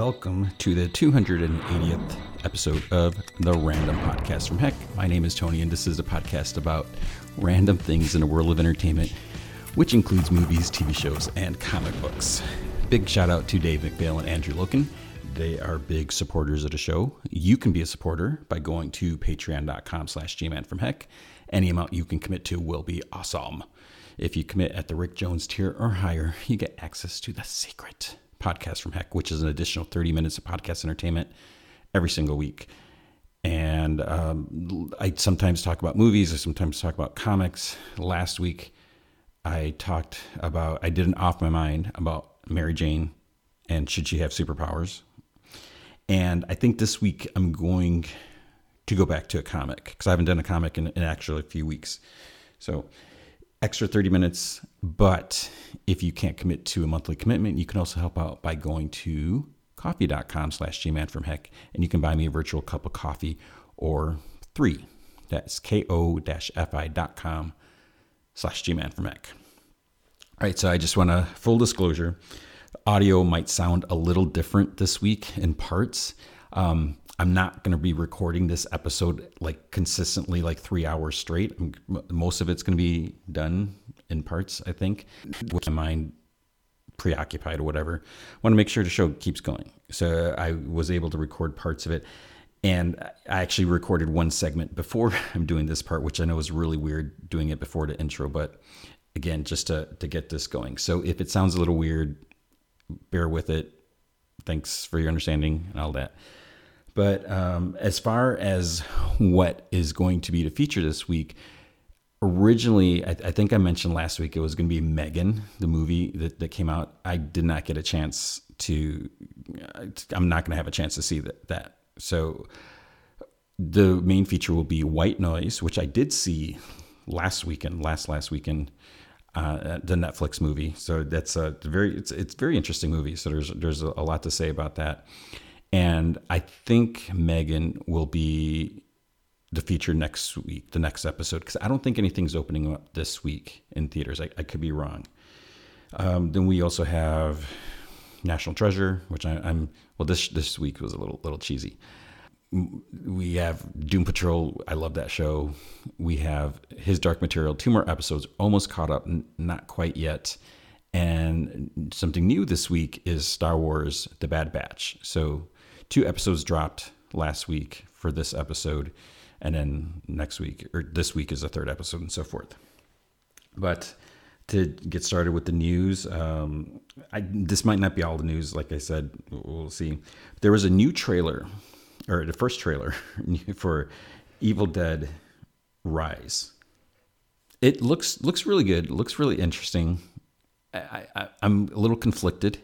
welcome to the 280th episode of the Random Podcast from Heck. My name is Tony, and this is a podcast about random things in the world of entertainment, which includes movies, TV shows, and comic books. Big shout out to Dave McPhail and Andrew Loken. They are big supporters of the show. You can be a supporter by going to patreon.com slash gman from heck. Any amount you can commit to will be awesome. If you commit at the Rick Jones tier or higher, you get access to the secret podcast from heck, which is an additional 30 minutes of podcast entertainment every single week. And um, I sometimes talk about movies, I sometimes talk about comics. Last week, I talked about, I did an off my mind about Mary Jane and should she have superpowers. And I think this week I'm going to go back to a comic because I haven't done a comic in, in actually a few weeks. So extra 30 minutes. But if you can't commit to a monthly commitment, you can also help out by going to ko-fi.com slash gman from heck and you can buy me a virtual cup of coffee or three. That's ko-fi.com slash gman from heck. All right, so I just want to full disclosure. Audio might sound a little different this week in parts. Um, I'm not going to be recording this episode like consistently, like three hours straight. Most of it's going to be done in parts, I think, with my mind preoccupied or whatever. I want to make sure the show keeps going. So I was able to record parts of it. And I actually recorded one segment before I'm doing this part, which I know is really weird doing it before the intro, but again, just to, to get this going. So if it sounds a little weird, bear with it. Thanks for your understanding and all that. But um, as far as what is going to be the feature this week, originally, I, I think I mentioned last week it was going to be Megan, the movie that, that came out. I did not get a chance to, I'm not going to have a chance to see that. that. So the main feature will be White Noise, which I did see last weekend, last last weekend, uh, the Netflix movie. So that's a very it's it's very interesting movie. So there's there's a lot to say about that. And I think Megan will be the feature next week, the next episode, because I don't think anything's opening up this week in theaters. I, I could be wrong. Um, then we also have National Treasure, which I, am well. This this week was a little little cheesy. We have Doom Patrol. I love that show. We have His Dark Material. Two more episodes, almost caught up, not quite yet. And something new this week is Star Wars: The Bad Batch. So two episodes dropped last week for this episode, and then next week or this week is the third episode, and so forth. But to get started with the news, um, I, this might not be all the news. Like I said, we'll see. There was a new trailer, or the first trailer for Evil Dead Rise. It looks looks really good. Looks really interesting. I, I, I'm a little conflicted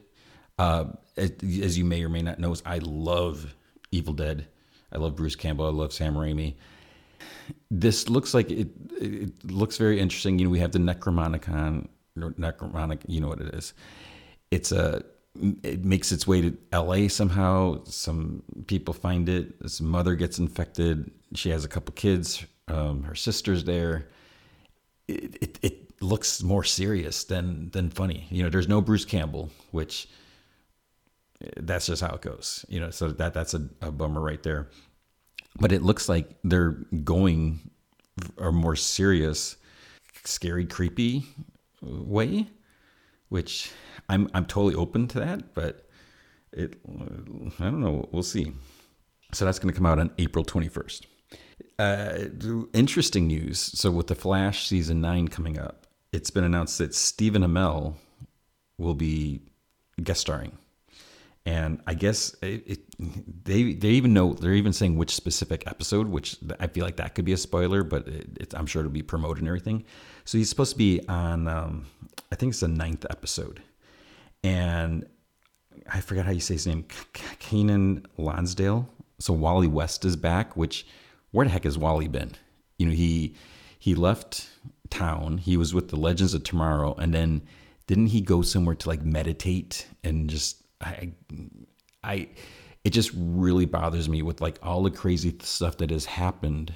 uh, as you may or may not know, I love Evil Dead. I love Bruce Campbell. I love Sam Raimi. This looks like it. It looks very interesting. You know, we have the Necromonicon. Necromonic. You know what it is. It's a. It makes its way to L.A. somehow. Some people find it. This mother gets infected. She has a couple kids. Um, her sister's there. It, it it looks more serious than than funny. You know, there's no Bruce Campbell, which that's just how it goes. You know, so that that's a, a bummer right there. But it looks like they're going a more serious, scary, creepy way, which I'm I'm totally open to that. But it, I don't know. We'll see. So that's going to come out on April 21st. Uh, interesting news. So with the Flash season nine coming up, it's been announced that Stephen Amell will be guest starring and I guess it, it, they they even know they're even saying which specific episode, which I feel like that could be a spoiler, but it, I'm sure it'll be promoted and everything. So he's supposed to be on, um, I think it's the ninth episode, and I forgot how you say his name, Keiynan Lonsdale. So Wally West is back. Which where the heck has Wally been? You know he he left town. He was with the Legends of Tomorrow, and then didn't he go somewhere to like meditate and just I, I, it just really bothers me with like all the crazy stuff that has happened,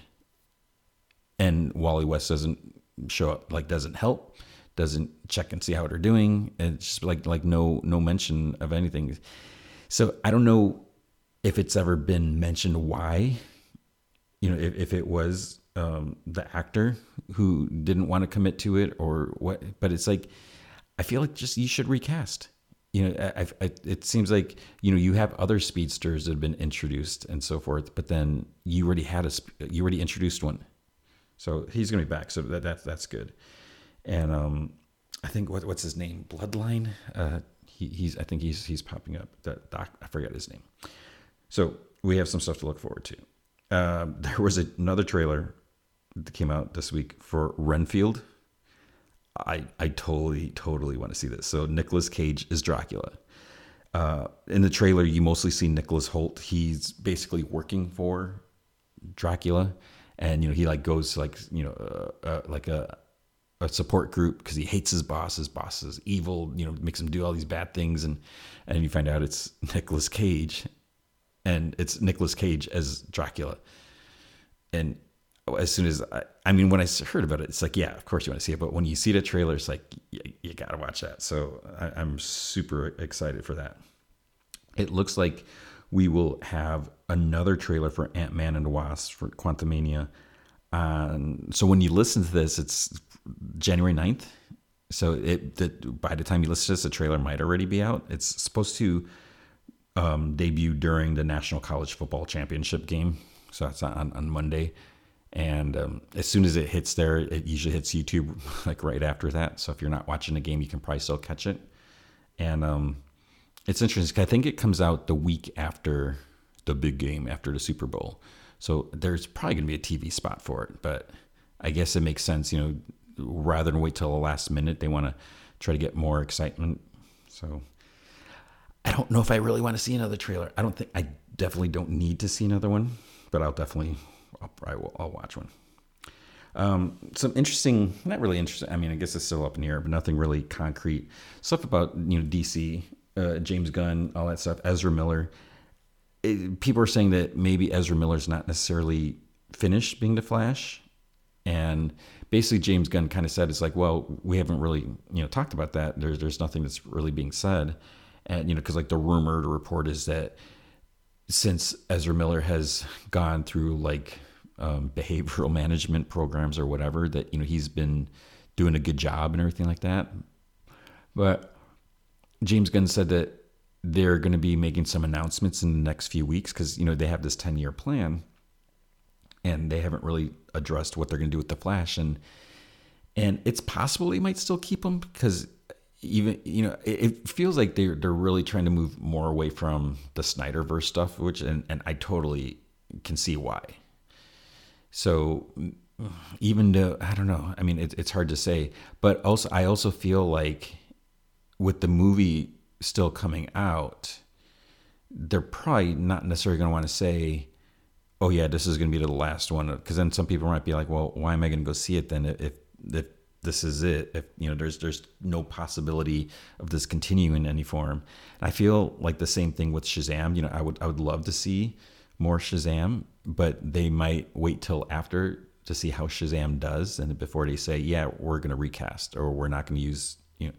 and Wally West doesn't show up, like doesn't help, doesn't check and see how they're doing, it's just like like no no mention of anything. So I don't know if it's ever been mentioned why, you know, if, if it was um, the actor who didn't want to commit to it or what, but it's like, I feel like just you should recast. You know, I, I, it seems like you know you have other speedsters that have been introduced and so forth, but then you already had a you already introduced one, so he's gonna be back. So that, that that's good. And um, I think what, what's his name? Bloodline. Uh, he, he's I think he's he's popping up. That doc, I forget his name. So we have some stuff to look forward to. Um, there was another trailer that came out this week for Renfield. I I totally totally want to see this. So Nicolas Cage is Dracula. Uh, in the trailer, you mostly see Nicholas Hoult. He's basically working for Dracula, and you know he like goes to like you know uh, uh, like a a support group because he hates his boss. His boss is evil. You know makes him do all these bad things, and and you find out it's Nicolas Cage, and it's Nicolas Cage as Dracula, and as soon as I, I, mean, when I heard about it, it's like, yeah, of course you want to see it. But when you see the trailer, it's like, you, you got to watch that. So I, I'm super excited for that. It looks like we will have another trailer for Ant Man and the Wasp for Quantumania. Um, so when you listen to this, it's January 9th. So it the, by the time you listen to this, the trailer might already be out. It's supposed to um, debut during the National College Football Championship game. So that's on, on Monday and um, as soon as it hits there, it usually hits YouTube like right after that. So if you're not watching the game, you can probably still catch it. And um, it's interesting. I think it comes out the week after the big game, after the Super Bowl. So there's probably going to be a TV spot for it. But I guess it makes sense, you know, rather than wait till the last minute, they want to try to get more excitement. So I don't know if I really want to see another trailer. I don't think I definitely don't need to see another one, but I'll definitely I'll will, I'll watch one. Um, some interesting, not really interesting. I mean, I guess it's still up in the air, but nothing really concrete stuff about you know DC, uh, James Gunn, all that stuff. Ezra Miller. It, people are saying that maybe Ezra Miller's not necessarily finished being the Flash, and basically James Gunn kind of said it's like, well, we haven't really you know talked about that. There's there's nothing that's really being said, and you know because like the rumor, the report is that since Ezra Miller has gone through like um, behavioral management programs or whatever that you know he's been doing a good job and everything like that. But James Gunn said that they're going to be making some announcements in the next few weeks because you know they have this 10 year plan and they haven't really addressed what they're going to do with the flash and and it's possible they might still keep them because even you know it, feels like they're they're really trying to move more away from the Snyderverse stuff which and, and I totally can see why so even though I don't know, I mean, it, it's hard to say, but also I also feel like with the movie still coming out, they're probably not necessarily going to want to say, "Oh yeah, this is going to be the last one," because then some people might be like, "Well, why am I going to go see it then if if this is it? If you know, there's there's no possibility of this continuing in any form." And I feel like the same thing with Shazam. You know, I would I would love to see more Shazam, but they might wait till after to see how Shazam does, and before they say, "Yeah, we're going to recast," or "We're not going to use." You know,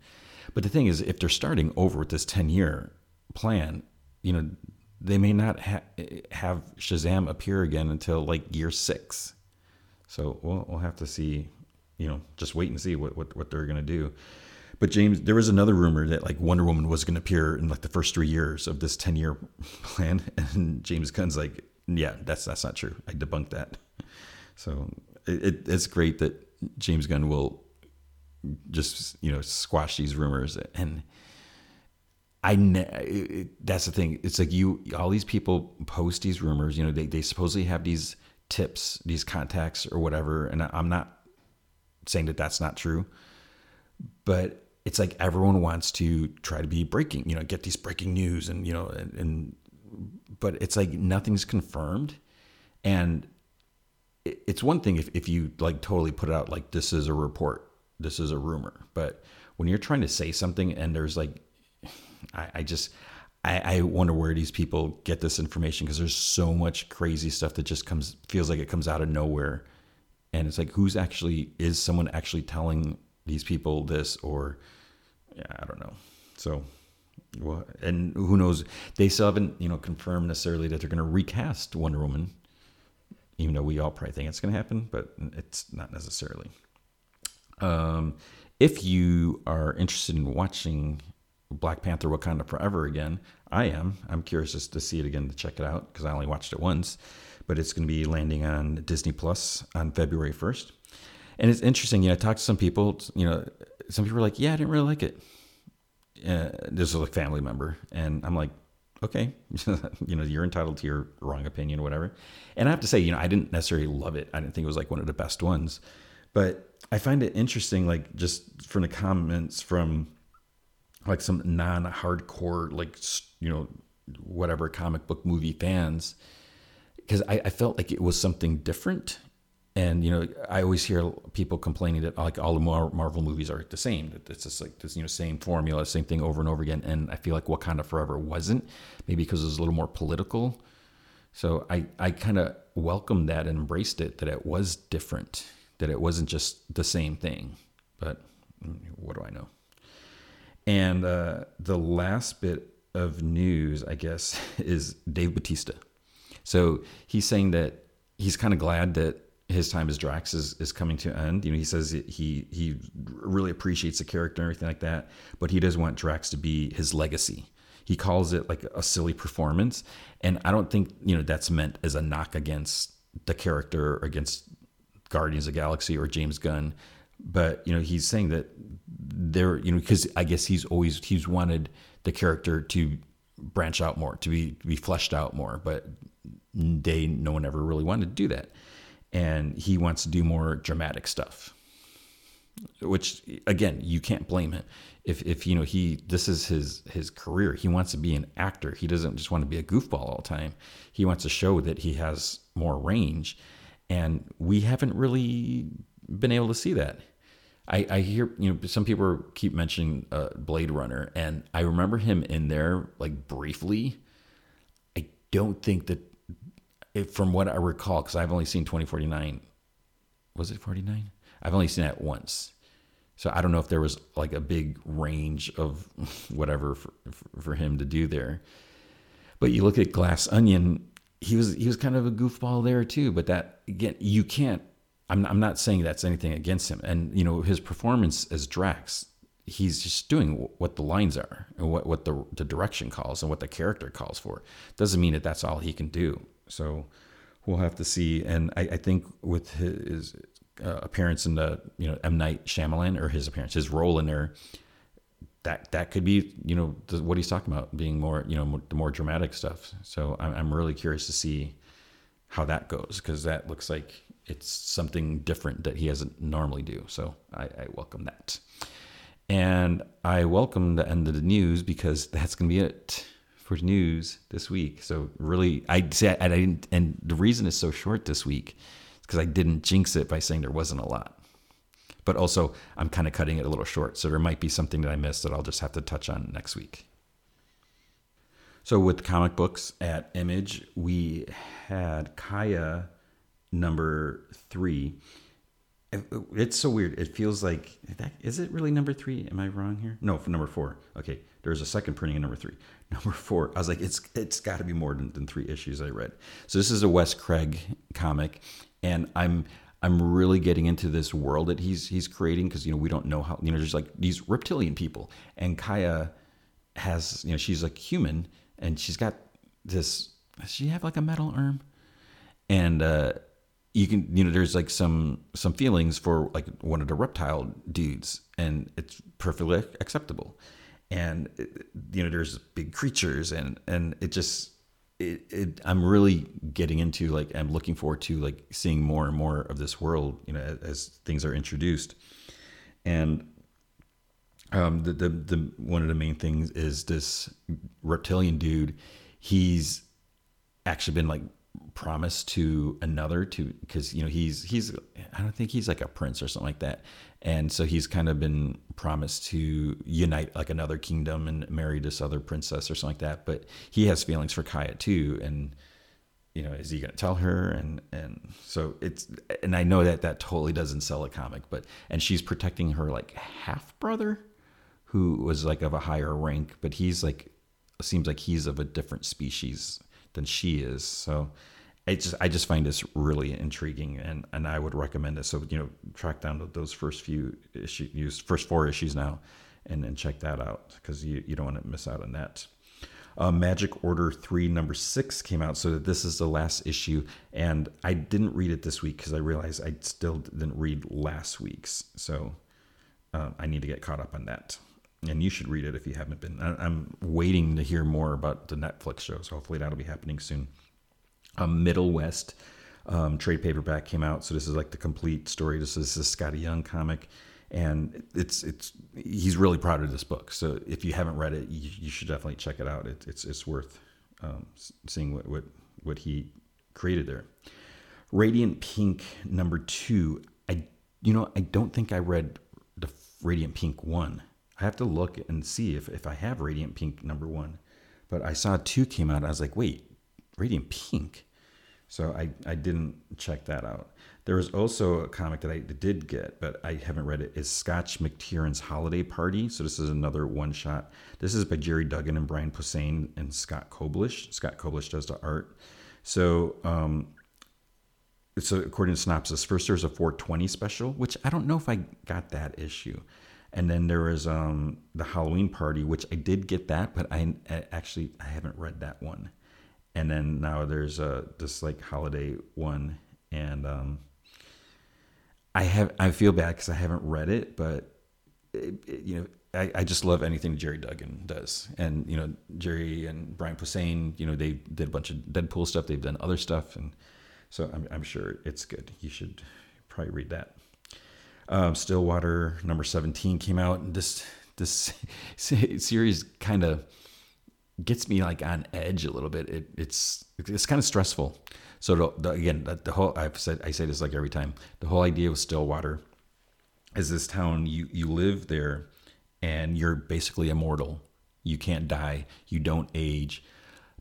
but the thing is, if they're starting over with this ten-year plan, you know, they may not ha- have Shazam appear again until like year six. So we'll we'll have to see. You know, just wait and see what what, what they're going to do. But James, there was another rumor that like Wonder Woman was going to appear in like the first three years of this ten year plan, and James Gunn's like, yeah, that's that's not true. I debunked that. So it, it's great that James Gunn will just you know squash these rumors and. I ne- that's the thing. It's like you, all these people post these rumors. You know, they they supposedly have these tips, these contacts, or whatever. And I'm not saying that that's not true, but it's like everyone wants to try to be breaking, you know, get these breaking news and, you know, and, and but it's like nothing's confirmed. And it's one thing if, if you like totally put it out like this is a report, this is a rumor. But when you're trying to say something and there's like, I, I just, I, I wonder where these people get this information because there's so much crazy stuff that just comes, feels like it comes out of nowhere. And it's like, who's actually, is someone actually telling these people this or yeah, I don't know. So well, and who knows? They still haven't, you know, confirmed necessarily that they're going to recast Wonder Woman, even though we all probably think it's going to happen, but it's not necessarily. Um, if you are interested in watching Black Panther: Wakanda Forever again, I am. I'm curious just to see it again to check it out because I only watched it once, but it's going to be landing on Disney Plus on February 1st. And it's interesting, you know, I talked to some people, you know, some people were like, yeah, I didn't really like it uh, this is a family member, and I'm like, okay, you know, you're entitled to your wrong opinion or whatever. And I have to say, you know, I didn't necessarily love it. I didn't think it was like one of the best ones, but I find it interesting, like just from the comments from like some non-hardcore, like you know, whatever comic book movie fans, because I, I felt like it was something different and you know i always hear people complaining that like all the marvel movies are the same that it's just like this you know same formula same thing over and over again. And i feel like wakanda forever wasn't maybe because it was a little more political. So i i kind of welcomed that and embraced it that it was different that it wasn't just the same thing. But mm, what do i know? And uh, the last bit of news i guess is dave bautista so he's saying that he's kind of glad that his time as Drax is, is coming to an end. You know, he says he he really appreciates the character and everything like that, but he does want Drax to be his legacy. He calls it like a silly performance, and I don't think you know that's meant as a knock against the character or against Guardians of Galaxy or James Gunn. But you know, he's saying that there, you know, because I guess he's always he's wanted the character to branch out more, to be be fleshed out more, but they no one ever really wanted to do that and he wants to do more dramatic stuff which again you can't blame him. If if you know he this is his his career. He wants to be an actor. He doesn't just want to be a goofball all the time. He wants to show that he has more range and we haven't really been able to see that. I i hear you know some people keep mentioning uh, blade runner and i remember him in there like briefly. I don't think that it, from what I recall, because I've only seen 2049. Was it 49? I've only seen that once. So I don't know if there was like a big range of whatever for, for him to do there. But you look at Glass Onion, he was he was kind of a goofball there too. But that again, you can't. I'm I'm not saying that's anything against him. And you know his performance as Drax, he's just doing what the lines are and what what the the direction calls and what the character calls for. Doesn't mean that that's all he can do. So we'll have to see. And I, I think with his uh, appearance in the you know M Night Shyamalan or his appearance, his role in there, that that could be you know the, what he's talking about being more you know more, the more dramatic stuff. So I'm, I'm really curious to see how that goes because that looks like it's something different that he doesn't normally do. So I, I welcome that. And I welcome the end of the news because that's going to be it news this week. So really, I said I, didn't, and the reason it's so short this week is because I didn't jinx it by saying there wasn't a lot. But also, I'm kind of cutting it a little short, so there might be something that I missed that I'll just have to touch on next week. So with comic books at Image, we had Kaya number three. It's so weird. It feels like is it really number three? Am I wrong here? No, number four. Okay, there's a second printing of number three. Number four, I was like, it's it's got to be more than, than three issues I read. So this is a Wes Craig comic, and I'm I'm really getting into this world that he's he's creating because you know we don't know how you know there's like these reptilian people, and Kaya has you know she's like human, and she's got this. Does she have like a metal arm? And uh, you can you know there's like some some feelings for like one of the reptile dudes, and it's perfectly acceptable and you know there's big creatures and and it just it, it, I'm really getting into like I'm looking forward to like seeing more and more of this world you know as, as things are introduced. And um the, the the one of the main things is this reptilian dude. He's actually been like promised to another to because you know he's he's I don't think he's like a prince or something like that. And so he's kind of been promised to unite like another kingdom and marry this other princess or something like that. But he has feelings for Kaya too. And you know is he going to tell her? And and so it's and I know that that totally doesn't sell a comic but and she's protecting her like half brother who was like of a higher rank, but he's like seems like he's of a different species than she is. So I just I just find this really intriguing, and and I would recommend it. So you know, track down those first few issues, first four issues now, and then check that out because you you don't want to miss out on that. Uh, Magic Order 3, number 6 came out. So that this is the last issue. And I didn't read it this week because I realized I still didn't read last week's. So uh, I need to get caught up on that. And you should read it if you haven't been. I, am waiting to hear more about the Netflix show. So hopefully that'll be happening soon. Um, Middle West um, trade paperback came out. So this is like the complete story. This is a Skottie Young comic and it's it's he's really proud of this book. So if you haven't read it, you, you should definitely check it out. It, it's it's worth um, seeing what, what what he created there. Radiant Pink number two. I you know I don't think I read the Radiant Pink one. I have to look and see if if I have Radiant Pink number one. But I saw two came out. I was like, wait, Radiant Pink. So I, I didn't check that out. There was also a comic that I did get, but I haven't read it. Is Scotch McTiernan's Holiday Party. So this is another one shot. This is by Gerry Duggan and Brian Posehn and Scott Koblish. Scott Koblish does the art. So um, so according to synopsis, first there's a 420 special, which I don't know if I got that issue. And then there was um, the Halloween party, which I did get that, but I, I actually I haven't read that one. And then now there's a this like holiday one, and um, I have I feel bad because I haven't read it, but it, it, you know I, I just love anything Gerry Duggan does, and you know Gerry and Brian Posehn, you know they did a bunch of Deadpool stuff, they've done other stuff, and so I'm I'm sure it's good. You should probably read that. Um, Stillwater number seventeen came out, and this this series kind of gets me like on edge a little bit. It, it's it's kind of stressful. So the, the, again, the, the, whole I've said I say this like every time. The whole idea with Stillwater is this town you you live there and you're basically immortal. You can't die. You don't age.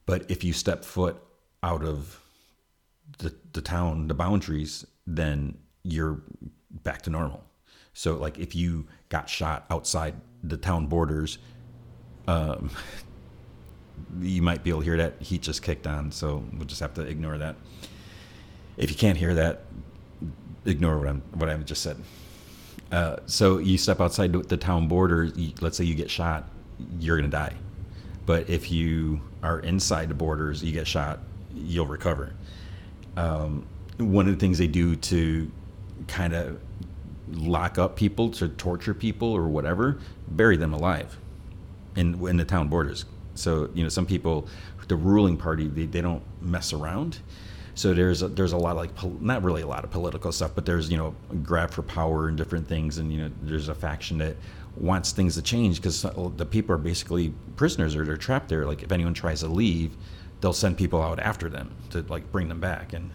But if you step foot out of the the town, the boundaries, then you're back to normal. So like if you got shot outside the town borders, um, you might be able to hear that heat just kicked on, so we'll just have to ignore that. If you can't hear that, ignore what I'm what I just said. Uh, so you step outside the town border. You, let's say you get shot, you're gonna die. But if you are inside the borders, you get shot, you'll recover. Um, one of the things they do to kind of lock up people, to torture people or whatever, bury them alive in in the town borders so you know, some people, the ruling party, they, they don't mess around. So there's a, there's a lot of like pol- not really a lot of political stuff, but there's you know grab for power and different things, and you know there's a faction that wants things to change because oh, the people are basically prisoners or they're trapped there. Like if anyone tries to leave, they'll send people out after them to like bring them back. And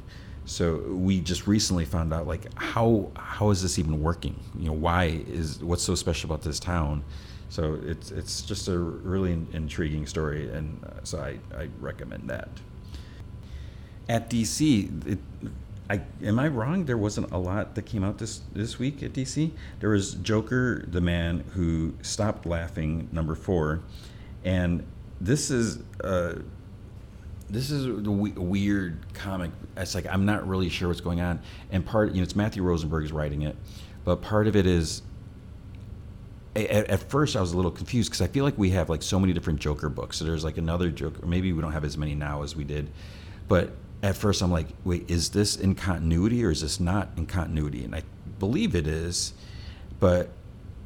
so we just recently found out like how how is this even working? You know why is what's so special about this town? So it's it's just a really intriguing story, and uh, so I, I recommend that. At DC, it, I am I wrong? There wasn't a lot that came out this this week at DC. There was Joker, the man who stopped laughing, number four, and this is uh, this is a weird comic. It's like I'm not really sure what's going on, and part you know it's Matthew Rosenberg is writing it, but part of it is at, at, first I was a little confused because I feel like we have like so many different Joker books. So there's like another Joker. Maybe we don't have as many now as we did, but at first I'm like, wait, is this in continuity or is this not in continuity? And I believe it is, but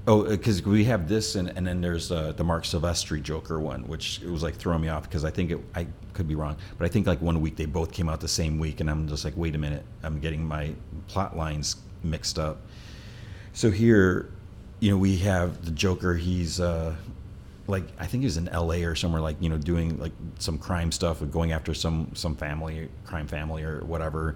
oh, because we have this and, and then there's uh, the Marc Silvestri Joker one, which it was like throwing me off because I think it, I could be wrong, but I think like one week they both came out the same week, and I'm just like, wait a minute, I'm getting my plot lines mixed up. So here you know, we have the Joker. He's uh, like I think he's in L.A. or somewhere, like you know, doing like some crime stuff, or going after some some family, crime family or whatever.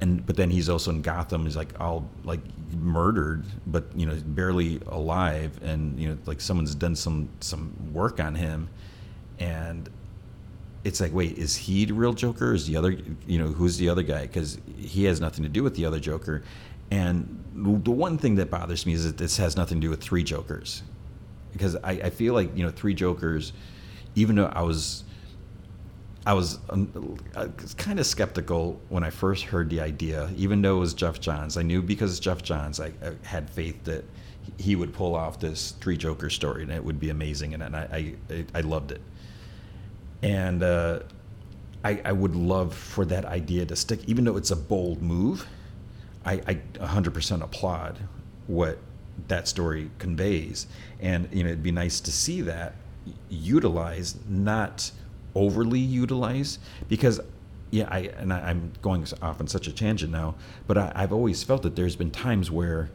And but then he's also in Gotham. He's like all like murdered, but you know, barely alive, and you know, like someone's done some some work on him, and it's like, wait, is he the real Joker? Is the other, you know, who's the other guy? Because he has nothing to do with the other Joker. And the one thing that bothers me is that this has nothing to do with three Jokers. because I, I feel like you know Three Jokers, even though I was I was, um, kind of skeptical when I first heard the idea, even though it was Geoff Johns. I knew because Geoff Johns, I, I, had faith that he would pull off this three Joker story and it would be amazing, and, and I, I, I loved it. And uh, I, I would love for that idea to stick, even though it's a bold move. I, I 100% applaud what that story conveys, and you know it'd be nice to see that utilized, not overly utilized, because yeah, I and I, am going off on such a tangent now, but I, I've always felt that there's been times where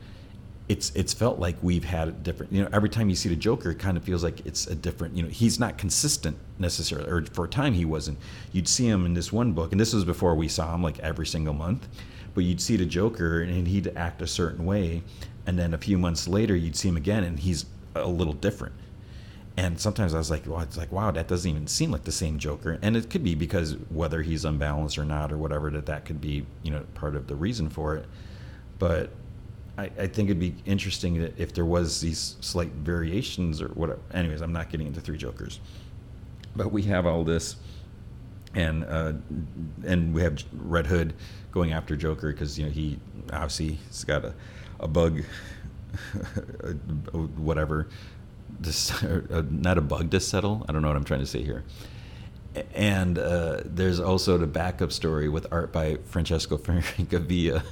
it's it's felt like we've had a different you know every time you see the joker it kind of feels like it's a different you know he's not consistent necessarily or for a time he wasn't. You'd see him in this one book and this was before we saw him like every single month but you'd see the joker and he'd act a certain way and then a few months later you'd see him again and he's a little different and sometimes I was like, well, it's like, wow, that doesn't even seem like the same Joker. And it could be because whether he's unbalanced or not, or whatever, that that could be, you know, part of the reason for it. But I, I think it'd be interesting that if there was these slight variations or whatever. Anyways, I'm not getting into three Jokers, but we have all this, and uh, and we have Red Hood going after Joker because you know he obviously he's got a, a bug, whatever, not a bug to settle. I don't know what I'm trying to say here. And uh, there's also the backup story with art by Francesco Francavilla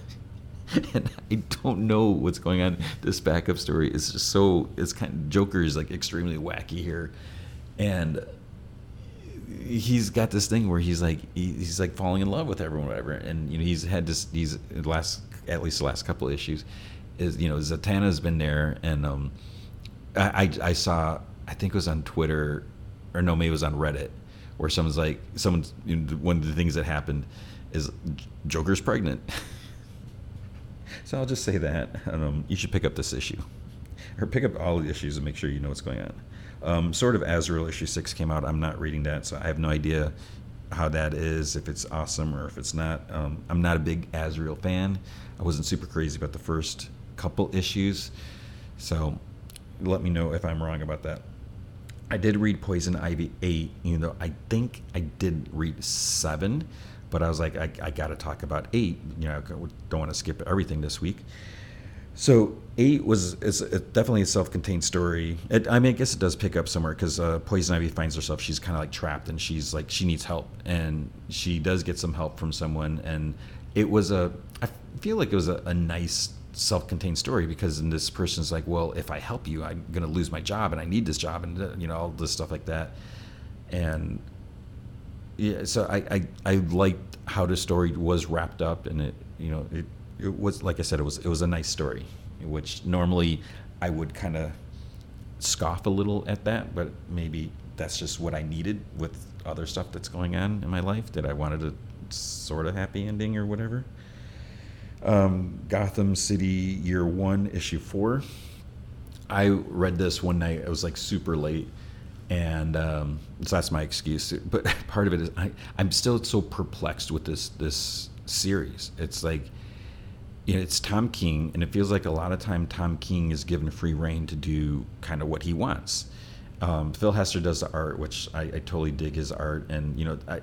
and I don't know what's going on. This backup story is just so it's kind of Joker is like extremely wacky here, and he's got this thing where he's like he's like falling in love with everyone, whatever. And you know he's had this these last at least the last couple of issues is you know Zatanna's been there, and um, I I saw I think it was on Twitter or no maybe it was on Reddit where someone's like someone's you know, one of the things that happened is Joker's pregnant. So I'll just say that um, you should pick up this issue, or pick up all the issues and make sure you know what's going on. Um, Sword of Azrael issue six came out. I'm not reading that, so I have no idea how that is, if it's awesome or if it's not. Um, I'm not a big Azrael fan. I wasn't super crazy about the first couple issues, so let me know if I'm wrong about that. I did read Poison Ivy 8, you know, I think I did read 7 but I was like, I, I got to talk about eight. You know, I don't want to skip everything this week. So eight was is definitely a self-contained story. It, I mean, I guess it does pick up somewhere because uh, Poison Ivy finds herself she's kind of like trapped and she's like she needs help. And she does get some help from someone. And it was a I feel like it was a, a nice self-contained story because this person's like, well, if I help you, I'm gonna lose my job and I need this job and uh, you know all this stuff like that. And yeah, so I, I, I liked how the story was wrapped up, and it you know it it was like I said it was it was a nice story, which normally I would kind of scoff a little at that, but maybe that's just what I needed with other stuff that's going on in my life that I wanted a sort of happy ending or whatever. Um, Gotham City Year One, Issue Four. I read this one night. It was like super late and um, so that's my excuse. But part of it is I, I'm still so perplexed with this this series. It's like you know, it's Tom King, and it feels like a lot of time Tom King is given free reign to do kind of what he wants. Um, Phil Hester does the art, which I, I totally dig his art, and you know, I,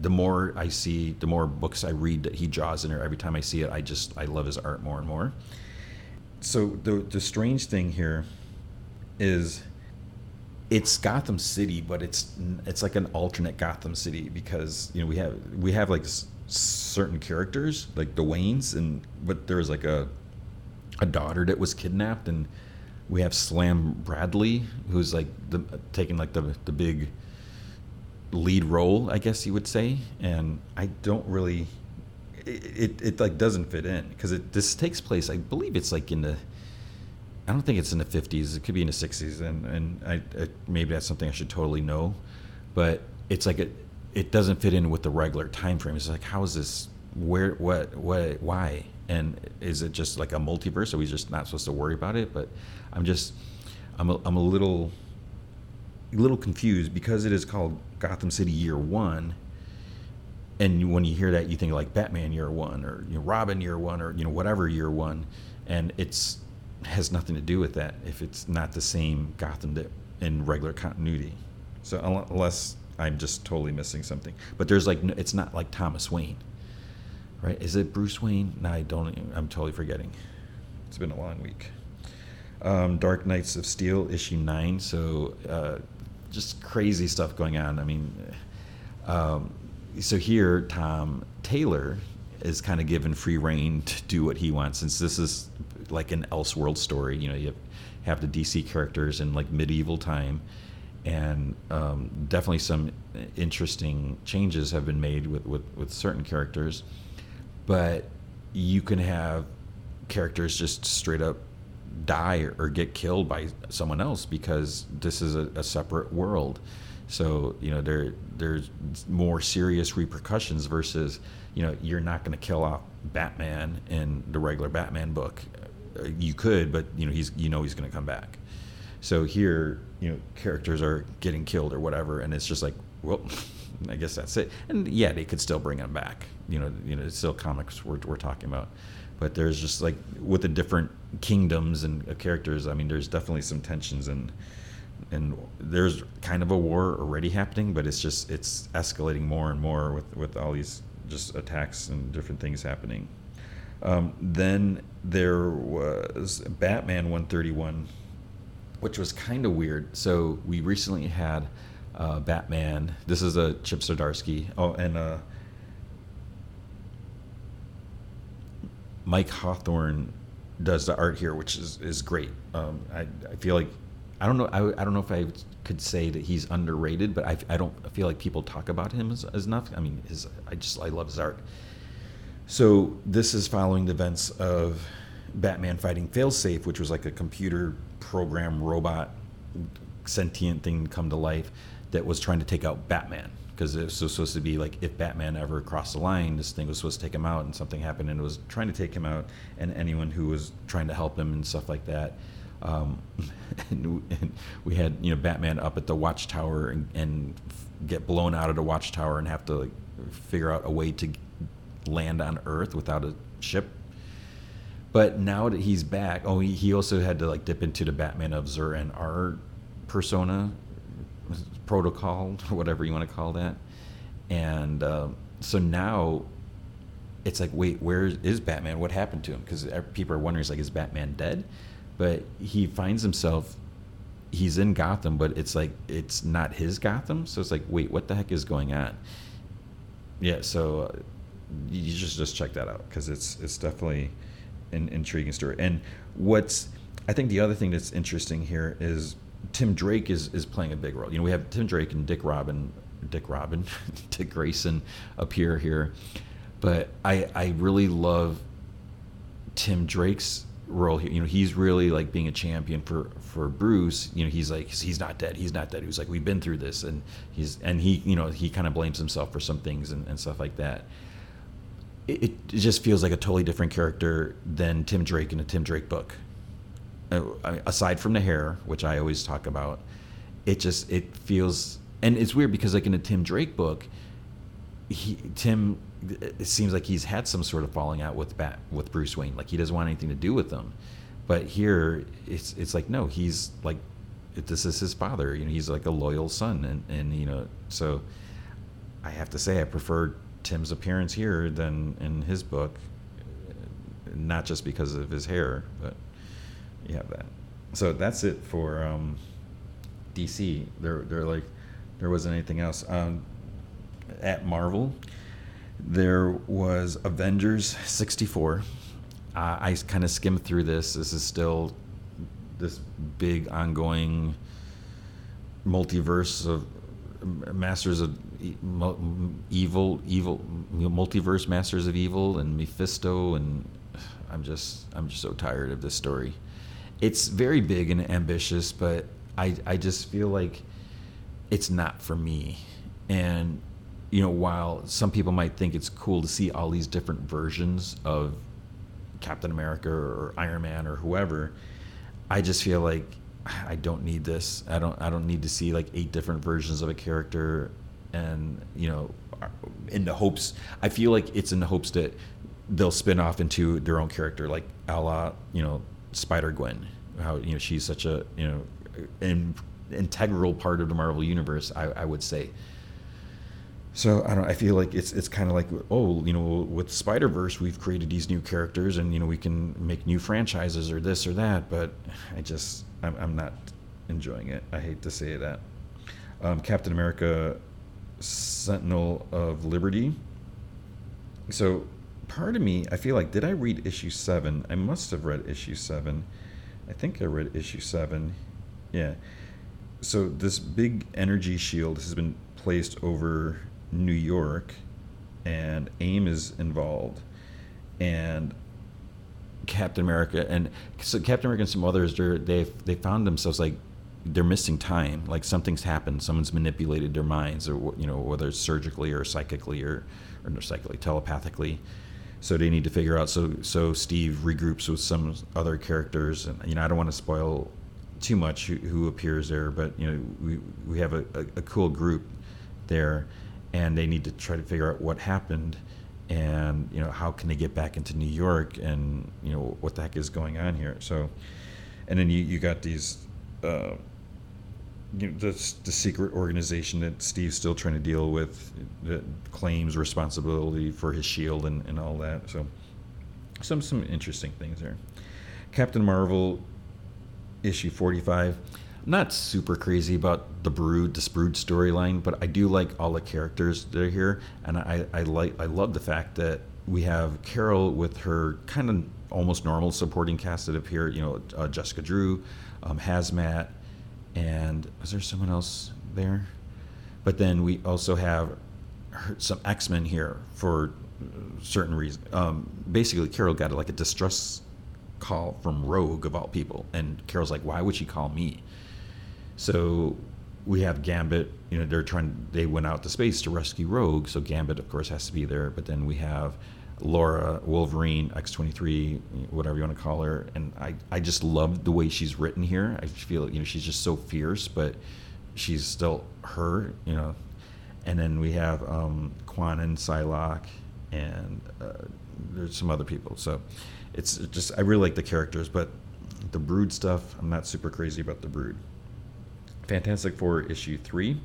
the more I see, the more books I read that he draws in there. Every time I see it, I just I love his art more and more. So the the strange thing here is it's Gotham City, but it's it's like an alternate Gotham City because you know we have we have like s- certain characters like the Waynes, and but there was like a a daughter that was kidnapped, and we have Slam Bradley, who's like the taking like the the big lead role, I guess you would say, and I don't really. It, it, it like doesn't fit in because it this takes place I believe it's like in the I don't think it's in the 50s. It could be in the 60s, and and I, I, maybe that's something I should totally know. But it's like it it doesn't fit in with the regular time frame. It's like how is this? Where? What? What? Why? And is it just like a multiverse? Are we just not supposed to worry about it? But I'm just I'm a, I'm a little a little confused because it is called Gotham City Year One. And when you hear that, you think like Batman Year One or you know, Robin Year One or you know whatever Year One, and it's has nothing to do with that if it's not the same Gotham that in regular continuity. So unless I'm just totally missing something, but there's like it's not like Thomas Wayne, right? Is it Bruce Wayne? No, I don't. I'm totally forgetting. It's been a long week. Um, Dark Knights of Steel issue nine. So uh, just crazy stuff going on. I mean, um, so here Tom Taylor is kind of given free reign to do what he wants since this is like an Elseworld story. You know, you have the DC characters in like medieval time, and um, definitely some interesting changes have been made with, with, with certain characters. But you can have characters just straight up die or get killed by someone else because this is a, a separate world. So you know there there's more serious repercussions versus you know you're not going to kill off Batman in the regular Batman book. You could, but you know he's you know he's going to come back. So here you know characters are getting killed or whatever, and it's just like well. I guess that's it. And yeah, they could still bring them back. You know, you know, it's still comics we're, we're talking about but there's just like with the different kingdoms and uh, characters i mean there's definitely some tensions and and there's kind of a war already happening but it's just it's escalating more and more with with all these just attacks and different things happening um, then there was batman 131 which was kind of weird so we recently had uh, batman this is a chip zdarsky oh and uh, Mike Hawthorne does the art here, which is, is great. Um, I, I feel like I don't know I, I don't know if I could say that he's underrated, but I, I don't feel like people talk about him as, as enough. I mean, his I just I love his art. So this is following the events of Batman fighting Failsafe, which was like a computer program robot sentient thing come to life that was trying to take out Batman because it was supposed to be like if Batman ever crossed the line, this thing was supposed to take him out, and something happened, and it was trying to take him out, and anyone who was trying to help him and stuff like that. Um, and, and, we had you know Batman up at the watchtower and, and get blown out of the watchtower and have to like, figure out a way to land on Earth without a ship. But now that he's back, oh, he, he also had to like dip into the Batman of Zur-En-Arrh persona protocol or whatever you want to call that. And um, so now it's like, wait, where is Batman? What happened to him? Because people are wondering, like, is Batman dead? But he finds himself, he's in Gotham, but it's like, it's not his Gotham. So it's like, wait, what the heck is going on? Yeah, so uh, you just just check that out because it's it's definitely an intriguing story. And what's I think the other thing that's interesting here is Tim Drake is is playing a big role. You know, we have Tim Drake and Dick Robin, Dick Robin, Dick Grayson appear here, but I I really love Tim Drake's role here. You know, he's really like being a champion for for Bruce. You know, he's like he's not dead. He's not dead. He's like we've been through this, and he's and he you know he kind of blames himself for some things and, and stuff like that. It, just feels like a totally different character than Tim Drake in a Tim Drake book. Uh, aside from the hair, which I always talk about, it just it feels and it's weird because like in a Tim Drake book, he Tim it seems like he's had some sort of falling out with Bat with Bruce Wayne. Like he doesn't want anything to do with them. But here it's it's like no, he's like this is his father. You know, he's like a loyal son, and and you know, so I have to say I prefer Tim's appearance here than in his book, not just because of his hair, but you have that. So that's it for um, DC. There, there like there wasn't anything else. Um, at Marvel, there was Avengers '64. Uh, I kind of skimmed through this. This is still this big ongoing multiverse of masters of evil, evil multiverse masters of evil, and Mephisto, and I'm just I'm just so tired of this story it's very big and ambitious, but I I just feel like it's not for me. And you know, while some people might think it's cool to see all these different versions of Captain America or Iron Man or whoever, I just feel like I don't need this. I don't I don't need to see like eight different versions of a character and you know uh, in the hopes I feel like it's in the hopes that they'll spin off into their own character like a la, you know, Spider Gwen, how you know she's such a you know an integral part of the Marvel universe. I, I would say. So I don't. I feel like it's it's kind of like oh you know with Spider Verse we've created these new characters and you know we can make new franchises or this or that, but I just I'm, I'm not enjoying it. I hate to say that. Um, Captain America, Sentinel of Liberty. So part of me, I feel like did I read issue seven? I must have read issue seven. I think I read issue seven. Yeah. So this big energy shield has been placed over New York, and AIM is involved, and Captain America and so Captain America and some others they they found themselves like they're missing time. Like something's happened. Someone's manipulated their minds or you know whether it's surgically or psychically or or no, psychically telepathically. So they need to figure out so so Steve regroups with some other characters and you know I don't want to spoil too much who, who appears there but you know we we have a, a, a cool group there and they need to try to figure out what happened and you know how can they get back into New York and you know what the heck is going on here? So and then you, you got these uh, you know, the, the secret organization that Steve's still trying to deal with that claims responsibility for his shield and, and all that. So some some interesting things there. Captain Marvel issue 45 not super crazy about the brood the brood storyline but i do like all the characters that are here and i i like i love the fact that we have carol with her kind of almost normal supporting cast that appear you know uh, jessica drew um, hazmat and is there someone else there? But then we also have her, some x-men here for certain reasons um, basically carol got like a distress call from rogue of all people and carol's like why would she call me so we have Gambit. You know, they're trying. They went out to space to rescue Rogue, so Gambit, of course, has to be there. But then we have Laura, Wolverine, X23, whatever you want to call her, and I, I just love the way she's written here. I feel you know she's just so fierce, but she's still her. You know, and then we have um, Kwannon, Psylocke, and uh, there's some other people. So it's just I really like the characters, but the Brood stuff, I'm not super crazy about the Brood. Fantastic Four issue three.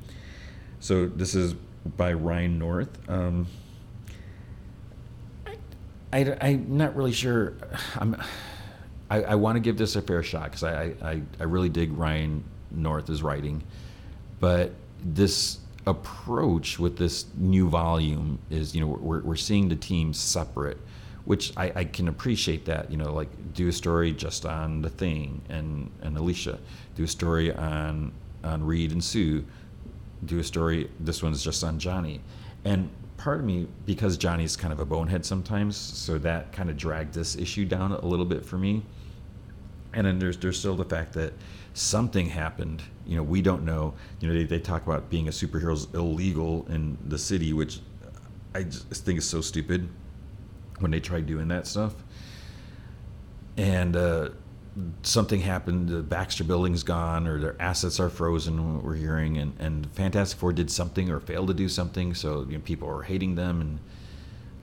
So this is by Ryan North. Um, I, am not really sure. I'm. I, I want to give this a fair shot because I, I, I really dig Ryan North's writing, but this approach with this new volume is you know we're, we're seeing the teams separate which I, I can appreciate that you know like do a story just on the thing and and alicia do a story on on Reed and Sue, do a story. This one's just on Johnny, and part of me because Johnny's kind of a bonehead sometimes, so that kind of dragged this issue down a little bit for me. And then there's there's still the fact that something happened. You know, we don't know. You know, they, they talk about being a superhero is illegal in the city, which I just think is so stupid when they try doing that stuff. And uh, something happened, the Baxter building's gone, or their assets are frozen. What We're hearing, and, and Fantastic Four did something or failed to do something, so you know, people are hating them, and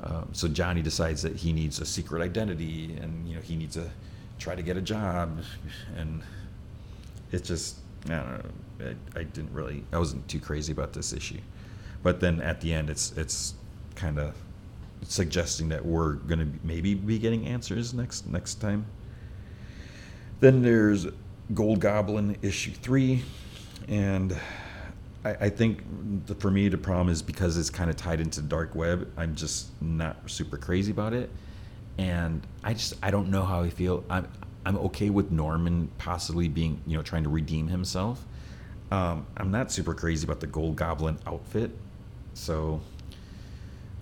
um, so Johnny decides that he needs a secret identity, and you know he needs to try to get a job, and it's just I don't know. I, I didn't really, I wasn't too crazy about this issue, but then at the end, it's it's kind of suggesting that we're going to maybe be getting answers next next time. Then there's Gold Goblin issue three, and I, I think the, for me the problem is because it's kind of tied into dark web. I'm just not super crazy about it, and I just I don't know how I feel. I'm I'm okay with Norman possibly being you know trying to redeem himself. Um, I'm not super crazy about the Gold Goblin outfit, so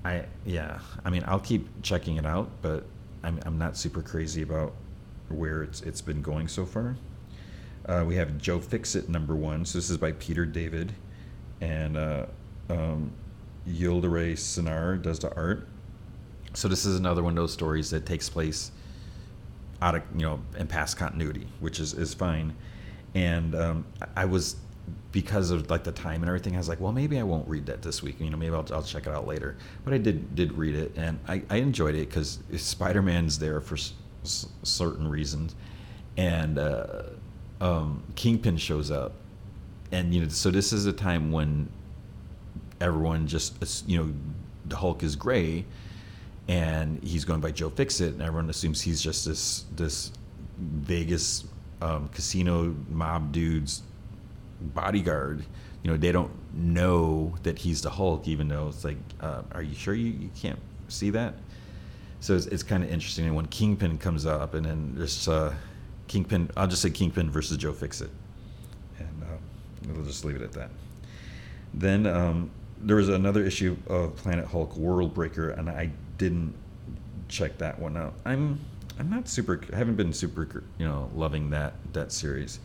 I yeah. I mean I'll keep checking it out, but I'm I'm not super crazy about where it's it's been going so far. Uh, we have Joe Fixit number one. So this is by Peter David, and uh, um, Yildiray Cinar does the art. So this is another one of those stories that takes place out of you know in past continuity, which is is fine. And um, I was because of like the time and everything, I was like, well, maybe I won't read that this week. You know, maybe I'll, I'll check it out later. But I did did read it, and I, I enjoyed it because Spider Man's there for certain reasons, and uh, um, Kingpin shows up, and you know, so this is a time when everyone just you know the Hulk is gray, and he's going by Joe Fixit, and everyone assumes he's just this this Vegas um, casino mob dude's bodyguard. You know, they don't know that he's the Hulk, even though it's like, uh, are you sure you, you can't see that? So it's, it's kind of interesting. And when Kingpin comes up, and then there's uh, Kingpin, I'll just say Kingpin versus Joe Fixit, and uh, we'll just leave it at that. Then um, there was another issue of Planet Hulk World Breaker, and I didn't check that one out. I'm I'm not super. I haven't been super, you know, loving that that series.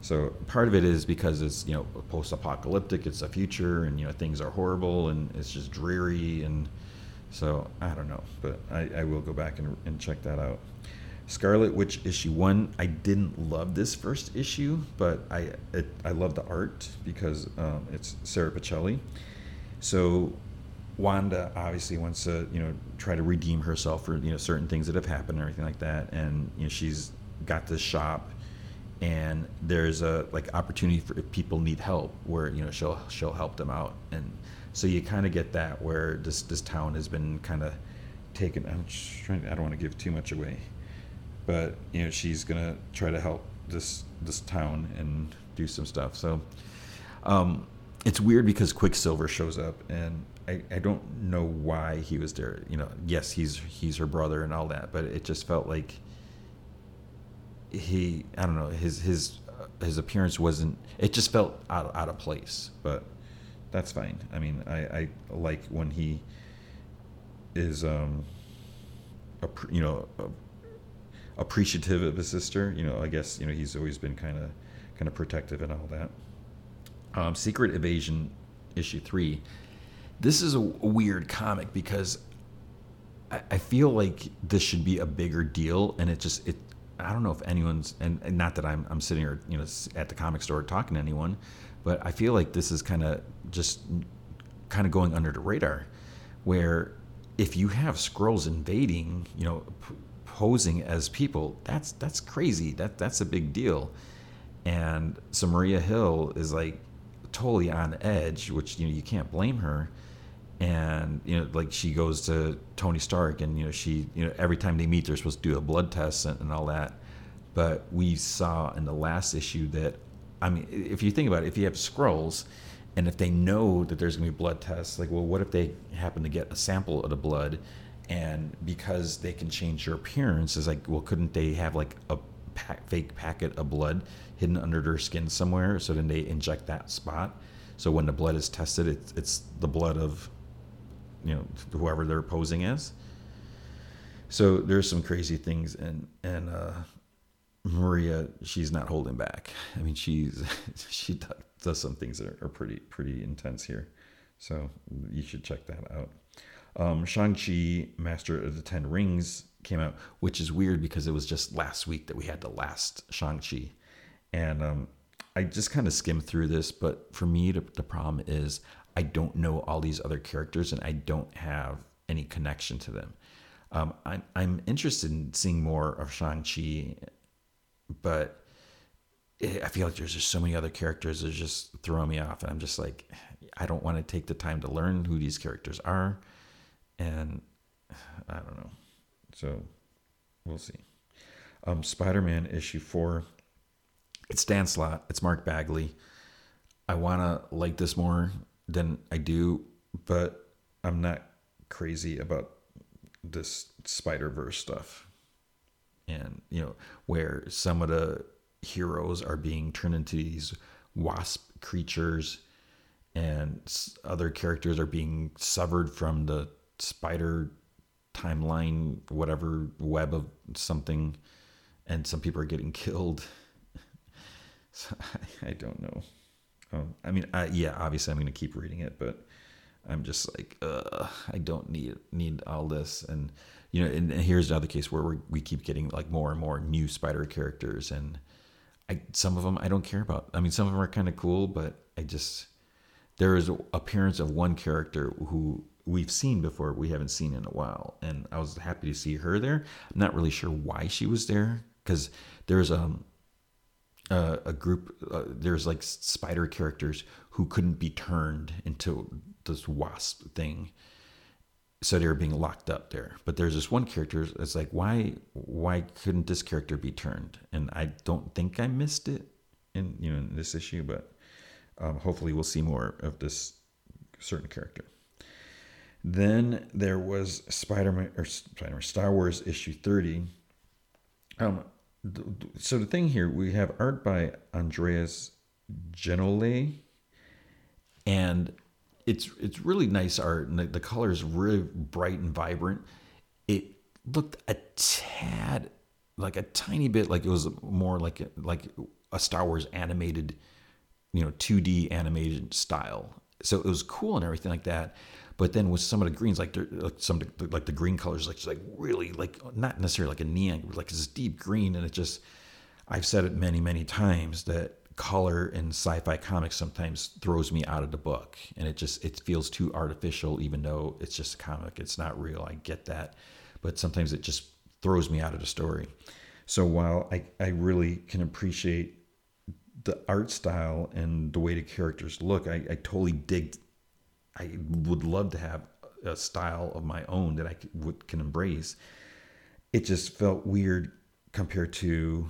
So part of it is because it's you know post-apocalyptic. It's a future, and you know things are horrible, and it's just dreary, and so I don't know. But I, I will go back and, and check that out. Scarlet Witch issue one. I didn't love this first issue, but I it, I love the art because um, it's Sara Pichelli. So Wanda obviously wants to, you know, try to redeem herself for, you know, certain things that have happened and everything like that. And, you know, she's got this shop and there's a like opportunity for if people need help where, you know, she'll she'll help them out. And so you kind of get that where this this town has been kind of taken I'm trying I don't want to give too much away. But, you know, she's to try to help this this town and do some stuff. So um it's weird because Quicksilver shows up and I, I don't know why he was there. You know, yes, he's he's her brother and all that, but it just felt like he I don't know his his uh, his appearance wasn't. It just felt out out of place. But that's fine. I mean, I I like when he is um a, you know a, appreciative of his sister. You know, I guess you know he's always been kind of kind of protective and all that. Um, Secret Invasion issue three this is a, weird comic because I, I, feel like this should be a bigger deal, and it just it. I don't know if anyone's and, and not that I'm I'm sitting here you know at the comic store talking to anyone, but I feel like this is kind of just kind of going under the radar, where if you have Skrulls invading, you know, p- posing as people, that's that's crazy. That that's a big deal. And so Maria Hill is like totally on edge, which you know you can't blame her and you know like she goes to tony stark and you know she you know every time they meet they're supposed to do a blood test and, and, all that but we saw in the last issue that i mean if you think about it if you have Skrulls, and if they know that there's going to be blood tests like well what if they happen to get a sample of the blood and because they can change your appearance is like well couldn't they have like a pack, fake packet of blood hidden under their skin somewhere so then they inject that spot so when the blood is tested it's, it's the blood of you know whoever they're posing as. So there's some crazy things, and and uh, Maria, she's not holding back. I mean, she's she does some things that are, pretty pretty intense here. So you should check that out. Um, Shang-Chi, Master of the Ten Rings, came out, which is weird because it was just last week that we had the last Shang-Chi. And um, I just kind of skimmed through this, but for me, the, the problem is I don't know all these other characters and I don't have any connection to them. Um, I'm, I'm interested in seeing more of Shang-Chi, but I feel like there's just so many other characters that just throw me off. And I'm just like, I don't want to take the time to learn who these characters are. And I don't know. So we'll see. Um, Spider Man issue four. It's Dan Slott. It's Mark Bagley. I want to like this more than I do, but I'm not crazy about this Spider Verse stuff. And, you know, where some of the heroes are being turned into these wasp creatures and other characters are being severed from the spider timeline, whatever web of something, and some people are getting killed. so I, I don't know. Um, I mean, I, yeah, obviously I'm going to keep reading it, but I'm just like, uh, I don't need need all this. And you know, and, and here's another case where we we keep getting like more and more new Spider characters, and I some of them I don't care about. I mean, some of them are kind of cool, but I just there is appearance of one character who we've seen before we haven't seen in a while, and I was happy to see her there. I'm not really sure why she was there because there's um, a, a group, uh, there's like spider characters who couldn't be turned into this wasp thing. So they were being locked up there. But there's this one character. It's like, why, why couldn't this character be turned? And I don't think I missed it in you know in this issue, but um, hopefully we'll see more of this certain character. Then there was Spider-Man or Spider-Man Star Wars issue 30. Um, so the thing here, we have art by Andreas Genolet, and it's it's really nice art, and the, the color is really bright and vibrant. It looked a tad, like a tiny bit, like it was more like a, like a Star Wars animated, you know, 2D animated style. So it was cool and everything like that. But then with some of the greens, like, like some like the green colors, like like really like not necessarily like a neon, like this deep green, and it just I've said it many many times that color in sci-fi comics sometimes throws me out of the book, and it just it feels too artificial, even though it's just a comic, it's not real. I get that, but sometimes it just throws me out of the story. So while I, I really can appreciate the art style and the way the characters look, I, I totally dig I would love to have a style of my own that I could, can embrace. It just felt weird compared to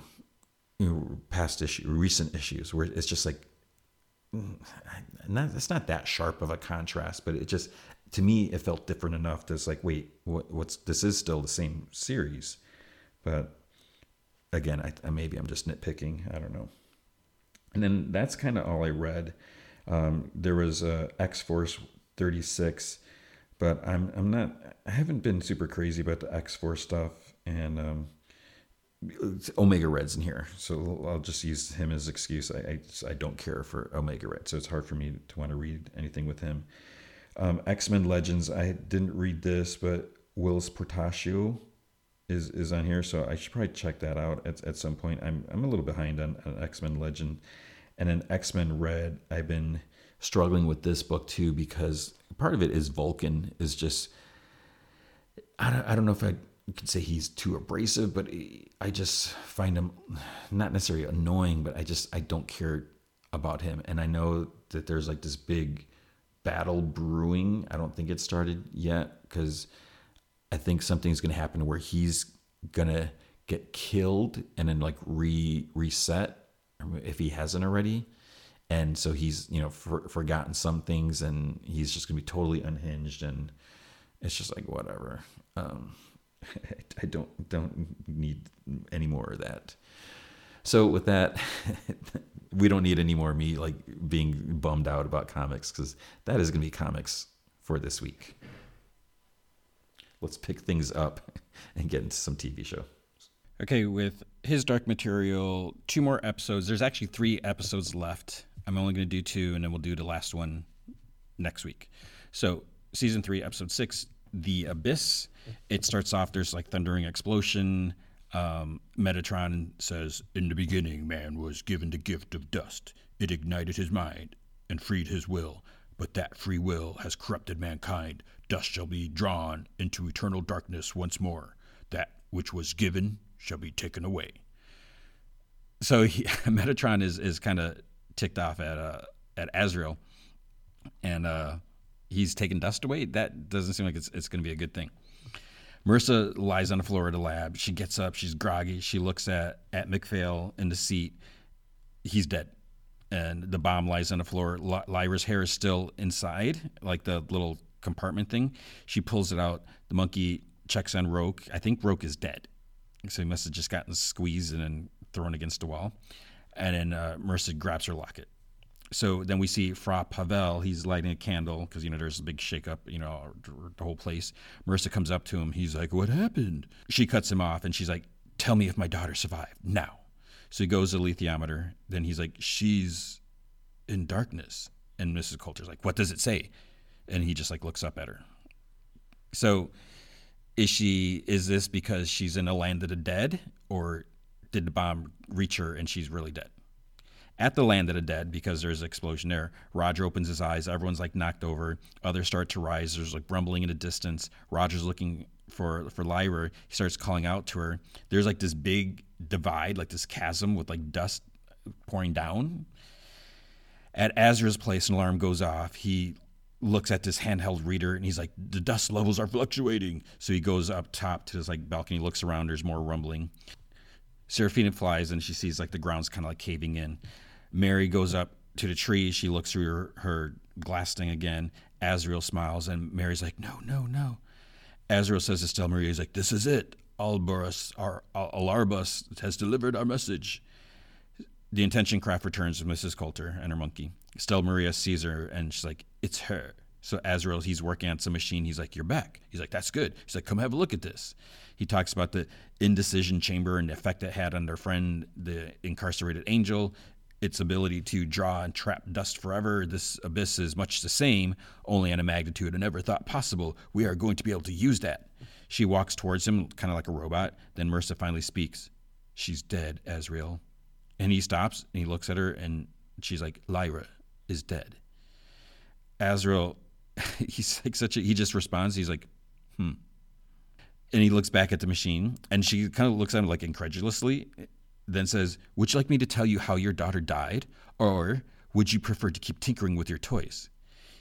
you know, past issue, recent issues, where it's just like, mm, not, it's not that sharp of a contrast, but it just, to me, it felt different enough it's like, wait, what, what's this is still the same series, but again, I, maybe I'm just nitpicking. I don't know. And then that's kind of all I read. Um, there was uh, X Force 36, but I'm I'm not I haven't been super crazy about the X Force stuff and um, Omega Red's in here, so I'll just use him as excuse. I, I, I don't care for Omega Red, so it's hard for me to want to read anything with him. Um, X Men Legends, I didn't read this, but Whilce Portacio is is on here, so I should probably check that out at, at some point. I'm I'm a little behind on, on X Men Legend, and then X Men Red. I've been struggling with this book too because part of it is Vulcan is just I don't, I don't know if I could say he's too abrasive, but I just find him not necessarily annoying, but I just I don't care about him, and I know that there's like this big battle brewing. I don't think it started yet because I think something's going to happen where he's going to get killed and then like re reset if he hasn't already. And so he's you know for, forgotten some things and he's just gonna be totally unhinged and it's just like whatever. Um, i don't don't need any more of that. So with that we don't need any more me like being bummed out about comics because that is gonna be comics for this week. Let's pick things up and get into some tv show. Okay with his dark material two more episodes. There's actually three episodes left. I'm only going to do two, and then we'll do the last one next week. So, season three, episode six, The Abyss. It starts off, there's like thundering explosion. Um, Metatron says, In the beginning, man was given the gift of dust. It ignited his mind and freed his will. But that free will has corrupted mankind. Dust shall be drawn into eternal darkness once more. That which was given shall be taken away. So he, Metatron is, is kind of ticked off at uh, at Asriel, and uh, he's taking dust away. That doesn't seem like it's it's going to be a good thing. Marisa lies on the floor of the lab. She gets up. She's groggy. She looks at at MacPhail in the seat. He's dead, and the bomb lies on the floor. Lyra's hair is still inside, like the little compartment thing. She pulls it out. The monkey checks on Roke. I think Roke is dead, so he must have just gotten squeezed and then thrown against the wall and then uh, Marisa grabs her locket. So then we see Fra Pavel. He's lighting a candle because you know there's a big shakeup, you know, the whole place. Marisa comes up to him. He's like, "What happened?" She cuts him off, and she's like, "Tell me if my daughter survived now." So he goes to the alethiometer. Then he's like, "She's in darkness." And Mrs. Coulter's like, "What does it say?" And he just like looks up at her. So is she? Is this because she's in a land of the dead, or did the bomb reach her and she's really dead. At the land of the dead, because there's an explosion there, Roger opens his eyes. Everyone's like knocked over. Others start to rise. There's like rumbling in the distance. Roger's looking for for Lyra. He starts calling out to her. There's like this big divide, like this chasm with like dust pouring down. At Azra's place, an alarm goes off. He looks at this handheld reader and he's like, the dust levels are fluctuating. So he goes up top to this like balcony, looks around, there's more rumbling. Seraphina flies and she sees like the ground's kind of like caving in. Mary goes up to the tree. She looks through her, her glass thing again. Asriel smiles and Mary's like, no, no, no. Asriel says to Stella Maria, he's like, this is it. Albarus, our Alarbus has delivered our message. The intention craft returns with Mrs. Coulter and her monkey. Stella Maria sees her and she's like, it's her. So Asriel, he's working on some machine. He's like, you're back. He's like, that's good. He's like, come have a look at this. He talks about the intercession chamber and the effect it had on their friend, the incarcerated angel, its ability to draw and trap dust forever. This abyss is much the same, only on a magnitude I never thought possible. We are going to be able to use that. She walks towards him, kind of like a robot. Then Mercer finally speaks. She's dead, Asriel. And he stops and he looks at her, and she's like, Lyra is dead. Asriel, he's like such a, he just responds. He's like, hmm. And he looks back at the machine, and she kind of looks at him like incredulously, then says, Would you like me to tell you how your daughter died? Or would you prefer to keep tinkering with your toys?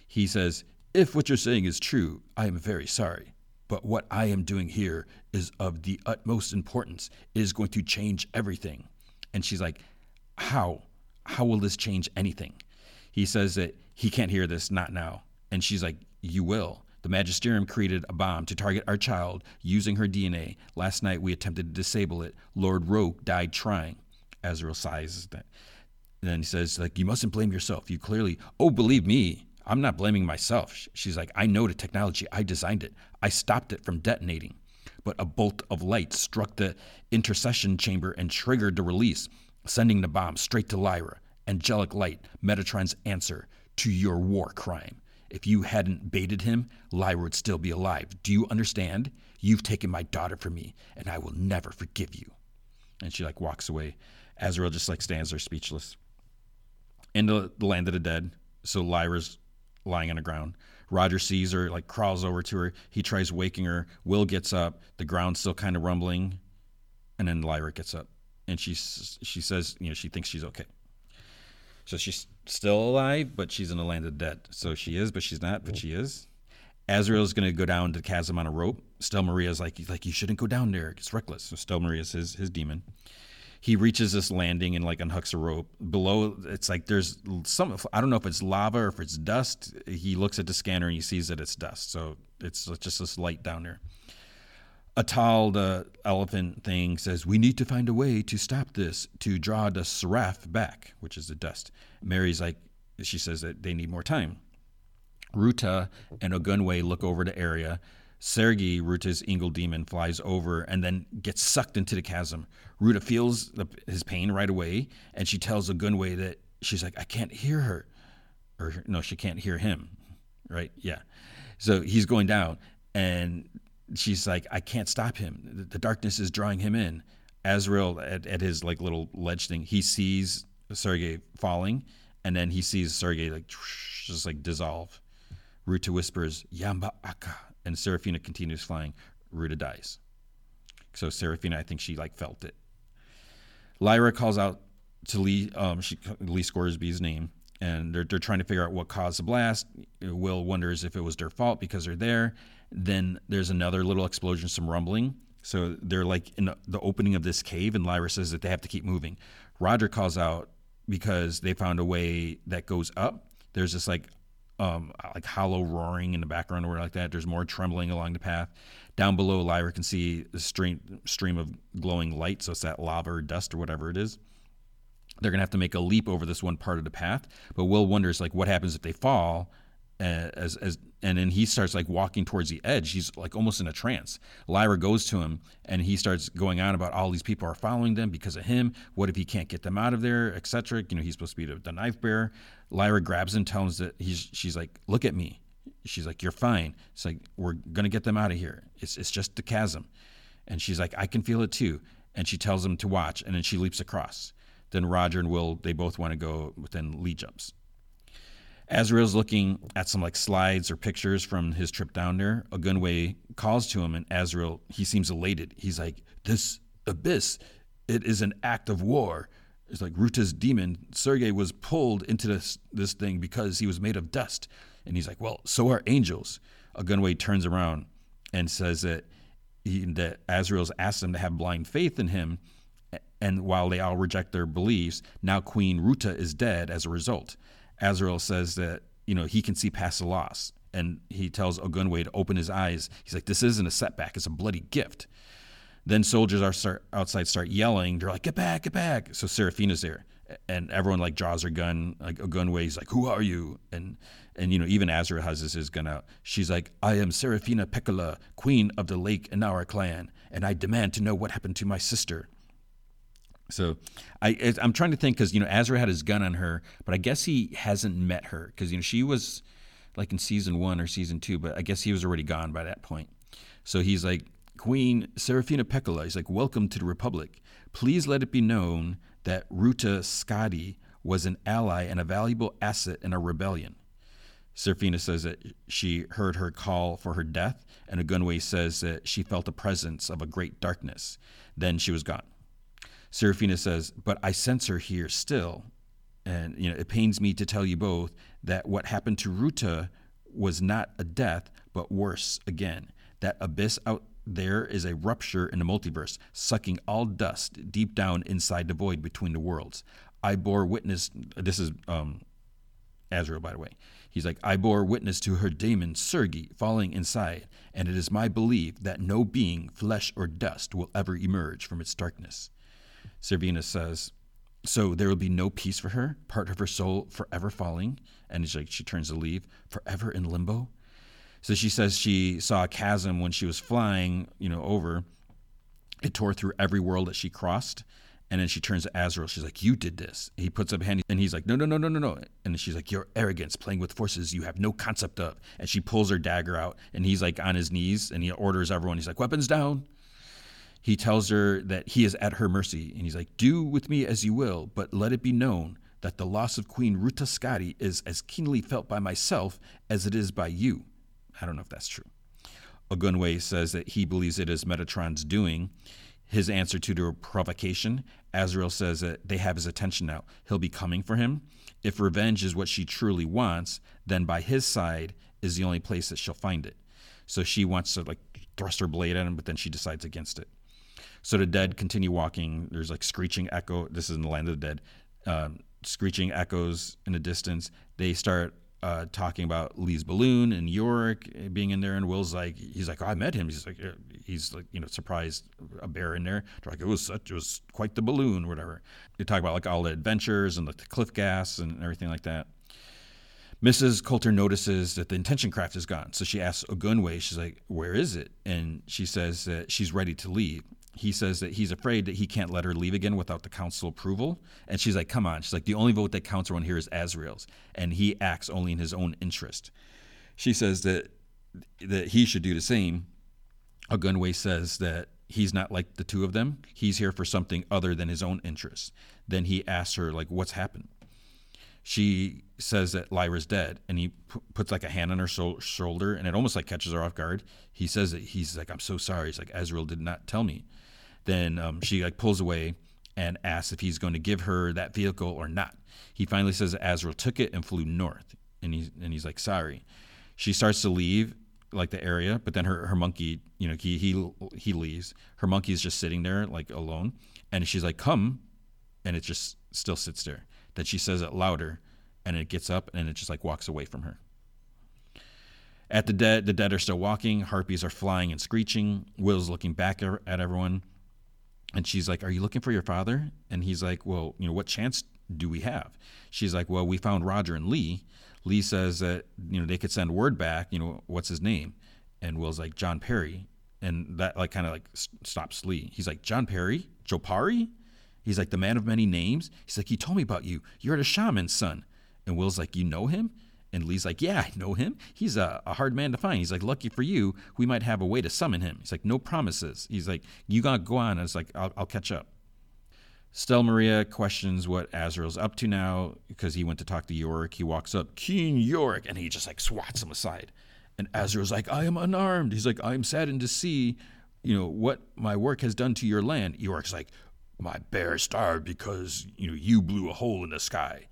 He says, If what you're saying is true, I am very sorry. But what I am doing here is of the utmost importance. It is going to change everything. And she's like, How? How will this change anything? He says that he can't hear this, not now. And she's like, You will. The Magisterium created a bomb to target our child using her DNA. Last night we attempted to disable it. Lord Roke died trying. Asriel sighs. That. Then he says, like, you mustn't blame yourself. You clearly, oh, believe me, I'm not blaming myself. She's like, I know the technology. I designed it. I stopped it from detonating. But a bolt of light struck the intercession chamber and triggered the release, sending the bomb straight to Lyra. Angelic light, Metatron's answer to your war crime. If you hadn't baited him, Lyra would still be alive. Do you understand? You've taken my daughter from me, and I will never forgive you. And she like walks away. Asriel just like stands there speechless. Into the land of the dead. So Lyra's lying on the ground. Roger sees her, like crawls over to her. He tries waking her. Will gets up. The ground's still kind of rumbling, and then Lyra gets up, and she she says, you know, she thinks she's okay. So she's still alive, but she's in the land of dead. So she is, but she's not, but she is. Asriel's going to go down the chasm on a rope. Stella Maria's like, like you shouldn't go down there. It's reckless. So Stella Maria's his his daemon. He reaches this landing and like unhooks a rope. Below, it's like there's some. I don't know if it's lava or if it's dust. He looks at the scanner and he sees that it's dust. So it's just this light down there. Atal, the elephant thing, says, We need to find a way to stop this, to draw the sraf back, which is the dust. Mary's like, she says that they need more time. Ruta and Ogunwe look over the area. Sergei, Ruta's Ingle daemon, flies over and then gets sucked into the chasm. Ruta feels the, his pain right away, and she tells Ogunwe that she's like, I can't hear her. Or, no, she can't hear him. Right? Yeah. So he's going down, and she's like, I can't stop him. The darkness is drawing him in. Asriel at, at his like little ledge thing, he sees Sergei falling, and then he sees Sergei like just like dissolve. Ruta whispers, Yamba Aka, and Seraphina continues flying. Ruta dies. So Seraphina, I think she like felt it. Lyra calls out to Lee, um, she, Lee Scoresby's name, and they're, they're trying to figure out what caused the blast. Will wonders if it was their fault because they're there, then there's another little explosion, some rumbling. So they're like in the opening of this cave, and Lyra says that they have to keep moving. Roger calls out because they found a way that goes up. There's this like um, like hollow roaring in the background or like that. There's more trembling along the path. Down below, Lyra can see a stream stream of glowing light. So it's that lava or dust or whatever it is. They're gonna have to make a leap over this one part of the path. But Will wonders like what happens if they fall as as and then he starts like walking towards the edge. He's like almost in a trance. Lyra goes to him and he starts going on about all these people are following them because of him. What if he can't get them out of there, etc. You know, he's supposed to be the, knife bearer. Lyra grabs him, tells him that he's she's like, look at me. She's like, you're fine. It's like we're gonna get them out of here. It's it's just the chasm, and she's like, I can feel it too. And she tells him to watch, and then she leaps across. Then Roger and Will they both want to go within Lee jumps. Asriel's looking at some like slides or pictures from his trip down there. Ogunwe calls to him, and Asriel he seems elated. He's like, "This abyss it is an act of war. It's like Ruta's daemon, Sergei, was pulled into this, this thing because he was made of dust. And he's like, well, so are angels. Ogunwe turns around and says that, he, that Asriel's asked them to have blind faith in him. And while they all reject their beliefs, now Queen Ruta is dead as a result. Asriel says that, you know, he can see past the loss. And he tells Ogunwe to open his eyes. He's like, this isn't a setback, it's a bloody gift. Then soldiers are start, outside start yelling. They're like, "Get back! Get back!" So Seraphina's there, and everyone like draws her gun, like a gun He's like, "Who are you?" And and you know even Asriel has his, his gun out. She's like, "I am Seraphina Pekkala, queen of the Lake and our clan, and I demand to know what happened to my sister." So I I'm trying to think because you know Asriel had his gun on her, but I guess he hasn't met her because you know she was like in season one or season two, but I guess he was already gone by that point. So he's like, Queen Serafina Pekkala is like, Welcome to the Republic. Please let it be known that Ruta Skadi was an ally and a valuable asset in a rebellion. Serafina says that she heard her call for her death, and Ogunwe says that she felt the presence of a great darkness. Then she was gone. Serafina says, But I sense her here still. And you know, it pains me to tell you both that what happened to Ruta was not a death, but worse again. That abyss out there is a rupture in the multiverse, sucking all dust deep down inside the void between the worlds. I bore witness. This is um, Asriel, by the way. He's like, I bore witness to her daemon Sergi falling inside, and it is my belief that no being, flesh or dust, will ever emerge from its darkness. Serafina says, so there will be no peace for her, part of her soul forever falling, and it's like she turns to leave, forever in limbo. So she says she saw a chasm when she was flying, you know, over. It tore through every world that she crossed. And then she turns to Asriel. She's like, You did this. He puts up a hand and he's like, No, no, no, no, no, no. And she's like, Your arrogance, playing with forces you have no concept of. And she pulls her dagger out and he's like on his knees and he orders everyone, he's like, Weapons down. He tells her that he is at her mercy and he's like, Do with me as you will, but let it be known that the loss of Queen Ruta Skadi is as keenly felt by myself as it is by you. I don't know if that's true. Ogunwe says that he believes it is Metatron's doing. His answer to the provocation, Asriel says that they have his attention now. He'll be coming for him. If revenge is what she truly wants, then by his side is the only place that she'll find it. So she wants to like thrust her blade at him, but then she decides against it. So the dead continue walking. There's like screeching echo. This is in the land of the dead. Um, screeching echoes in the distance. They start uh, talking about Lee's balloon and Iorek being in there, and Will's like, he's like, oh, I met him. He's like, he's like, you know, surprised a bear in there. They're like, it was such, it was quite the balloon, whatever. They talk about like all the adventures and like the cliff gas and everything like that. Mrs. Coulter notices that the intention craft is gone, so she asks Ogunwe, she's like, "Where is it?" And she says that she's ready to leave he says that he's afraid that he can't let her leave again without the council approval. And she's like, come on. She's like, the only vote that counts around here is Asriel's, and he acts only in his own interest. She says that that he should do the same. Ogunwe says that he's not like the two of them. He's here for something other than his own interests. Then he asks her, like, what's happened? She says that Lyra's dead, and he p- puts like a hand on her so- shoulder, and it almost like catches her off guard. He says that he's like, I'm so sorry. He's like, Asriel did not tell me. Then um, she like pulls away and asks if he's going to give her that vehicle or not. He finally says Asriel took it and flew north, and he's and he's like sorry. She starts to leave like the area, but then her, her monkey, you know, he he he leaves. Her monkey is just sitting there like alone, and she's like come, and it just still sits there. Then she says it louder, and it gets up and it just like walks away from her. At the dead, the dead are still walking. Harpies are flying and screeching. Will's looking back at everyone. And she's like, Are you looking for your father? And he's like, Well, you know, what chance do we have? She's like, Well, we found Roger and Lee. Lee says that, you know, they could send word back, you know, what's his name? And Will's like, John Parry. And that, like, kind of like stops Lee. He's like, John Parry? Jopari? He's like, The man of many names? He's like, He told me about you. You're the shaman's son. And Will's like, You know him? And Lee's like, Yeah, I know him. He's a, a, hard man to find. He's like, Lucky for you, we might have a way to summon him. He's like, No promises. He's like, You gotta go on. And it's like, I'll, I'll catch up. Stella Maria questions what Asriel's up to now because he went to talk to Iorek. He walks up, King Iorek, and he just like swats him aside. And Asriel's like, I am unarmed. He's like, I am saddened to see, you know, what my work has done to your land. Iorek's like, my bear starved because you know you blew a hole in the sky.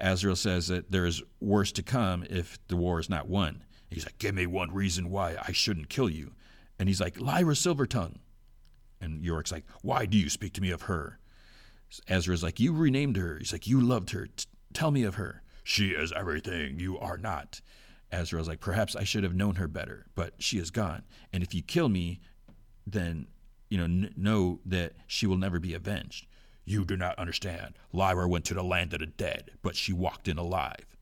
Asriel says that there is worse to come if the war is not won. He's like, give me one reason why I shouldn't kill you. And he's like, Lyra Silvertongue. And Iorek's like, why do you speak to me of her? Ezra's like, you renamed her. He's like, you loved her. T- tell me of her. She is everything you are not. Asriel's like, perhaps I should have known her better, but she is gone. And if you kill me, then you know n- know that she will never be avenged. You do not understand. Lyra went to the land of the dead, but she walked in alive.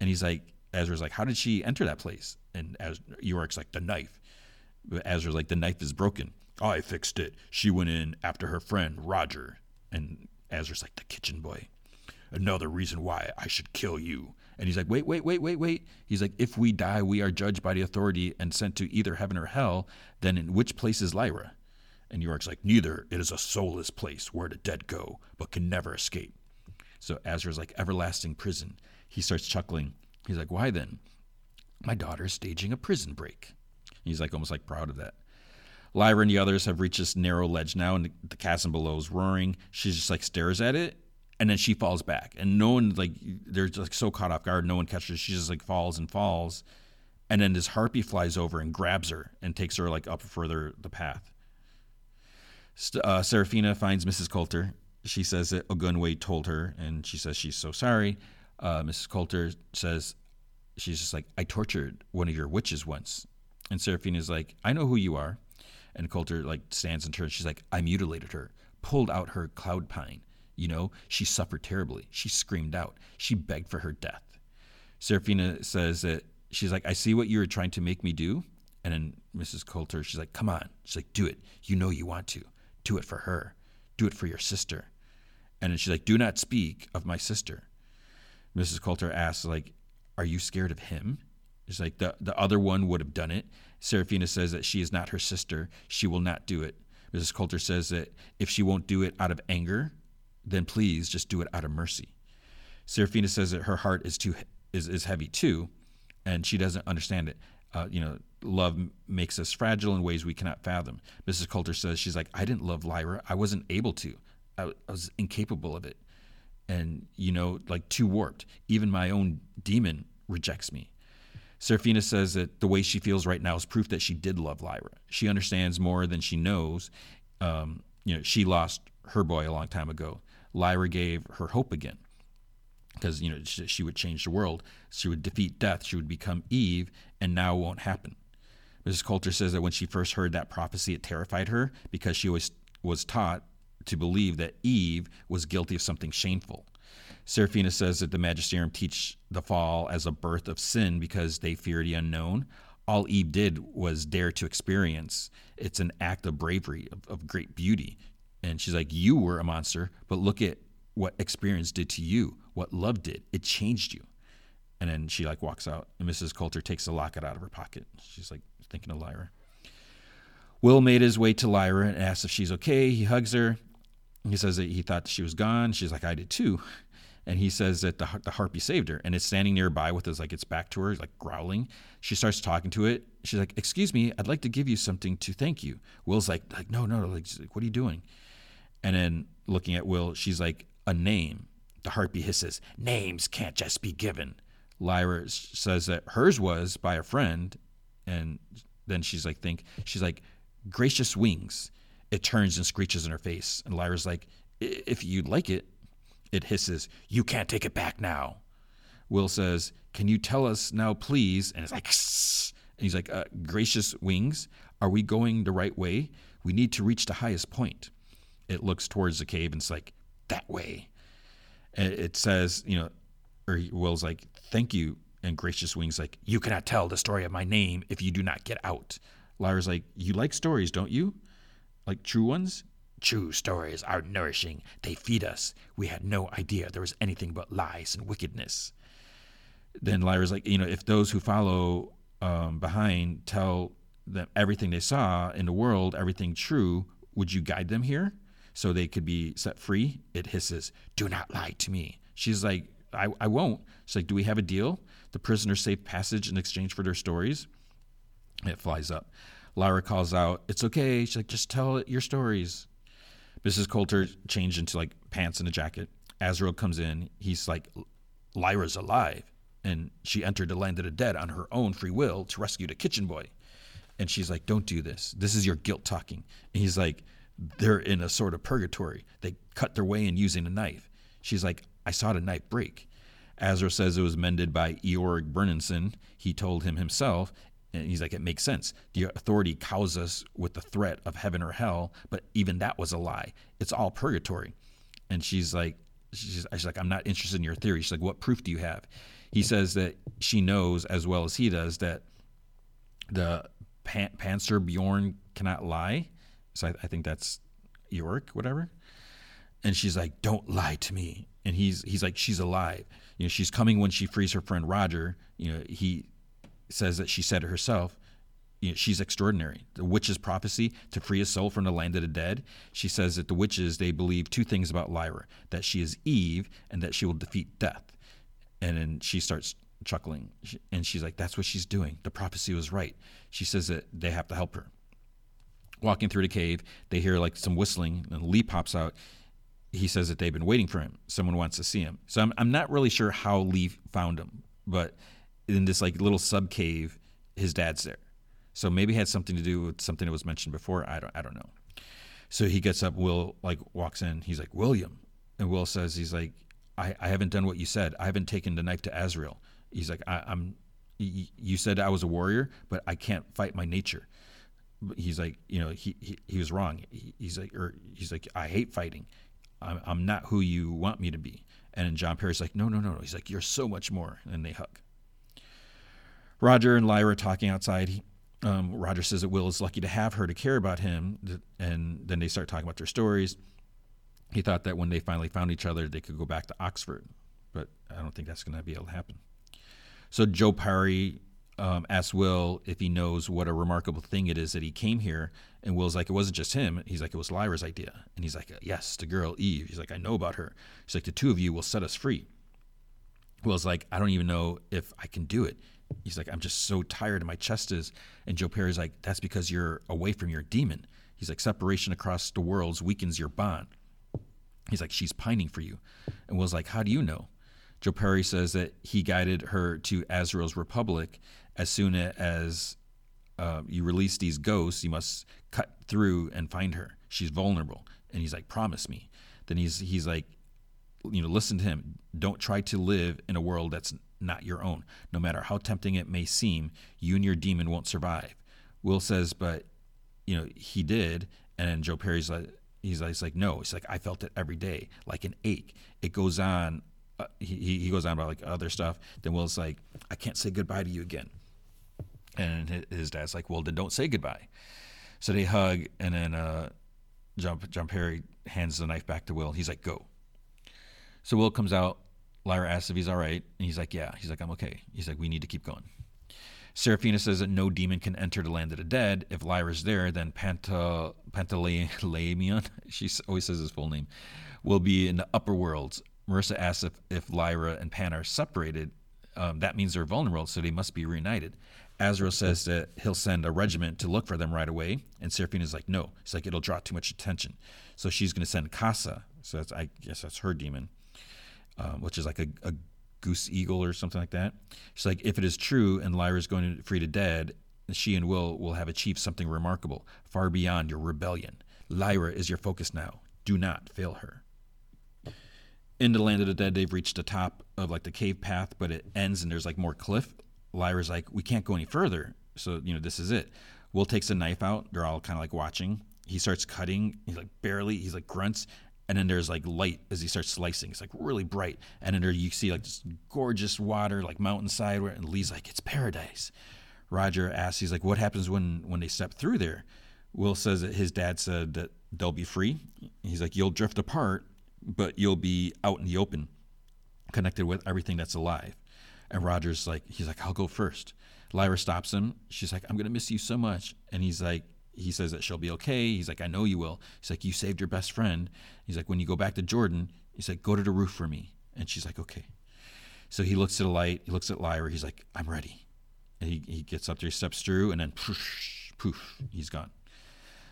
And he's like, Ezra's like, how did she enter that place? And as Iorek's like, the knife. But Ezra's like, the knife is broken. Oh, I fixed it. She went in after her friend Roger. And Ezra's like, the kitchen boy. Another reason why I should kill you. And he's like, wait, wait, wait, wait, wait. He's like, if we die, we are judged by the authority and sent to either heaven or hell. Then in which place is Lyra? And Iorek's like, Neither. It is a soulless place where the dead go, but can never escape. So Azra's like, Everlasting prison. He starts chuckling. He's like, Why then? My daughter is staging a prison break. He's like almost like proud of that. Lyra and the others have reached this narrow ledge now, and the, chasm below is roaring. She just like stares at it, and then she falls back. And no one like they're like so caught off guard, no one catches. Her. She just like falls and falls, and then this harpy flies over and grabs her and takes her like up further the path. Uh, Seraphina finds Mrs. Coulter. She says that Ogunwe told her, and she says she's so sorry. Uh, Mrs. Coulter says she's just like, I tortured one of your witches once. And Seraphina's like, I know who you are. And Coulter like stands and turns. She's like, I mutilated her, pulled out her cloud pine. You know, she suffered terribly. She screamed out. She begged for her death. Seraphina says that she's like, I see what you were trying to make me do. And then Mrs. Coulter, she's like, come on. She's like, do it. You know you want to. Do it for her. Do it for your sister. And then she's like, Do not speak of my sister. Mrs. Coulter asks, like, Are you scared of him? It's like, the, the other one would have done it. Seraphina says that she is not her sister. She will not do it. Mrs. Coulter says that if she won't do it out of anger, then please just do it out of mercy. Seraphina says that her heart is too is, is heavy too, and she doesn't understand it. Uh, you know, love makes us fragile in ways we cannot fathom. Mrs. Coulter says she's like, I didn't love Lyra. I wasn't able to. I, I was incapable of it, and you know, like too warped. Even my own daemon rejects me. Seraphina says that the way she feels right now is proof that she did love Lyra. She understands more than she knows. Um, you know, she lost her boy a long time ago. Lyra gave her hope again because you know she, would change the world. She would defeat death. She would become Eve, and now won't happen. Mrs. Coulter says that when she first heard that prophecy, it terrified her because she was was taught to believe that Eve was guilty of something shameful. Seraphina says that the magisterium teach the fall as a birth of sin because they fear the unknown. All Eve did was dare to experience. It's an act of bravery, of, of great beauty. And she's like, You were a monster, but look at what experience did to you, what love did. It changed you. And then she like walks out, and Mrs. Coulter takes the locket out of her pocket. She's like thinking of Lyra. Will made his way to Lyra and asks if she's okay. He hugs her. He says that he thought she was gone. She's like, I did too. And he says that the, the harpy saved her and it's standing nearby with his like its back to her, like growling. She starts talking to it. She's like, "Excuse me, I'd like to give you something to thank you." Will's like, "Like no, no, like, what are you doing?" And then looking at Will, she's like, "A name." The harpy hisses, "Names can't just be given." Lyra says that hers was by a friend, and then she's like, "Think." She's like, "Gracious wings." It turns and screeches in her face, and Lyra's like, "If you'd like it." It hisses, You can't take it back now. Will says, Can you tell us now, please? And it's like, and he's like, uh, Gracious wings, are we going the right way? We need to reach the highest point. It looks towards the cave and it's like, That way. It says, you know, or Will's like, Thank you. And Gracious Wings like, You cannot tell the story of my name if you do not get out. Lyra's like, You like stories, don't you? Like true ones? True stories are nourishing. They feed us. We had no idea there was anything but lies and wickedness. Then Lyra's like, you know, if those who follow um, behind tell them everything they saw in the world, everything true, would you guide them here so they could be set free? It hisses, Do not lie to me. She's like, I, I won't. She's like, Do we have a deal? The prisoner safe passage in exchange for their stories? It flies up. Lyra calls out, It's okay. She's like, Just tell your stories. Mrs. Coulter changed into like pants and a jacket. Asriel comes in. He's like, Lyra's alive. And she entered the land of the dead on her own free will to rescue the kitchen boy. And she's like, Don't do this. This is your guilt talking. And he's like, They're in a sort of purgatory. They cut their way in using a knife. She's like, I saw the knife break. Asriel says it was mended by Iorek Byrnison. He told him himself, and he's like, it makes sense. The authority cows us with the threat of heaven or hell, but even that was a lie. It's all purgatory. And she's like, she's, she's like, I'm not interested in your theory. She's like, what proof do you have? He says that she knows as well as he does that the Pan- Panzer Bjorn cannot lie. So I, I think that's York, whatever. And she's like, "Don't lie to me." And he's he's like, "She's alive. You know, she's coming when she frees her friend Roger." You know, he says that she said it herself. You know, she's extraordinary. The witch's prophecy to free a soul from the land of the dead. She says that the witches they believe two things about Lyra: that she is Eve and that she will defeat death. And then she starts chuckling, and she's like, "That's what she's doing. The prophecy was right." She says that they have to help her. Walking through the cave, they hear like some whistling, and Lee pops out he says that they've been waiting for him. Someone wants to see him. So I'm, I'm not really sure how Lee found him, but in this like little sub cave, his dad's there. So maybe had something to do with something that was mentioned before. I don't I don't know. So he gets up. Will like walks in. He's like William, and Will says he's like I, I haven't done what you said. I haven't taken the knife to Asriel. He's like I, I'm. You said I was a warrior, but I can't fight my nature. He's like, you know, he, he, he was wrong. He, he's like, or he's like, I hate fighting. I'm, I'm not who you want me to be. And John Parry's like, no, no, no, no. He's like, you're so much more. And they hug. Roger and Lyra talking outside. He, um, Roger says that Will is lucky to have her to care about him. And then they start talking about their stories. He thought that when they finally found each other, they could go back to Oxford. But I don't think that's going to be able to happen. So John Parry um, asks Will if he knows what a remarkable thing it is that he came here. And Will's like, it wasn't just him. He's like, it was Lyra's idea. And he's like, yes, the girl, Eve. He's like, I know about her. He's like, the two of you will set us free. Will's like, I don't even know if I can do it. He's like, I'm just so tired and my chest is. And John Parry's like, that's because you're away from your daemon. He's like, separation across the worlds weakens your bond. He's like, she's pining for you. And Will's like, how do you know? John Parry says that he guided her to Asriel's Republic as soon as uh, you release these ghosts, you must cut through and find her. She's vulnerable. And he's like, promise me. Then he's he's like, you know, listen to him. Don't try to live in a world that's not your own. No matter how tempting it may seem, you and your daemon won't survive. Will says, but you know, he did. And John Parry's like, he's like, he's like, no. He's like, I felt it every day, like an ache. It goes on. Uh, he he goes on about like other stuff. Then Will's like, I can't say goodbye to you again. And his dad's like, well, then don't say goodbye. So they hug, and then uh, John, John Parry hands the knife back to Will. He's like, go. So Will comes out. Lyra asks if he's all right, and he's like, yeah. He's like, I'm okay. He's like, we need to keep going. Serafina says that no daemon can enter the land of the dead. If Lyra's there, then Panta, Pantalaimon, she always says his full name, will be in the upper worlds. Marisa asks if, if Lyra and Pan are separated. Um, that means they're vulnerable, so they must be reunited. Asriel says that he'll send a regiment to look for them right away, and Serafina's like, no. It's like it'll draw too much attention. So she's going to send Kaisa. So that's, I guess that's her daemon, um, which is like a, a, goose eagle or something like that. She's like, if it is true and Lyra's going to free the dead, she and Will will have achieved something remarkable, far beyond your rebellion. Lyra is your focus now. Do not fail her. In the land of the dead, they've reached the top of like the cave path, but it ends and there's like more cliff Lyra's like, we can't go any further. So, you know, this is it. Will takes a knife out. They're all kind of like watching. He starts cutting. He's like barely, he's like grunts. And then there's like light as he starts slicing. It's like really bright. And then there you see like this gorgeous water, like mountainside. Where, and Lee's like, it's paradise. Roger asks, he's like, what happens when, when they step through there? Will says that his dad said that they'll be free. He's like, you'll drift apart, but you'll be out in the open, connected with everything that's alive. And Roger's like, he's like, I'll go first. Lyra stops him. She's like, I'm gonna miss you so much. And he's like, he says that she'll be okay. He's like, I know you will. He's like, you saved your best friend. He's like, when you go back to Jordan, he's like, go to the roof for me. And she's like, okay. So he looks at the light. He looks at Lyra. He's like, I'm ready. And he, he gets up there, he steps through, and then poof, poof, he's gone.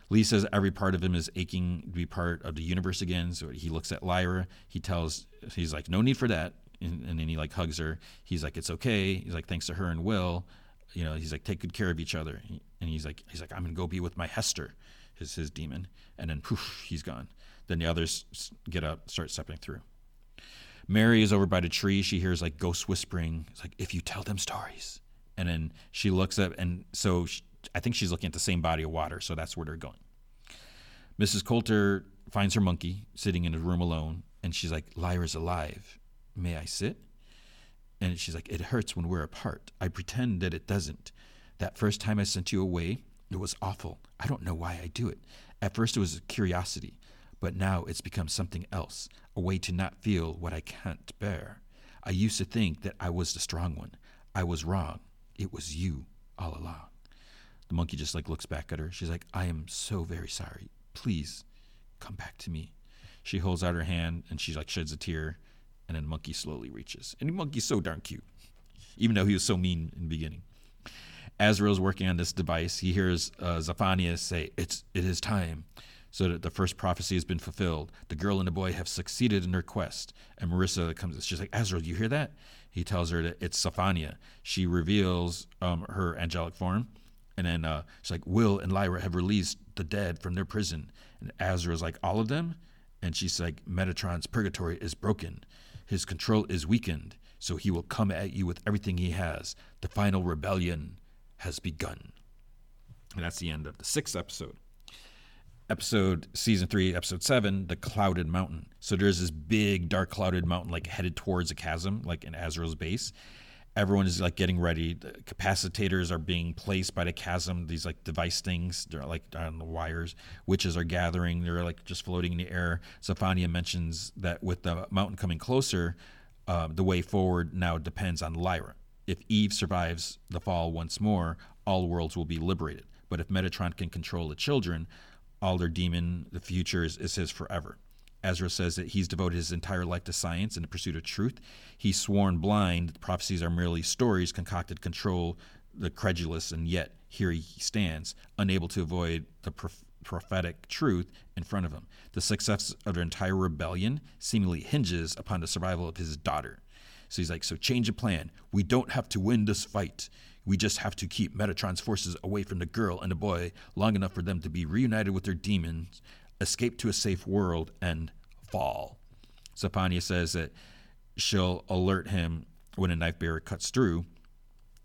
Lee says every part of him is aching to be part of the universe again. So he looks at Lyra. He tells, he's like, no need for that. And, and then he like hugs her. He's like, it's okay. He's like, thanks to her and Will, you know, he's like, take good care of each other. And he's like, he's like, I'm gonna go be with my Hester, his his daemon. And then poof, he's gone. Then the others get up, start stepping through. Mary is over by the tree. She hears like ghosts whispering. It's like, if you tell them stories. And then she looks up, and so she, I think she's looking at the same body of water, so that's where they're going. Mrs. Coulter finds her monkey sitting in a room alone, and she's like, Lyra's alive. May I sit? And she's like, It hurts when we're apart. I pretend that it doesn't. That first time I sent you away, it was awful. I don't know why I do it. At first, it was curiosity, but now it's become something else a way to not feel what I can't bear. I used to think that I was the strong one. I was wrong. It was you all along. The monkey just like looks back at her. She's like, I am so very sorry. Please come back to me. She holds out her hand and she like sheds a tear, and then monkey slowly reaches. And monkey's so darn cute, even though he was so mean in the beginning. Asriel's working on this device. He hears uh, Xaphania say, "It's it is time." So that the first prophecy has been fulfilled. The girl and the boy have succeeded in their quest. And Marisa comes. She's like, Asriel, do you hear that? He tells her that it's Xaphania. She reveals um, her angelic form and then uh, she's like, Will and Lyra have released the dead from their prison. And Asriel's like, All of them? And she's like, Metatron's purgatory is broken. His control is weakened. So he will come at you with everything he has. The final rebellion has begun. And that's the end of the sixth episode. Episode season three, episode seven, the clouded mountain. So there's this big, dark, clouded mountain, like headed towards a chasm, like in Asriel's base everyone is like getting ready. The capacitators are being placed by the chasm. These like device things, they're like on the wires. Witches are gathering. They're like just floating in the air. Xaphania mentions that with the mountain coming closer, uh, the way forward now depends on Lyra. If Eve survives the fall once more, all worlds will be liberated. But if Metatron can control the children, all their daemon, the future is, is his forever. Asriel says that he's devoted his entire life to science and the pursuit of truth. He's sworn blind prophecies are merely stories concocted to control the credulous, and yet here he stands, unable to avoid the prophetic truth in front of him. The success of their entire rebellion seemingly hinges upon the survival of his daughter. So he's like, so change of plan. We don't have to win this fight. We just have to keep Metatron's forces away from the girl and the boy long enough for them to be reunited with their daemons escape to a safe world, and fall. Xaphania says that she'll alert him when a knife bearer cuts through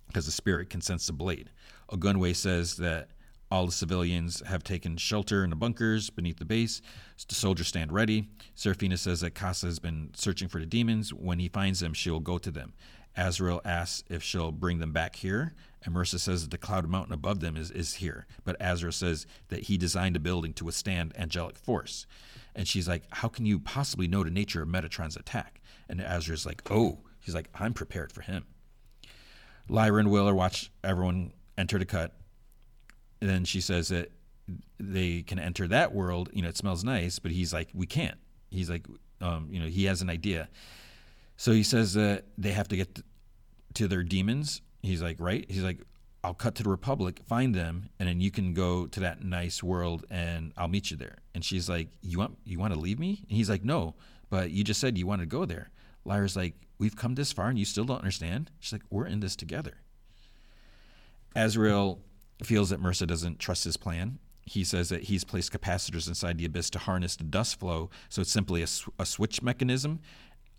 because the spirit can sense the blade. Ogunwe says that all the civilians have taken shelter in the bunkers beneath the base. The soldiers stand ready. Serafina says that Kaisa has been searching for the daemons. When he finds them, she'll go to them. Asriel asks if she'll bring them back here, and Marisa says that the cloud mountain above them is, is here. But Azra says that he designed a building to withstand angelic force. And she's like, How can you possibly know the nature of Metatron's attack? And Asriel's like, Oh, he's like, I'm prepared for him. Lyra and Will are watch everyone enter the cut. And then she says that they can enter that world. You know, it smells nice, but he's like, We can't. He's like, um, you know, he has an idea. So he says that they have to get to their daemons. He's like, right? He's like, I'll cut to the Republic, find them, and then you can go to that nice world, and I'll meet you there. And she's like, you want you want to leave me? And he's like, no, but you just said you want to go there. Lyra's like, we've come this far, and you still don't understand. She's like, we're in this together. Asriel feels that Marisa doesn't trust his plan. He says that he's placed capacitors inside the abyss to harness the dust flow, so it's simply a, sw- a switch mechanism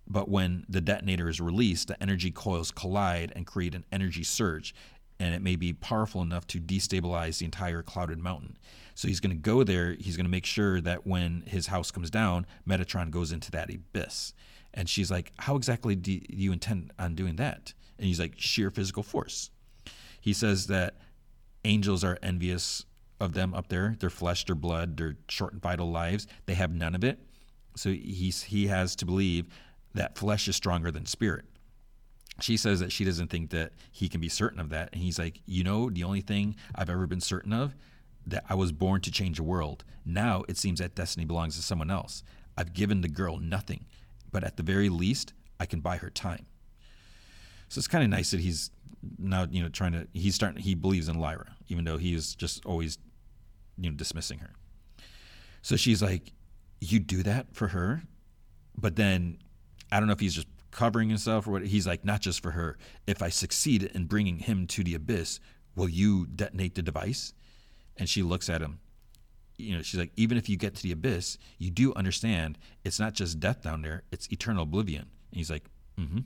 but when the detonator is released, the energy coils collide and create an energy surge, and it may be powerful enough to destabilize the entire clouded mountain. So he's going to go there. He's going to make sure that when his house comes down, Metatron goes into that abyss. And she's like, How exactly do you intend on doing that? And he's like, Sheer physical force. He says that angels are envious of them up there, their flesh, their blood, their short and vital lives. They have none of it. So he's, he has to believe that flesh is stronger than spirit. She says that she doesn't think that he can be certain of that. And he's like, You know, the only thing I've ever been certain of, that I was born to change the world. Now it seems that destiny belongs to someone else. I've given the girl nothing, but at the very least, I can buy her time. So it's kind of nice that he's now, you know, trying to, he's starting, he believes in Lyra, even though he's just always you know, dismissing her. So she's like, You do that for her? But then I don't know if he's just covering himself or what. He's like, Not just for her. If I succeed in bringing him to the abyss, will you detonate the device? And she looks at him. You know, she's like, Even if you get to the abyss, you do understand it's not just death down there, it's eternal oblivion. And he's like, Mm hmm.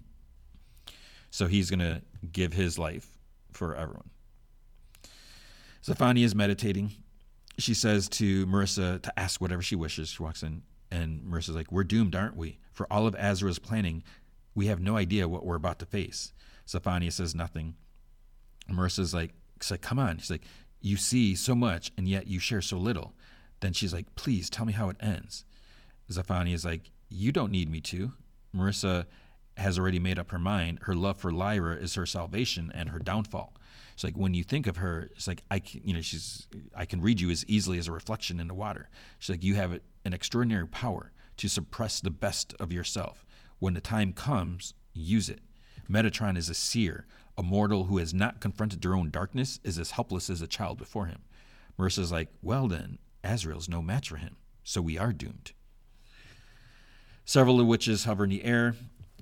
So he's to give his life for everyone. Xaphania is meditating. She says to Marisa to ask whatever she wishes. She walks in, and Marisa's like, We're doomed, aren't we? For all of Azra's planning, we have no idea what we're about to face. Xaphania says nothing. Marisa's like, she's like, Come on. She's like, You see so much, and yet you share so little. Then she's like, Please tell me how it ends. Xaphania is like, You don't need me to. Marisa has already made up her mind. Her love for Lyra is her salvation and her downfall. It's like when you think of her, it's like I can, you know, she's I can read you as easily as a reflection in the water. She's like you have an extraordinary power to suppress the best of yourself. When the time comes, use it. Metatron is a seer, a mortal who has not confronted their own darkness, is as helpless as a child before him. Marisa's like, well then, Asriel's no match for him, so we are doomed. Several of the witches hover in the air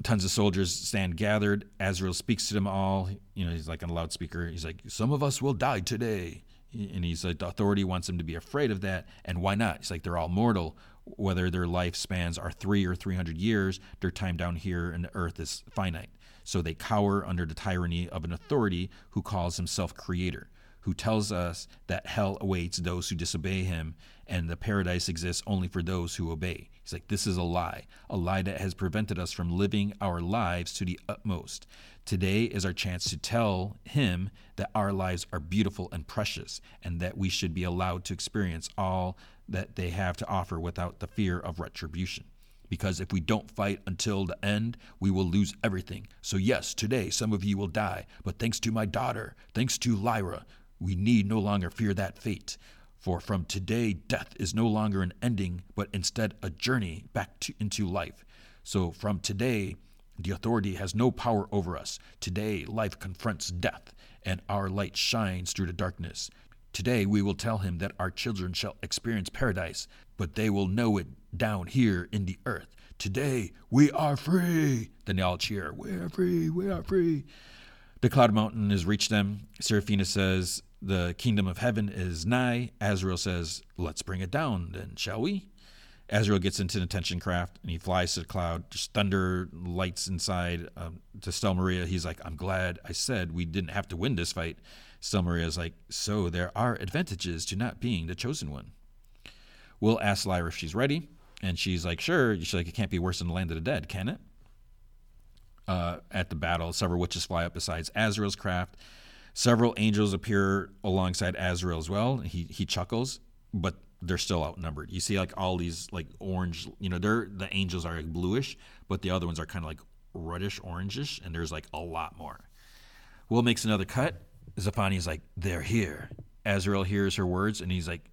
tons of soldiers stand gathered. Asriel speaks to them all. You know, he's like on a loudspeaker. He's like, Some of us will die today. And he's like, The authority wants them to be afraid of that. And why not? He's like, They're all mortal. Whether their lifespans are three or 300 years, their time down here in the earth is finite. So they cower under the tyranny of an authority who calls himself creator, who tells us that hell awaits those who disobey him and the paradise exists only for those who obey. He's like, this is a lie, a lie that has prevented us from living our lives to the utmost. Today is our chance to tell him that our lives are beautiful and precious, and that we should be allowed to experience all that they have to offer without the fear of retribution. Because if we don't fight until the end, we will lose everything. So, yes, today some of you will die, but thanks to my daughter, thanks to Lyra, we need no longer fear that fate. For from today, death is no longer an ending, but instead a journey back to, into life. So from today, the authority has no power over us. Today, life confronts death, and our light shines through the darkness. Today, we will tell him that our children shall experience paradise, but they will know it down here in the earth. Today, we are free. Then they all cheer, We are free, we are free. The cloud mountain has reached them. Serafina says, the kingdom of heaven is nigh. Asriel says, Let's bring it down, then, shall we? Asriel gets into an intention craft and he flies to the cloud. Just thunder lights inside. Um, to Stelmaria, he's like, I'm glad I said we didn't have to win this fight. Stelmaria is like, So there are advantages to not being the chosen one. Will asks Lyra if she's ready. And she's like, Sure. She's like, It can't be worse than the land of the dead, can it? Uh, at the battle, several witches fly up besides Asriel's craft. Several angels appear alongside Asriel as well. He he chuckles, but they're still outnumbered. You see like all these like orange, you know, they're the angels are like bluish, but the other ones are kind of like reddish orangish, and there's like a lot more. Will makes another cut. Xaphania's like, they're here. Asriel hears her words, and he's like,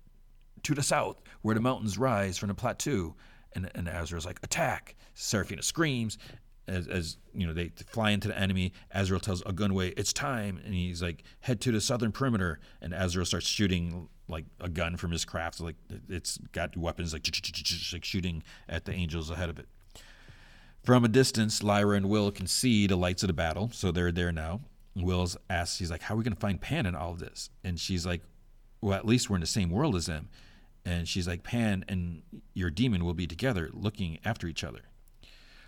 to the south, where the mountains rise from the plateau. And, and Asriel's like, attack. Serafina screams, as, as you know they fly into the enemy. Asriel tells Ogunwe, "It's time," and he's like, "Head to the southern perimeter." And Asriel starts shooting like a gun from his craft, like it's got weapons like, like shooting at the angels ahead of it. From a distance, Lyra and Will can see the lights of the battle, so they're there now. Will's asks, he's like, "How are we going to find Pan in all of this?" And she's like, "Well, at least we're in the same world as them." And she's like, "Pan and your daemon will be together, looking after each other."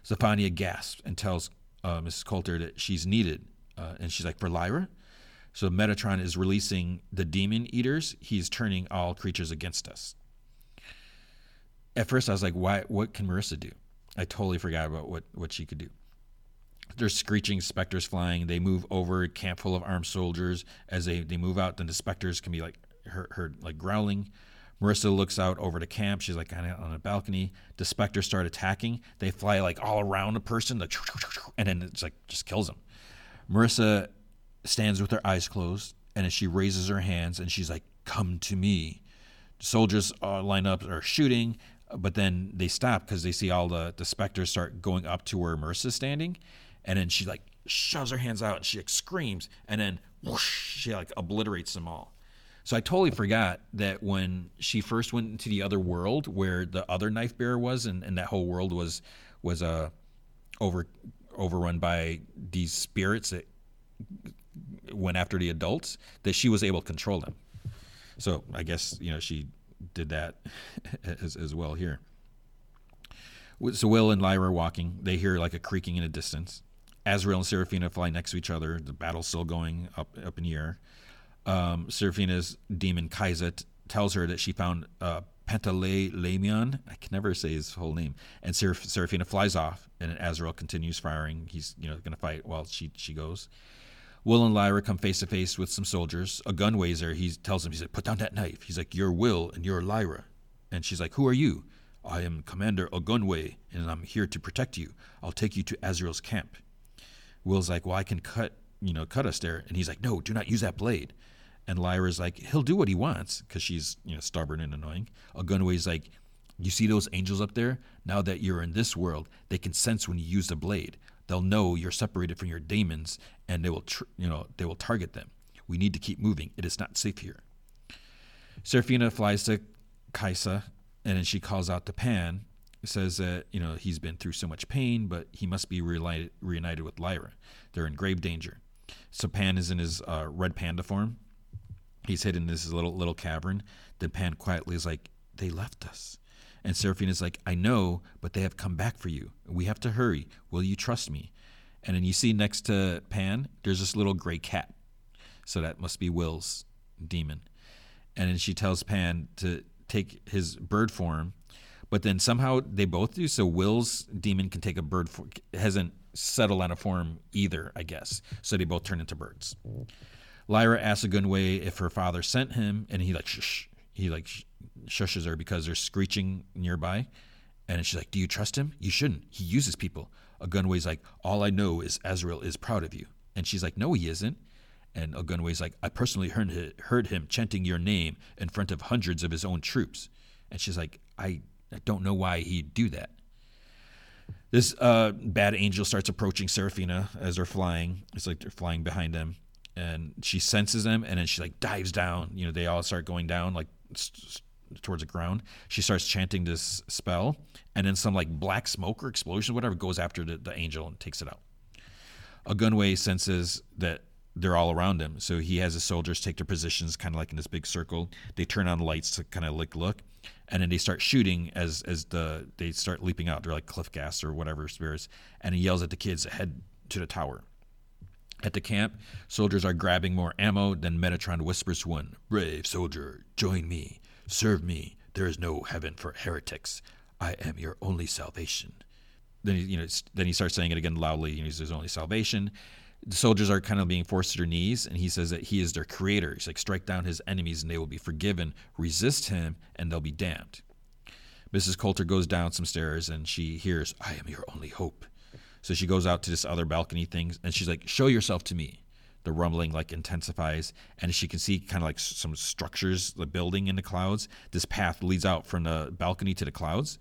Xaphania gasps and tells uh, Mrs. Coulter that she's needed. Uh, and she's like, For Lyra? So Metatron is releasing the daemon eaters. He's turning all creatures against us. At first, I was like, Why? What can Marisa do? I totally forgot about what, what she could do. There's screeching specters flying. They move over a camp full of armed soldiers. As they, they move out, then the specters can be like heard, heard like growling. Marisa looks out over the camp. She's like on a balcony. The specters start attacking. They fly like all around a person, and then it's like just kills them. Marisa stands with her eyes closed, and as she raises her hands, and she's like, "Come to me." Soldiers uh, line up, are shooting, but then they stop because they see all the the specters start going up to where Marisa's standing, and then she like shoves her hands out and she like, screams, and then whoosh, she like obliterates them all. So I totally forgot that when she first went into the other world where the other knife bearer was, and, and that whole world was was uh, over overrun by these spirits that went after the adults, that she was able to control them. So I guess you know she did that as, as well here. So Will and Lyra are walking. They hear like a creaking in the distance. Asriel and Serafina fly next to each other. The battle's still going up up in the air. Um, Serafina's daemon Kaisa t- tells her that she found uh. I can never say his whole name. And Seraph- Serafina flies off, and Asriel continues firing. He's you know going to fight while she she goes. Will and Lyra come face to face with some soldiers. A gun. He tells him, he said, "Put down that knife." He's like, "You're Will and you're Lyra," and she's like, "Who are you?" I am Commander Ogunwe, and I'm here to protect you. I'll take you to Asriel's camp. Will's like, well, I can cut, you know, cut us there. And he's like, no, do not use that blade. And Lyra's like, he'll do what he wants because she's, you know, stubborn and annoying. Ogunwe's like, you see those angels up there? Now that you're in this world, they can sense when you use the blade. They'll know you're separated from your daemons, and they will, tr- you know, they will target them. We need to keep moving. It is not safe here. Serafina flies to Kaisa, and then she calls out to Pan, says that you know he's been through so much pain, but he must be reunited, reunited with Lyra. They're in grave danger. So Pan is in his uh, red panda form. He's hidden in this little little cavern. Then Pan quietly is like, "They left us." And Seraphine is like, "I know, but they have come back for you. We have to hurry. Will you trust me?" And then you see next to Pan, there's this little gray cat. So that must be Will's daemon. And then she tells Pan to take his bird form but then somehow they both do. So Will's daemon can take a bird, form, hasn't settled on a form either, I guess. So they both turn into birds. Lyra asks Ogunwe if her father sent him, and he like shh, he like shushes her because they're screeching nearby. And she's like, "Do you trust him? You shouldn't. He uses people." Ogunwe's like, "All I know is Asriel is proud of you." And she's like, "No, he isn't." And Ogunwe's like, "I personally heard heard him chanting your name in front of hundreds of his own troops." And she's like, "I I don't know why he'd do that. This uh, bad angel starts approaching Serafina as they're flying. It's like they're flying behind them, and she senses them, and then she like dives down. You know, they all start going down like towards the ground. She starts chanting this spell, and then some like black smoke or explosion, whatever, goes after the, the angel and takes it out. Ogunwe senses that they're all around him, so he has his soldiers take their positions, kind of like in this big circle. They turn on lights to kind of like look, and then they start shooting as as the they start leaping out. They're like cliff-ghasts or whatever spirits, and he yells at the kids head to the tower. At the camp, soldiers are grabbing more ammo. Then Metatron whispers to one, "Brave soldier, join me, serve me. There is no heaven for heretics. I am your only salvation." Then he, you know, then he starts saying it again loudly. You know, "There's only salvation." The soldiers are kind of being forced to their knees, and he says that he is their creator. He's like, strike down his enemies and they will be forgiven. Resist him and they'll be damned. Mrs. Coulter goes down some stairs and she hears, I am your only hope. So she goes out to this other balcony thing and she's like, Show yourself to me. The rumbling like intensifies, and she can see kind of like some structures, the building in the clouds. This path leads out from the balcony to the clouds,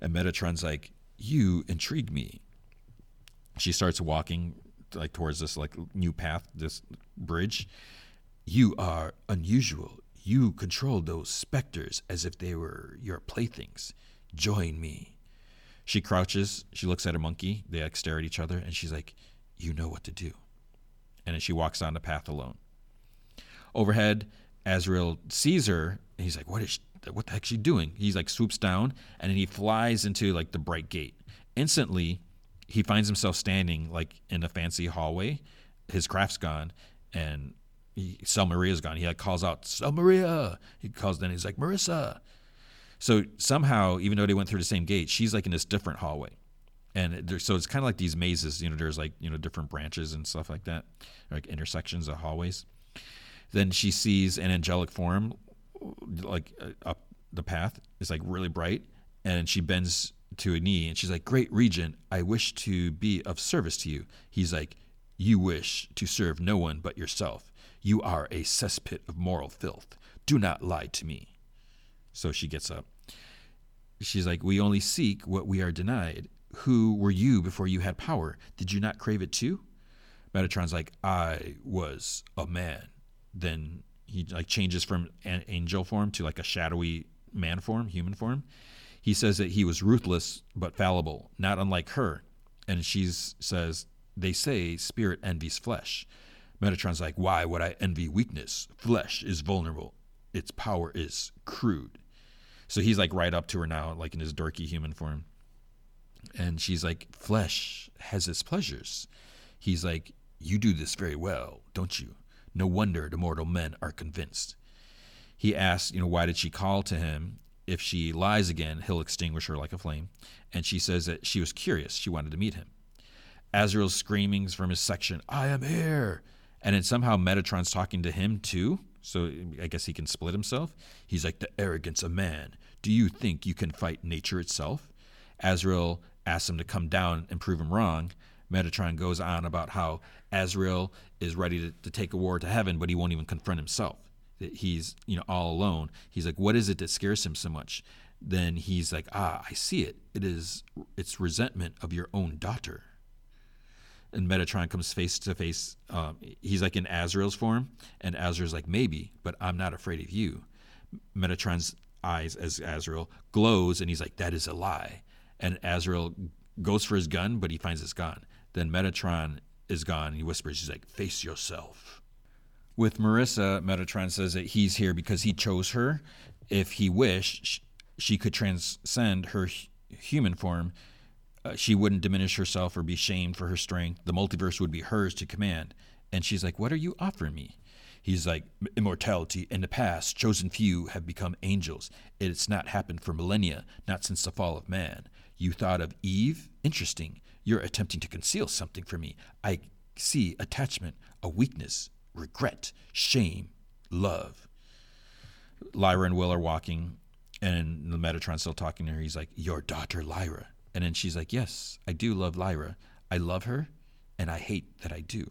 and Metatron's like, "You intrigue me." She starts walking like towards this like new path, this bridge. You are unusual. You control those specters as if they were your playthings. Join me. She crouches. She looks at a monkey. They like stare at each other, and she's like, "You know what to do." And then she walks down the path alone. Overhead, Asriel sees her, and he's like, "What is? She, what the heck is she doing?" He's like swoops down, and then he flies into like the bright gate. Instantly, he finds himself standing like in a fancy hallway. His craft's gone, and he, Maria's gone. He like calls out Stelmaria. He calls then he's like Marisa. So somehow, even though they went through the same gate, she's like in this different hallway, and there, so it's kind of like these mazes. You know, there's like you know different branches and stuff like that, like intersections of hallways. Then she sees an angelic form, like uh, up the path. It's like really bright, and she bends to a knee and she's like, Great regent, I wish to be of service to you. He's like, You wish to serve no one but yourself. You are a cesspit of moral filth. Do not lie to me. So she gets up. She's like, We only seek what we are denied. Who were you before you had power? Did you not crave it too? Metatron's like, I was a man. Then he like changes from an angel form to like a shadowy man form, human form. He says that he was ruthless but fallible, not unlike her. And she says, They say spirit envies flesh. Metatron's like, Why would I envy weakness? Flesh is vulnerable, its power is crude. So he's like right up to her now, like in his dorky human form. And she's like, Flesh has its pleasures. He's like, You do this very well, don't you? No wonder the mortal men are convinced. He asks, you know, why did she call to him? If she lies again, he'll extinguish her like a flame. And she says that she was curious. She wanted to meet him. Asriel's screamings from his section, I am here. And then somehow Metatron's talking to him too. So I guess he can split himself. He's like, The arrogance of man. Do you think you can fight nature itself? Asriel asks him to come down and prove him wrong. Metatron goes on about how Asriel is ready to, to take a war to heaven, but he won't even confront himself. That he's you know all alone. He's like, what is it that scares him so much? Then he's like, ah, I see it. It is it's resentment of your own daughter. And Metatron comes face to face. Um, he's like in Asriel's form, and Asriel's like, maybe, but I'm not afraid of you. Metatron's eyes as Asriel glows, and he's like, that is a lie. And Asriel goes for his gun, but he finds it's gone. Then Metatron is gone. He whispers, he's like, face yourself. With Marisa, Metatron says that he's here because he chose her. If he wished, she could transcend her human form. Uh, she wouldn't diminish herself or be shamed for her strength. The multiverse would be hers to command. And she's like, What are you offering me? He's like, Immortality. In the past, chosen few have become angels. It's not happened for millennia, not since the fall of man. You thought of Eve? Interesting. You're attempting to conceal something from me. I see attachment, a weakness, regret, shame, love. Lyra and Will are walking, and the Metatron's still talking to her. He's like, Your daughter, Lyra. And then she's like, Yes, I do love Lyra. I love her, and I hate that I do.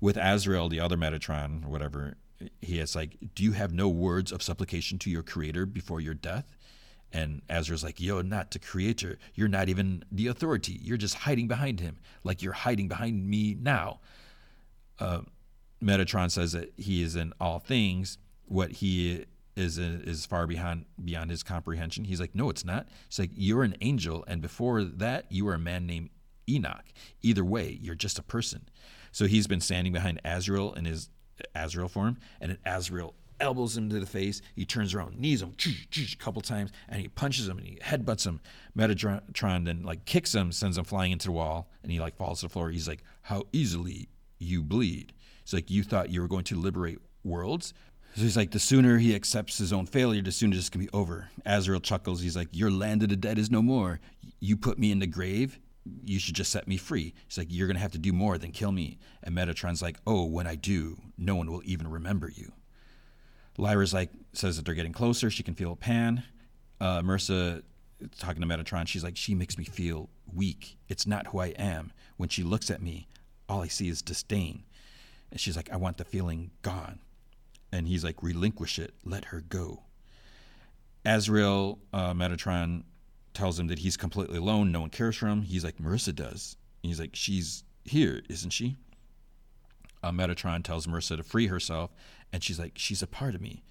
With Asriel, the other Metatron, whatever, he is like, Do you have no words of supplication to your creator before your death? And Asriel's like, You're not the creator. You're not even the authority. You're just hiding behind him, like you're hiding behind me now. Uh, Metatron says that he is in all things. What he is is far beyond beyond his comprehension. He's like, no, it's not. It's like you're an angel, and before that, you were a man named Enoch. Either way, you're just a person. So he's been standing behind Asriel in his Asriel form, and Asriel elbows him to the face. He turns around, knees him a couple times, and he punches him and he headbutts him. Metatron then like kicks him, sends him flying into the wall, and he like falls to the floor. He's like, "How easily you bleed." It's like you thought you were going to liberate worlds. So he's like, the sooner he accepts his own failure, the sooner this can be over. Asriel chuckles. He's like, Your land of the dead is no more. You put me in the grave. You should just set me free. He's like, You're going to have to do more than kill me. And Metatron's like, Oh, when I do, no one will even remember you. Lyra's like says that they're getting closer. She can feel a pan. Uh, Marisa talking to Metatron. She's like, she makes me feel weak. It's not who I am. When she looks at me, all I see is disdain. And she's like, I want the feeling gone. And he's like, relinquish it. Let her go. Asriel, uh, Metatron tells him that he's completely alone. No one cares for him. He's like, Marisa does. And he's like, she's here, isn't she? Uh, Metatron tells Marisa to free herself, and she's like, she's a part of me.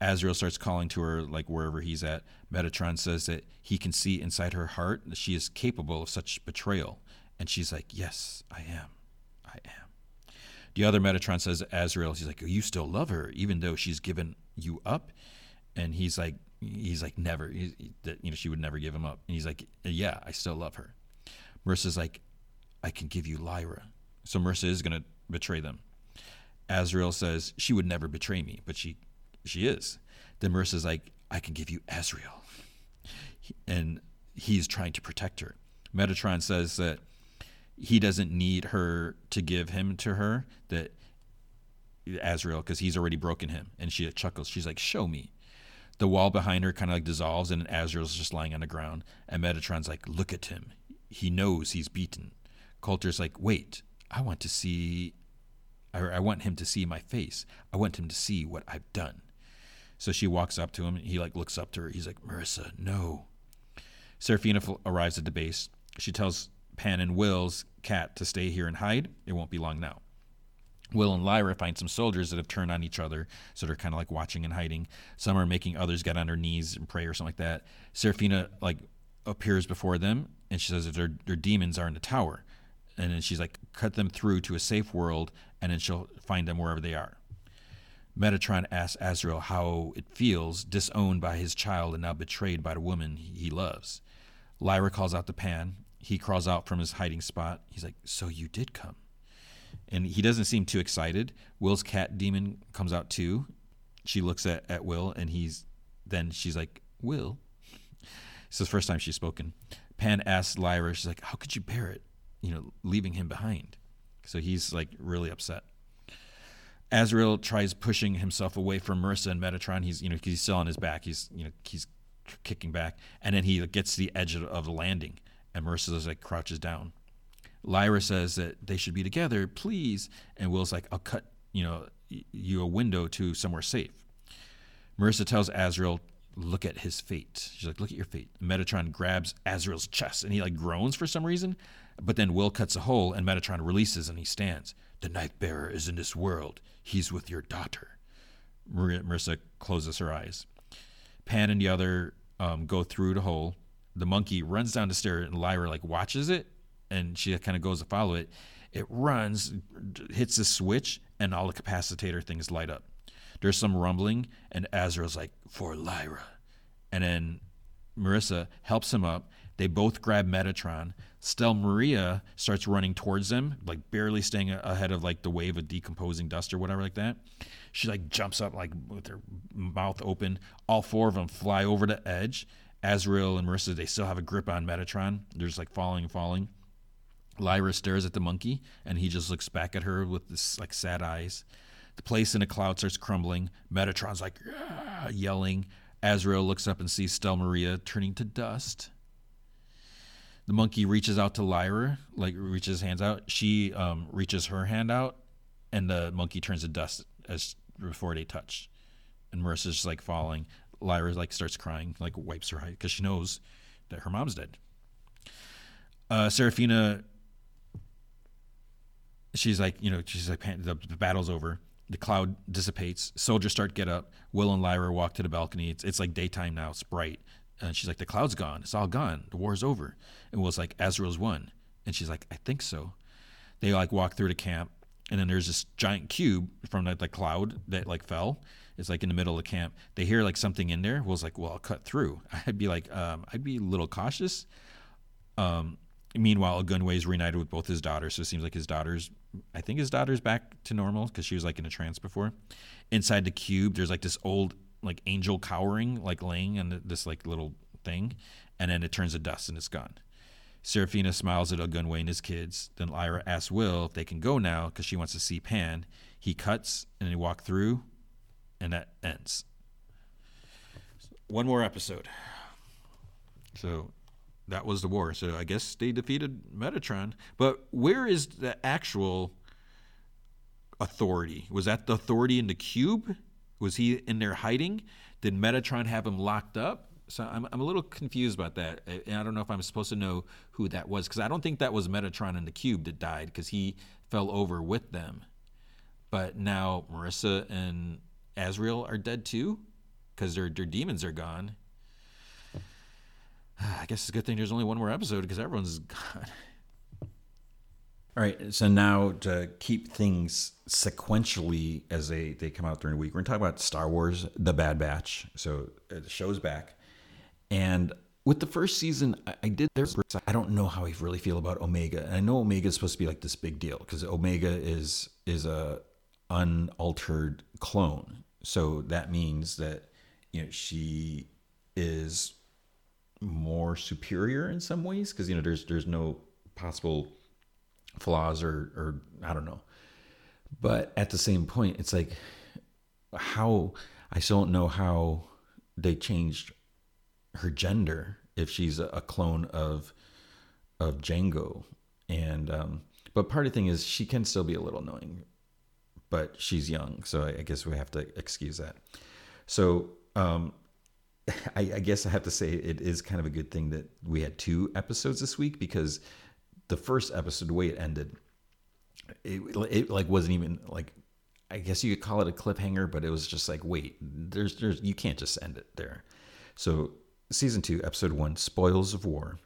Asriel starts calling to her, like wherever he's at. Metatron says that he can see inside her heart that she is capable of such betrayal. And she's like, Yes, I am. I am. The other Metatron says Asriel, he's like, You still love her, even though she's given you up? And he's like, He's like, Never. that you know, she would never give him up. And he's like, Yeah, I still love her. Marisa's like, I can give you Lyra. So Marisa is to betray them. Asriel says she would never betray me, but she she is. Then Marisa's like, I can give you Asriel, and he's trying to protect her. Metatron says that he doesn't need her to give him to her. That Asriel, because he's already broken him, and she chuckles. She's like, "Show me." The wall behind her kind of like dissolves, and Asriel's just lying on the ground. And Metatron's like, "Look at him. He knows he's beaten." Coulter's like, "Wait, I want to see I, I want him to see my face. I want him to see what I've done. So she walks up to him. He like looks up to her. He's like, Marisa, no. Serafina arrives at the base. She tells Pan and Will's cat to stay here and hide. It won't be long now. Will and Lyra find some soldiers that have turned on each other, so they're kind of like watching and hiding. Some are making others get on their knees and pray or something like that. Serafina like appears before them, and she says that their their daemons are in the tower, and then she's like cut them through to a safe world, and then she'll find them wherever they are. Metatron asks Asriel how it feels disowned by his child and now betrayed by the woman he loves. Lyra calls out to Pan. He crawls out from his hiding spot. He's like, "So you did come." and he doesn't seem too excited. Will's cat daemon comes out too. She looks at, at Will, and he's then she's like, Will. It's the first time she's spoken. Pan asks Lyra, she's like, How could you bear it? You know, leaving him behind. So he's like really upset. Asriel tries pushing himself away from Marisa and Metatron. He's you know he's still on his back. He's you know he's kicking back, and then he gets to the edge of, of the landing, and Marisa's like crouches down. Lyra says that they should be together, please. And Will's like, I'll cut, you know, you a window to somewhere safe. Marisa tells Asriel, look at his fate. She's like, look at your fate. Metatron grabs Asriel's chest and he like groans for some reason. But then Will cuts a hole and Metatron releases and he stands. The knife bearer is in this world. He's with your daughter. Marisa closes her eyes. Pan and the other um, go through the hole. The monkey runs down the stair and Lyra like watches it and she kind of goes to follow it. It runs, hits the switch, and all the capacitor things light up. There's some rumbling, and Asriel's like, for Lyra. And then Marisa helps him up. They both grab Metatron. Stelmaria starts running towards them, like barely staying ahead of like the wave of decomposing dust or whatever like that. She like jumps up like with her mouth open. All four of them fly over the edge. Asriel and Marisa, they still have a grip on Metatron. They're just like falling and falling. Lyra stares at the monkey, and he just looks back at her with this like sad eyes. The place in a cloud starts crumbling. Metatron's like yeah, yelling. Asriel looks up and sees Stelmaria turning to dust. The monkey reaches out to Lyra, like reaches hands out. She um, reaches her hand out, and the monkey turns to dust as before they touch. And Marisa's just like falling. Lyra like starts crying, like wipes her eye because she knows that her mom's dead. Uh, Serafina she's like, you know, she's like, the, the battle's over. The cloud dissipates. Soldiers start to get up. Will and Lyra walk to the balcony. It's, it's like daytime now. It's bright. And she's like, the cloud's gone. It's all gone. The war's over. And Will's like, Asriel's won. And she's like, I think so. They like walk through the camp. And then there's this giant cube from the, the cloud that like fell. It's like in the middle of the camp. They hear like something in there. Will's like, well, I'll cut through. I'd be like, um, I'd be a little cautious. Um, Meanwhile, Ogunwe is reunited with both his daughters, so it seems like his daughter's, I think his daughter's back to normal because she was like in a trance before. Inside the cube, there's like this old like angel cowering, like laying on this like little thing, and then it turns to dust and it's gone. Serafina smiles at Ogunwe and his kids. Then Lyra asks Will if they can go now because she wants to see Pan. He cuts and they walk through, and that ends. One more episode. So that was the war. So I guess they defeated Metatron. But where is the actual authority? Was that the authority in the cube? Was he in there hiding? Did Metatron have him locked up? So I'm, I'm a little confused about that. And I don't know if I'm supposed to know who that was because I don't think that was Metatron in the cube that died because he fell over with them. But now Marisa and Asriel are dead too because their, their daemons are gone. I guess it's a good thing there's only one more episode because everyone's gone. All right, so now to keep things sequentially as they, they come out during the week, we're going to talk about Star Wars The Bad Batch. So uh, the show's back. And with the first season, I, I did there's I don't know how I really feel about Omega. And I know Omega is supposed to be like this big deal because Omega is is a unaltered clone. So that means that you know she is more superior in some ways because you know there's there's no possible flaws or or I don't know. But at the same point, it's like how I still don't know how they changed her gender if she's a, clone of of Jango, and um, but part of the thing is she can still be a little annoying, but she's young, so I, guess we have to excuse that. So um, I, I, guess I have to say it is kind of a good thing that we had two episodes this week because the first episode, the way it ended, it, it like wasn't even like I guess you could call it a cliffhanger, but it was just like, wait, there's there's you can't just end it there. So season two, episode one, spoils of war.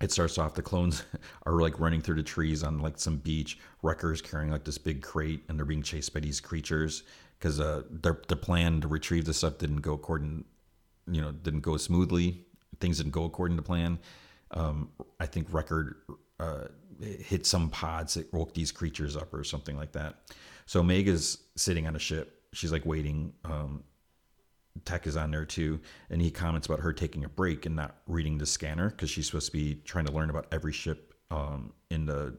It starts off the clones are like running through the trees on like some beach. Wrecker's carrying like this big crate, and they're being chased by these creatures because uh, their their plan to retrieve the stuff didn't go according, you know, didn't go smoothly. Things didn't go according to plan. Um, I think Wrecker uh, hit some pods that woke these creatures up or something like that. So Meg is sitting on a ship. She's like waiting. Um, Tech is on there too, and he comments about her taking a break and not reading the scanner because she's supposed to be trying to learn about every ship um, in the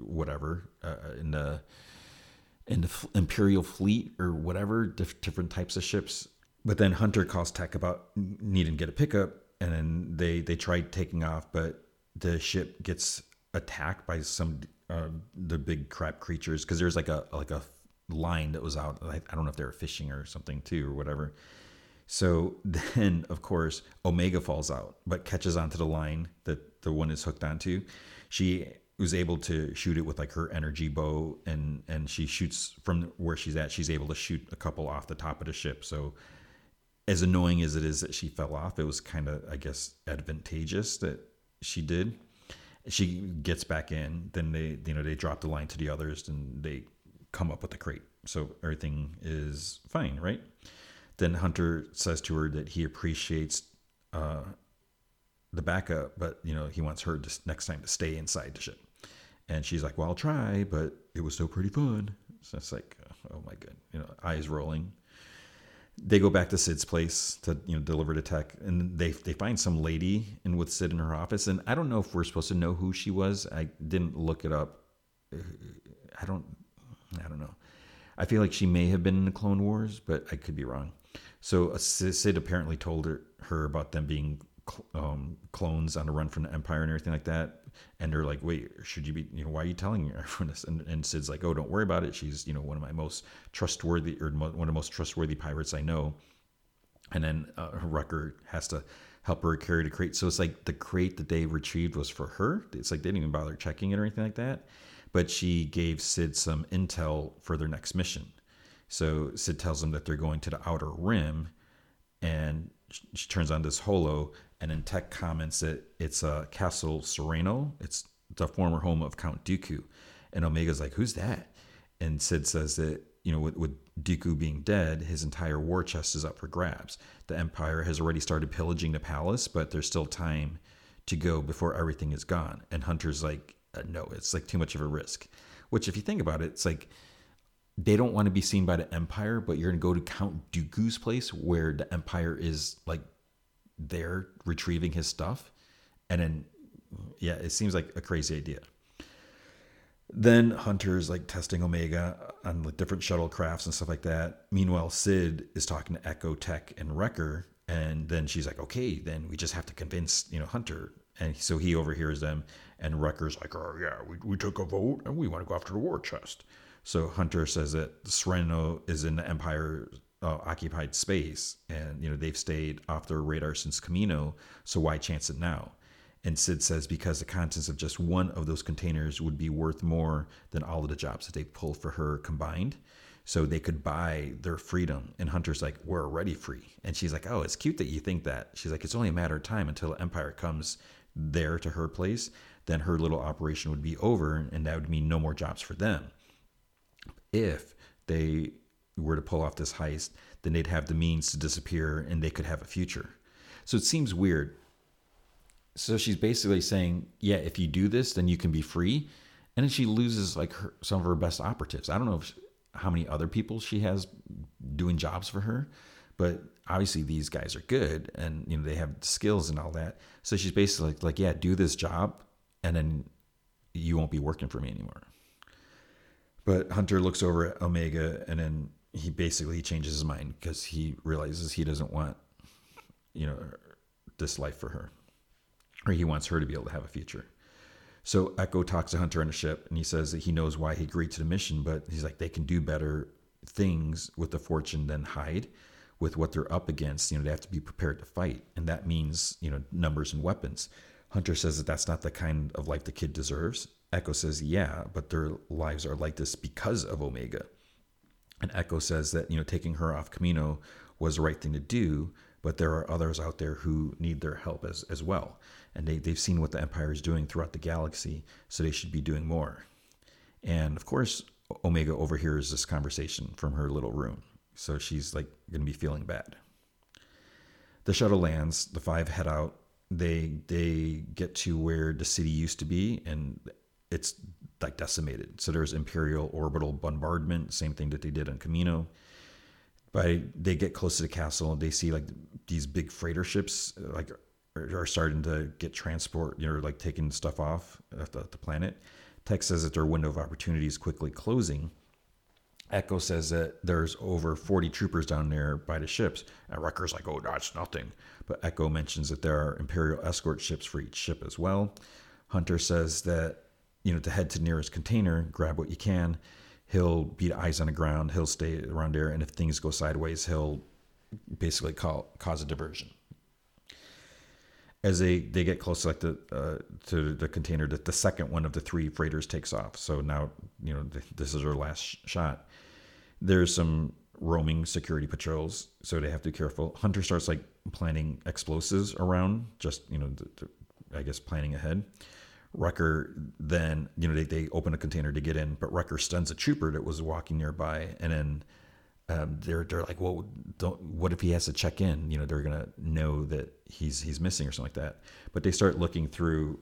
whatever uh, in the in the Imperial fleet or whatever different types of ships. But then Hunter calls Tech about needing to get a pickup, and then they they try taking off, but the ship gets attacked by some uh, the big crap creatures because there's like a like a line that was out. I, I don't know if they were fishing or something too or whatever. So then, of course, Omega falls out, but catches onto the line that the one is hooked onto. She was able to shoot it with like her energy bow, and and she shoots from where she's at. She's able to shoot a couple off the top of the ship. So, as annoying as it is that she fell off, it was kind of, I guess, advantageous that she did. She gets back in. Then they, you know, they drop the line to the others, and they come up with the crate. So everything is fine, right? Then Hunter says to her that he appreciates uh, the backup, but you know he wants her to next time to stay inside the ship. And she's like, "Well, I'll try, but it was still pretty fun." So it's like, oh my god, you know, eyes rolling. They go back to Sid's place to you know deliver the tech, and they they find some lady in with Sid in her office, and I don't know if we're supposed to know who she was. I didn't look it up. I don't, I don't know. I feel like she may have been in the Clone Wars, but I could be wrong. So uh, Sid apparently told her, her about them being um, clones on the run from the Empire and everything like that. And they're like, wait, should you be, you know, why are you telling everyone this? And, and Sid's like, oh, don't worry about it. She's, you know, one of my most trustworthy or one of the most trustworthy pirates I know. And then uh, Wrecker has to help her carry the crate. So it's like the crate that they retrieved was for her. It's like they didn't even bother checking it or anything like that. But she gave Sid some intel for their next mission. So Sid tells them that they're going to the outer rim, and she turns on this holo, and then Tech comments that it's a uh, Castle Sereno. It's the former home of Count Dooku, and Omega's like, "Who's that?" And Sid says that you know, with, with Dooku being dead, his entire war chest is up for grabs. The Empire has already started pillaging the palace, but there's still time to go before everything is gone. And Hunter's like, uh, no, it's like too much of a risk. Which, if you think about it, it's like they don't want to be seen by the Empire, but you're going to go to Count Dooku's place where the Empire is like there retrieving his stuff. And then, yeah, it seems like a crazy idea. Then Hunter's like testing Omega on like different shuttlecrafts and stuff like that. Meanwhile, Sid is talking to Echo Tech and Wrecker. And then she's like, okay, then we just have to convince, you know, Hunter. And so he overhears them. And Wrecker's like, oh, yeah, we, we took a vote and we want to go after the war chest. So Hunter says that Sereno is in the Empire uh, occupied space, and you know they've stayed off their radar since Camino. So why chance it now? And Sid says because the contents of just one of those containers would be worth more than all of the jobs that they pulled for her combined. So they could buy their freedom. And Hunter's like, we're already free. And she's like, oh, it's cute that you think that. She's like, it's only a matter of time until Empire comes there to her place. Then her little operation would be over, and that would mean no more jobs for them if they were to pull off this heist, then they'd have the means to disappear and they could have a future. So it seems weird. So she's basically saying, yeah, if you do this, then you can be free. And then she loses like her, some of her best operatives. I don't know if, how many other people she has doing jobs for her, but obviously these guys are good and you know they have skills and all that. So she's basically like, like yeah, do this job, and then you won't be working for me anymore. But Hunter looks over at Omega and then he basically changes his mind because he realizes he doesn't want, you know, this life for her. Or he wants her to be able to have a future. So Echo talks to Hunter on the ship and he says that he knows why he agreed to the mission, but he's like, they can do better things with the fortune than hide with what they're up against. You know, they have to be prepared to fight. And that means, you know, numbers and weapons. Hunter says that that's not the kind of life the kid deserves. Echo says, yeah, but their lives are like this because of Omega. And Echo says that, you know, taking her off Camino was the right thing to do, but there are others out there who need their help as, as well. And they, they've seen what the Empire is doing throughout the galaxy, so they should be doing more. And of course, Omega overhears this conversation from her little room. So she's like going to be feeling bad. The shuttle lands, the five head out. They they get to where the city used to be and it's like decimated. So there's imperial orbital bombardment, same thing that they did on Camino. By they get close to the castle, and they see like these big freighter ships like are starting to get transport, you know, like taking stuff off the, the planet. Tech says that their window of opportunity is quickly closing. Echo says that there's over 40 troopers down there by the ships. And Wrecker's like, oh, that's nothing. But Echo mentions that there are Imperial escort ships for each ship as well. Hunter says that, you know, to head to nearest container, grab what you can. He'll be eyes on the ground. He'll stay around there. And if things go sideways, he'll basically call, cause a diversion as they, they get close like the, uh, to the container, that the second one of the three freighters takes off. So now, you know, this is our last shot. There's some roaming security patrols, so they have to be careful. Hunter starts like planning explosives around, just, you know, the, the, I guess planning ahead. Wrecker then, you know, they, they open a container to get in, but Wrecker stuns a trooper that was walking nearby and then um, they're they're like, well, don't. What if he has to check in? You know, they're gonna know that he's he's missing or something like that. But they start looking through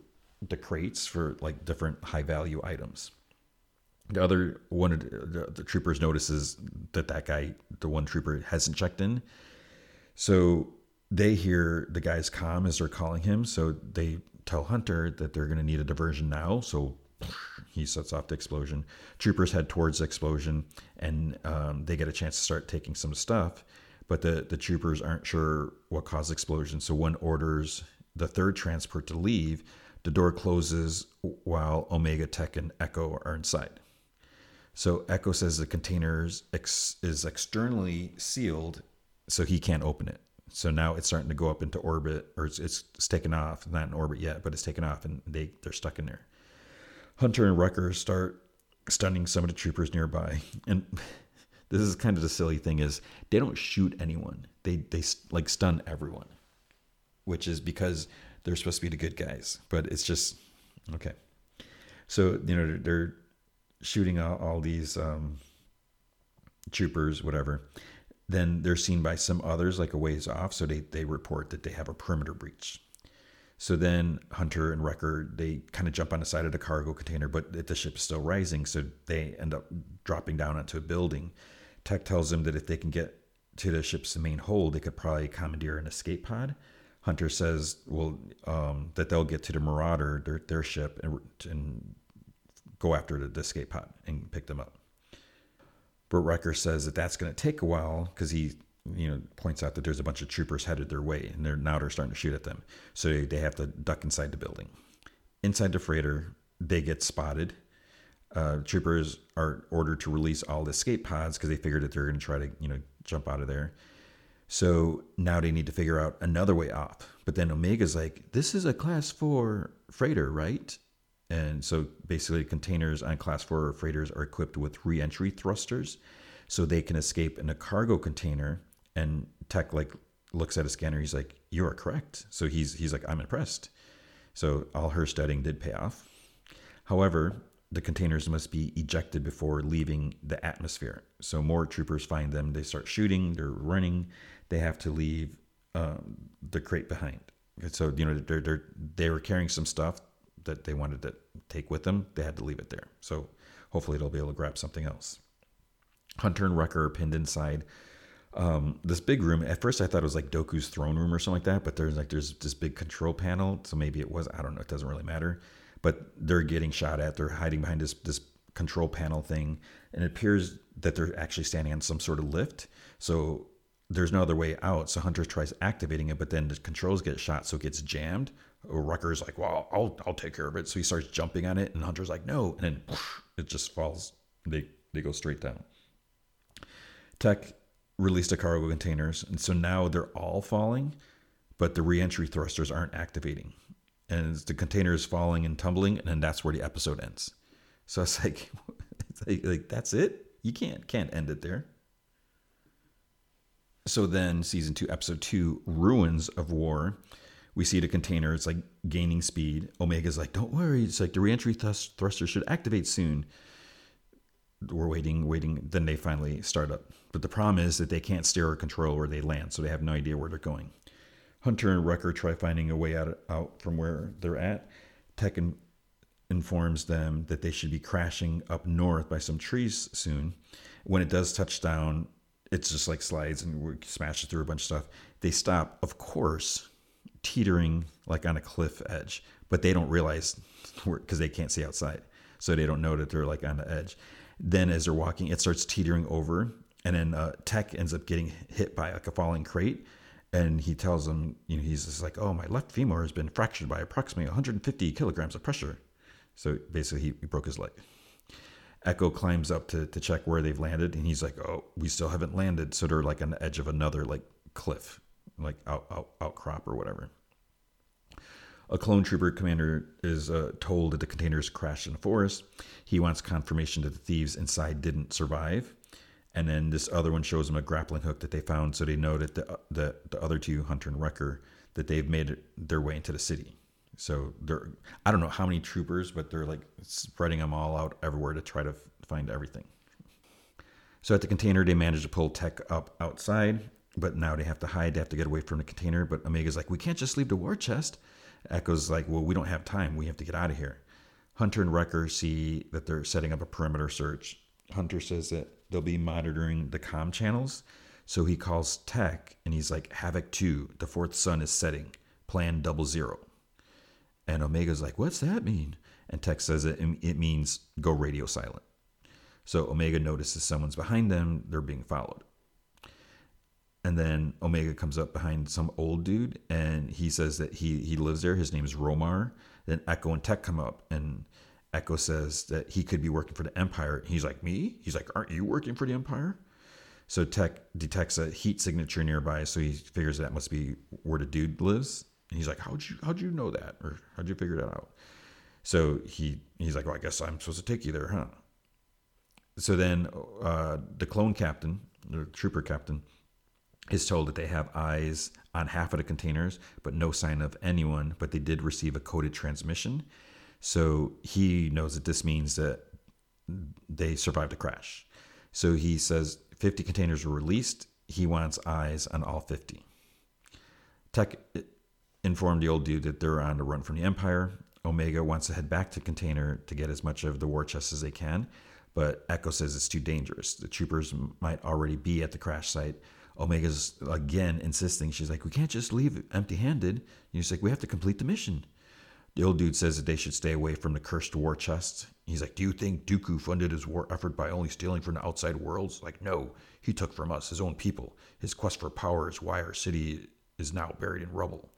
the crates for like different high value items. The other one of the, the troopers notices that that guy, the one trooper, hasn't checked in. So they hear the guy's calm as they're calling him. So they tell Hunter that they're going to need a diversion now. So he sets off the explosion. Troopers head towards the explosion, and um, they get a chance to start taking some stuff. But the, the troopers aren't sure what caused the explosion. So one orders the third transport to leave. The door closes while Omega Tech and Echo are inside. So Echo says the container ex- is externally sealed, so he can't open it. So now it's starting to go up into orbit, or it's, it's, it's taken off. Not in orbit yet, but it's taken off, and they they're stuck in there. Hunter and Wrecker start stunning some of the troopers nearby. And this is kind of the silly thing is they don't shoot anyone. They they like stun everyone, which is because they're supposed to be the good guys. But it's just okay. So you know they're, they're shooting all, all these um, troopers, whatever. Then they're seen by some others like a ways off. So they they report that they have a perimeter breach. So then Hunter and Wrecker they kind of jump on the side of the cargo container, but the ship is still rising, so they end up dropping down onto a building. Tech tells them that if they can get to the ship's main hold, they could probably commandeer an escape pod. Hunter says, well, um, that they'll get to the Marauder, their, their ship, and, and go after the, the escape pod and pick them up. But Wrecker says that that's going to take a while because he you know points out that there's a bunch of troopers headed their way and they're now they're starting to shoot at them. So they have to duck inside the building. Inside the freighter they get spotted. Uh, troopers are ordered to release all the escape pods because they figured that they're going to try to you know jump out of there. So now they need to figure out another way off but then omega's like this is a class 4 freighter right and so basically containers on class 4 freighters are equipped with re-entry thrusters so they can escape in a cargo container and Tech like looks at a scanner. He's like, "You are correct." So he's he's like, "I'm impressed." So all her studying did pay off. However, the containers must be ejected before leaving the atmosphere. So more troopers find them. They start shooting. They're running. They have to leave um, the crate behind. So you know they're, they're they were carrying some stuff that they wanted to take with them. They had to leave it there. So hopefully they'll be able to grab something else. Hunter and Wrecker are pinned inside um, this big room. At first, I thought it was like Dooku's throne room or something like that. But there's like there's this big control panel, so maybe it was. I don't know. It doesn't really matter. But they're getting shot at. They're hiding behind this this control panel thing, and it appears that they're actually standing on some sort of lift. So there's no other way out. So Hunter tries activating it, but then the controls get shot, so it gets jammed. Wrecker's like, "Well, I'll I'll take care of it." So he starts jumping on it, and Hunter's like, "No!" And then it just falls. They they go straight down. Tech released the cargo containers, and so now they're all falling, but the reentry thrusters aren't activating. and the container is falling and tumbling, and then that's where the episode ends. So it's like, it's like, like that's it. You can't can't end it there. So then, season two, episode two, ruins of war. We see the container. It's like gaining speed. Omega's like, "Don't worry." It's like the reentry thrust- thruster should activate soon. We're waiting, waiting. Then they finally start up. But the problem is that they can't steer or control where they land, so they have no idea where they're going. Hunter and Wrecker try finding a way out, out from where they're at. Tech in, informs them that they should be crashing up north by some trees soon. When it does touch down, it's just like slides and smashes through a bunch of stuff. They stop, of course, teetering like on a cliff edge, but they don't realize because they can't see outside. So they don't know that they're like on the edge. Then as they're walking, it starts teetering over, and then uh, Tech ends up getting hit by like a falling crate. And he tells them, you know, he's just like, "Oh, my left femur has been fractured by approximately 150 kilograms of pressure." So basically, he, he broke his leg. Echo climbs up to, to check where they've landed, and he's like, "Oh, we still haven't landed." So they're like on the edge of another like cliff, like out, out outcrop or whatever. A clone trooper commander is uh, told that the containers crashed in the forest. He wants confirmation that the thieves inside didn't survive, and then this other one shows him a grappling hook that they found, so they know that the the, the other two, Hunter and Wrecker, that they've made their way into the city. So they're I don't know how many troopers, but they're like spreading them all out everywhere to try to find everything. So at the container, they manage to pull Tech up outside, but now they have to hide. They have to get away from the container. But Omega's like, we can't just leave the war chest. Echo's like, well, we don't have time. We have to get out of here. Hunter and Wrecker see that they're setting up a perimeter search. Hunter says that they'll be monitoring the com channels. So he calls Tech and he's like, Havoc 2, the fourth sun is setting. Plan double zero. And Omega's like, what's that mean? And Tech says it, it means go radio silent. So Omega notices someone's behind them, they're being followed. And then Omega comes up behind some old dude and he says that he, he lives there. His name is Romar. Then Echo and Tech come up and Echo says that he could be working for the Empire. He's like, Me? He's like, Aren't you working for the Empire? So Tech detects a heat signature nearby, so he figures that must be where the dude lives. And he's like, How'd you how'd you know that? Or how'd you figure that out? So he he's like, Well, I guess I'm supposed to take you there, huh? So then uh, the clone captain, the trooper captain, is told that they have eyes on half of the containers, but no sign of anyone. But they did receive a coded transmission. So he knows that this means that they survived a crash. So he says 50 containers were released. He wants eyes on all 50. Tech informed the old dude that they're on the run from the Empire. Omega wants to head back to container to get as much of the war chest as they can, but Echo says it's too dangerous. The troopers might already be at the crash site. Omega's again insisting. She's like, we can't just leave empty handed. He's like, we have to complete the mission. The old dude says that they should stay away from the cursed war chest. He's like, Do you think Dooku funded his war effort by only stealing from the outside worlds? Like, no, he took from us, his own people. His quest for power is why our city is now buried in rubble.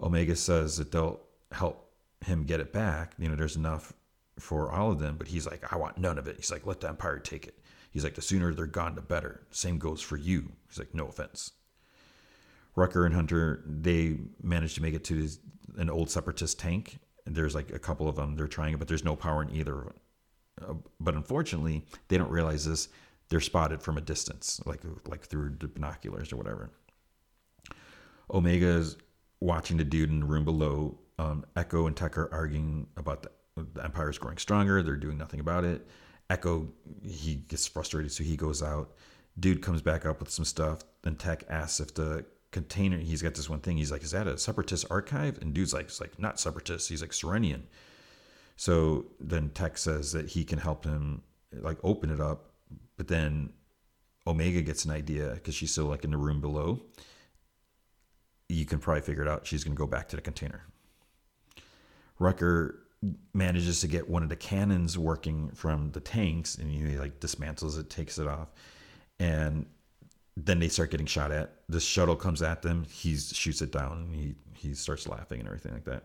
Omega says that they'll help him get it back. You know, there's enough for all of them, but he's like, I want none of it. He's like, let the Empire take it. He's like, the sooner they're gone, the better. Same goes for you. He's like, no offense. Wrecker and Hunter, they managed to make it to an old separatist tank. There's like a couple of them. They're trying it, but there's no power in either of them. Uh, but unfortunately, they don't realize this. They're spotted from a distance, like like through the binoculars or whatever. Omega's watching the dude in the room below. Um, Echo and Tucker arguing about the, the Empire is growing stronger. They're doing nothing about it. Echo, he gets frustrated, so he goes out. Dude comes back up with some stuff. Then Tech asks if the container, he's got this one thing. He's like, is that a separatist archive? And dude's like, it's like, not separatist. He's like, Serenian. So then Tech says that he can help him like open it up. But then Omega gets an idea because she's still like in the room below you can probably figure it out. She's going to go back to the container. Wrecker manages to get one of the cannons working from the tanks, and he like dismantles it, takes it off, and then they start getting shot at. The shuttle comes at them. He shoots it down, and he he starts laughing and everything like that.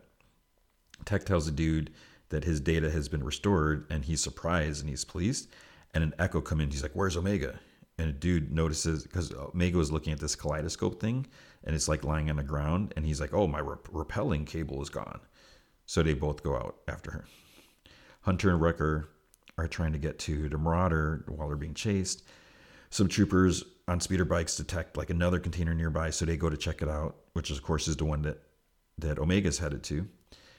Tech tells the dude that his data has been restored, and he's surprised and he's pleased. And an Echo come in. He's like, "Where's Omega?" and a dude notices because Omega was looking at this kaleidoscope thing, and it's like lying on the ground, and he's like, "Oh, my rep- repelling cable is gone." So they both go out after her. Hunter and Wrecker are trying to get to the Marauder while they're being chased. Some troopers on speeder bikes detect like another container nearby, so they go to check it out, which of course is the one that that Omega's headed to.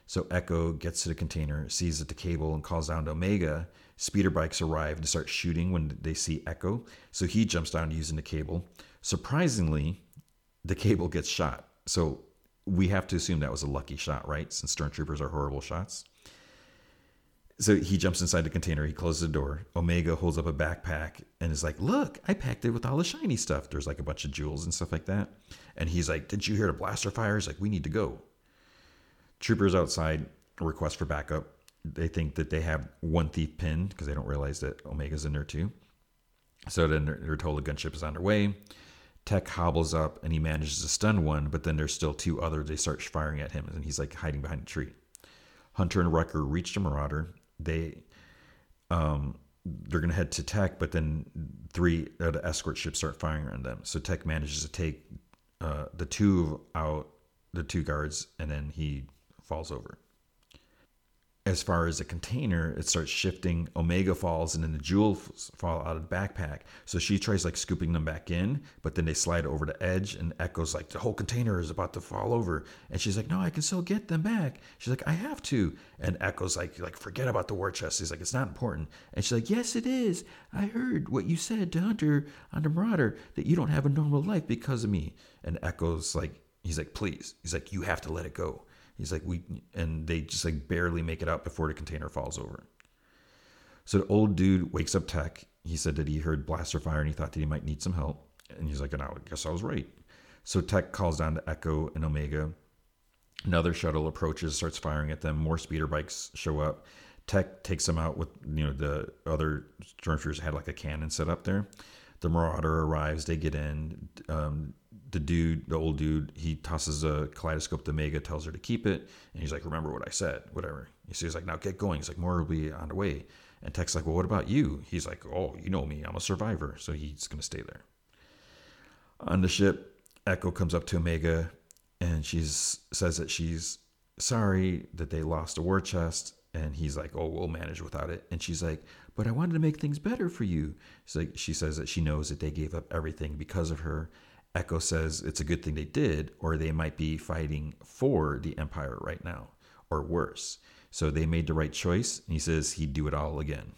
So Echo gets to the container, sees that the cable, and calls down to Omega. Speeder bikes arrive and start shooting when they see Echo. So he jumps down using the cable. Surprisingly, the cable gets shot. So we have to assume that was a lucky shot, right? Since stormtroopers are horrible shots. So he jumps inside the container. He closes the door. Omega holds up a backpack and is like, "Look, I packed it with all the shiny stuff. There's like a bunch of jewels and stuff like that." And he's like, "Did you hear the blaster fires? Like, we need to go." Troopers outside request for backup. They think that they have one thief pinned because they don't realize that Omega's in there too. So then they're, they're told the gunship is on their way. Tech hobbles up and he manages to stun one, but then there's still two others. They start firing at him and he's like hiding behind a tree. Hunter and Wrecker reach the Marauder. They um, they're gonna head to Tech, but then three of the escort ships start firing on them. So Tech manages to take uh, the two out, the two guards, and then he falls over. As far as the container, it starts shifting. Omega falls, and then the jewels fall out of the backpack. So she tries like scooping them back in, but then they slide over the edge, and Echo's like, the whole container is about to fall over. And she's like, no, I can still get them back. She's like, I have to. And Echo's like, like forget about the war chest. He's like, it's not important. And she's like, yes, it is. I heard what you said to Hunter on the Marauder that you don't have a normal life because of me. And Echo's like, he's like, please. He's like, you have to let it go. He's like, we, and they just like barely make it out before the container falls over. So the old dude wakes up Tech. He said that he heard blaster fire and he thought that he might need some help. And he's like, and I guess I was right. So Tech calls down to Echo and Omega. Another shuttle approaches, starts firing at them. More speeder bikes show up. Tech takes them out with, you know, the other stormtroopers had like a cannon set up there. The Marauder arrives. They get in. Um, the dude, the old dude, he tosses a kaleidoscope to Omega, tells her to keep it, and he's like, "Remember what I said, whatever." He's like, "Now get going." He's like, "More will be on the way." And Tech's like, "Well, what about you?" He's like, "Oh, you know me, I'm a survivor," so he's gonna stay there. On the ship, Echo comes up to Omega, and she's says that she's sorry that they lost a war chest, and he's like, "Oh, we'll manage without it." And she's like, "But I wanted to make things better for you." She's like, she says that she knows that they gave up everything because of her, Echo says it's a good thing they did, or they might be fighting for the Empire right now, or worse. So they made the right choice, and he says he'd do it all again.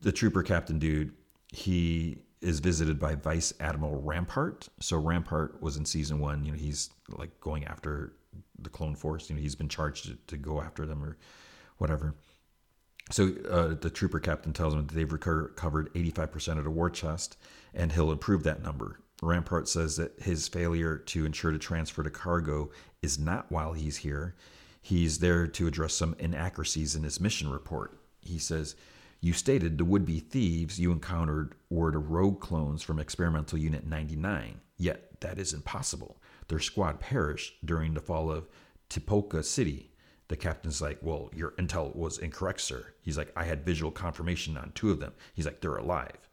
The trooper captain dude, he is visited by Vice Admiral Rampart. So Rampart was in season one. You know, he's like going after the clone force. You know, he's been charged to, to go after them or whatever. So uh, the trooper captain tells him that they've recovered 85% of the war chest, and he'll improve that number. Rampart says that his failure to ensure the transfer to cargo is not while he's here. He's there to address some inaccuracies in his mission report. He says, You stated the would be thieves you encountered were the rogue clones from Experimental Unit 99, yet that is impossible. Their squad perished during the fall of Tipoca City. The captain's like, Well, your intel was incorrect, sir. He's like, I had visual confirmation on two of them. He's like, They're alive.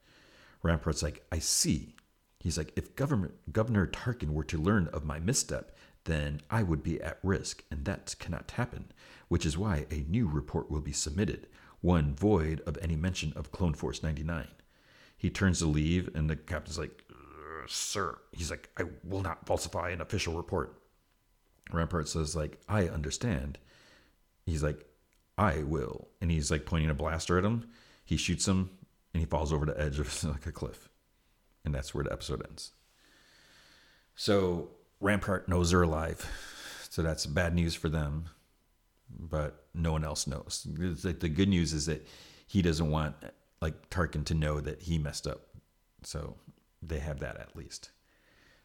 Rampart's like, I see. He's like, If government, Governor Tarkin were to learn of my misstep, then I would be at risk, and that cannot happen, which is why a new report will be submitted, one void of any mention of Clone Force 99. He turns to leave, and the captain's like, Sir, he's like, I will not falsify an official report. Rampart says, like, I understand. He's like, I will. And he's like pointing a blaster at him. He shoots him and he falls over the edge of like a cliff. And that's where the episode ends. So Rampart knows they're alive. So that's bad news for them. But no one else knows. Like the good news is that he doesn't want like Tarkin to know that he messed up. So they have that at least.